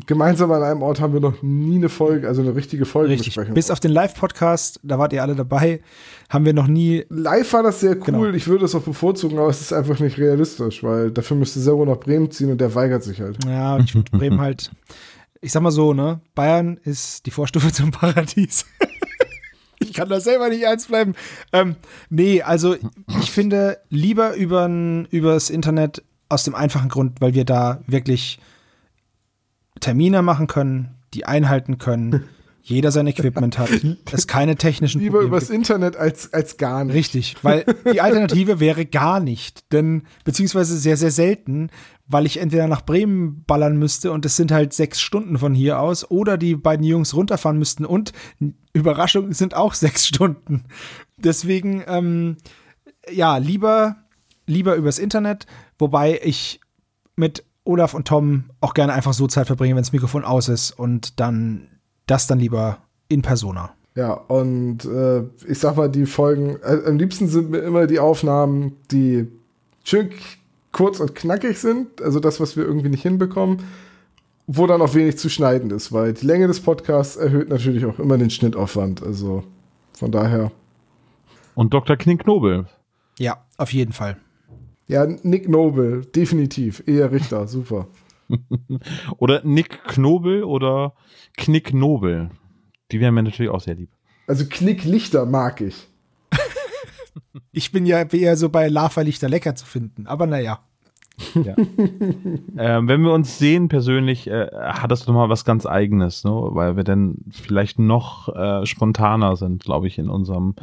Gemeinsam an einem Ort haben wir noch nie eine Folge, also eine richtige Folge Richtig. Bis auf den Live-Podcast, da wart ihr alle dabei, haben wir noch nie. Live war das sehr cool. Genau. Ich würde es auch bevorzugen, aber es ist einfach nicht realistisch, weil dafür müsste Servo nach Bremen ziehen und der weigert sich halt. Ja, ich find Bremen halt. Ich sag mal so, ne? Bayern ist die Vorstufe zum Paradies. ich kann da selber nicht eins bleiben. Ähm, nee, also ich finde lieber übern, übers Internet aus dem einfachen Grund, weil wir da wirklich Termine machen können, die einhalten können, jeder sein Equipment hat, es keine technischen Lieber Probleme übers Internet als, als gar nicht. Richtig, weil die Alternative wäre gar nicht, denn beziehungsweise sehr, sehr selten, weil ich entweder nach Bremen ballern müsste und es sind halt sechs Stunden von hier aus oder die beiden Jungs runterfahren müssten und Überraschung sind auch sechs Stunden. Deswegen, ähm, ja, lieber, lieber übers Internet, wobei ich mit Olaf und Tom auch gerne einfach so Zeit verbringe, wenn das Mikrofon aus ist und dann das dann lieber in Persona. Ja, und äh, ich sag mal, die Folgen, äh, am liebsten sind mir immer die Aufnahmen, die schön kurz und knackig sind, also das, was wir irgendwie nicht hinbekommen, wo dann auch wenig zu schneiden ist, weil die Länge des Podcasts erhöht natürlich auch immer den Schnittaufwand. Also von daher. Und Dr. Knick-Nobel. Ja, auf jeden Fall. Ja, Nick Noble, definitiv. Eher Richter, super. Oder Nick Knobel oder Knick Nobel. Die wären mir natürlich auch sehr lieb. Also Knicklichter mag ich. Ich bin ja eher so bei Lava-Lichter lecker zu finden, aber naja. Ähm, wenn wir uns sehen persönlich, äh, hat das nochmal was ganz Eigenes, ne? weil wir dann vielleicht noch äh, spontaner sind, glaube ich, in unserem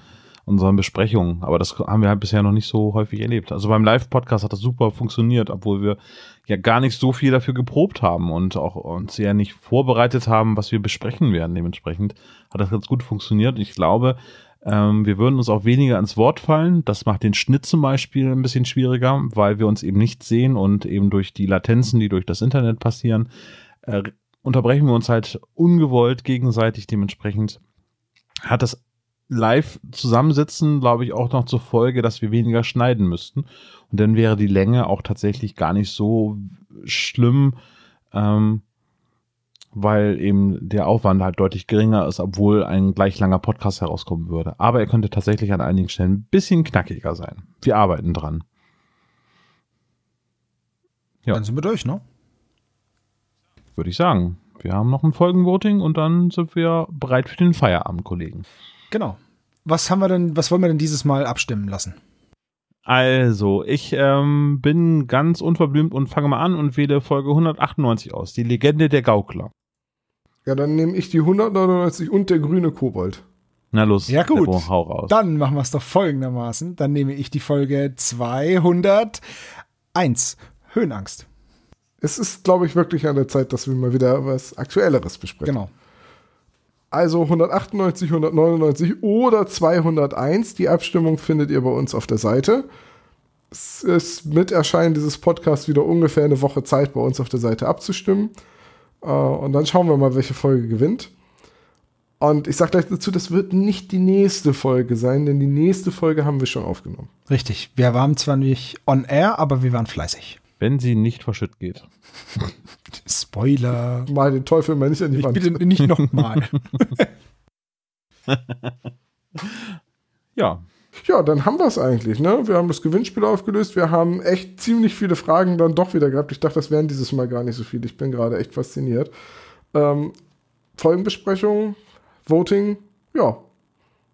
unseren Besprechungen. Aber das haben wir halt bisher noch nicht so häufig erlebt. Also beim Live-Podcast hat das super funktioniert, obwohl wir ja gar nicht so viel dafür geprobt haben und auch uns ja nicht vorbereitet haben, was wir besprechen werden. Dementsprechend hat das ganz gut funktioniert. Ich glaube, ähm, wir würden uns auch weniger ans Wort fallen. Das macht den Schnitt zum Beispiel ein bisschen schwieriger, weil wir uns eben nicht sehen und eben durch die Latenzen, die durch das Internet passieren, äh, unterbrechen wir uns halt ungewollt gegenseitig. Dementsprechend hat das live zusammensitzen, glaube ich, auch noch zur Folge, dass wir weniger schneiden müssten. Und dann wäre die Länge auch tatsächlich gar nicht so schlimm, ähm, weil eben der Aufwand halt deutlich geringer ist, obwohl ein gleich langer Podcast herauskommen würde. Aber er könnte tatsächlich an einigen Stellen ein bisschen knackiger sein. Wir arbeiten dran. Ja. Dann sind wir durch, ne? Würde ich sagen. Wir haben noch ein Folgenvoting und dann sind wir bereit für den Feierabend, Kollegen. Genau. Was haben wir denn, was wollen wir denn dieses Mal abstimmen lassen? Also, ich ähm, bin ganz unverblümt und fange mal an und wähle Folge 198 aus. Die Legende der Gaukler. Ja, dann nehme ich die 199 und der grüne Kobold. Na los, Ja, gut. Seppo, hau raus. Dann machen wir es doch folgendermaßen. Dann nehme ich die Folge 201. Höhenangst. Es ist, glaube ich, wirklich an der Zeit, dass wir mal wieder was Aktuelleres besprechen. Genau. Also 198, 199 oder 201. Die Abstimmung findet ihr bei uns auf der Seite. Es ist mit Erscheinen dieses Podcasts wieder ungefähr eine Woche Zeit, bei uns auf der Seite abzustimmen. Äh, Und dann schauen wir mal, welche Folge gewinnt. Und ich sage gleich dazu, das wird nicht die nächste Folge sein, denn die nächste Folge haben wir schon aufgenommen. Richtig. Wir waren zwar nicht on air, aber wir waren fleißig. Wenn sie nicht verschütt geht. Spoiler. Mal den Teufel mal nicht an die Ich Wand. bitte nicht nochmal. Ja, Ja, dann haben wir es eigentlich. Ne? Wir haben das Gewinnspiel aufgelöst. Wir haben echt ziemlich viele Fragen dann doch wieder gehabt. Ich dachte, das wären dieses Mal gar nicht so viele. Ich bin gerade echt fasziniert. Ähm, Folgenbesprechung, Voting, ja.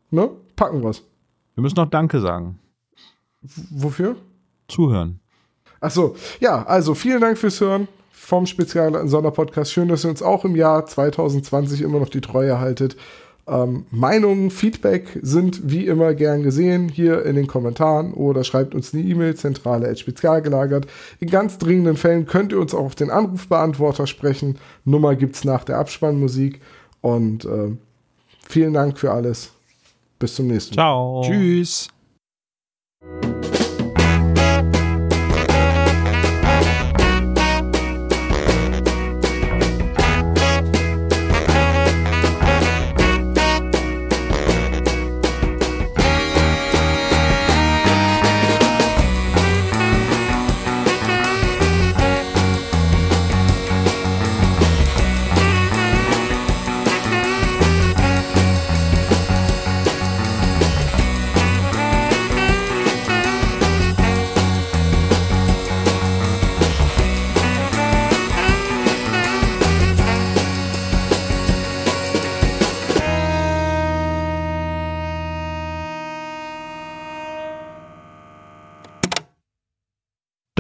Ne? Packen wir's. wir müssen noch Danke sagen. W wofür? Zuhören. Achso, ja, also vielen Dank fürs Hören vom Spezial Sonderpodcast. Schön, dass ihr uns auch im Jahr 2020 immer noch die Treue haltet. Ähm, Meinungen, Feedback sind wie immer gern gesehen hier in den Kommentaren oder schreibt uns eine E-Mail, zentrale at spezialgelagert. In ganz dringenden Fällen könnt ihr uns auch auf den Anrufbeantworter sprechen. Nummer gibt's nach der Abspannmusik. Und ähm, vielen Dank für alles. Bis zum nächsten Mal. Ciao. Tschüss.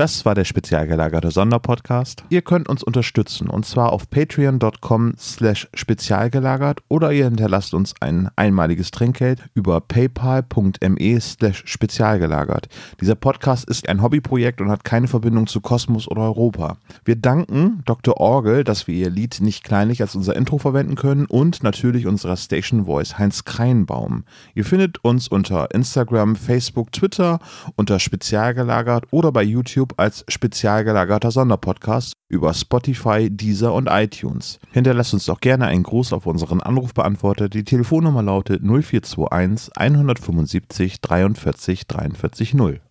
Das war der spezial gelagerte Sonderpodcast. Ihr könnt uns unterstützen und zwar auf patreon.com slash spezialgelagert oder ihr hinterlasst uns ein einmaliges Trinkgeld über paypal.me slash spezialgelagert. Dieser Podcast ist ein Hobbyprojekt und hat keine Verbindung zu Kosmos oder Europa. Wir danken Dr. Orgel, dass wir ihr Lied nicht kleinlich als unser Intro verwenden können und natürlich unserer Station Voice Heinz Kreinbaum. Ihr findet uns unter Instagram, Facebook, Twitter unter spezialgelagert oder bei YouTube als spezialgelagerter Sonderpodcast über Spotify, Deezer und iTunes. Hinterlasst uns doch gerne einen Gruß auf unseren Anrufbeantworter. Die Telefonnummer lautet 0421 175 43 43 0.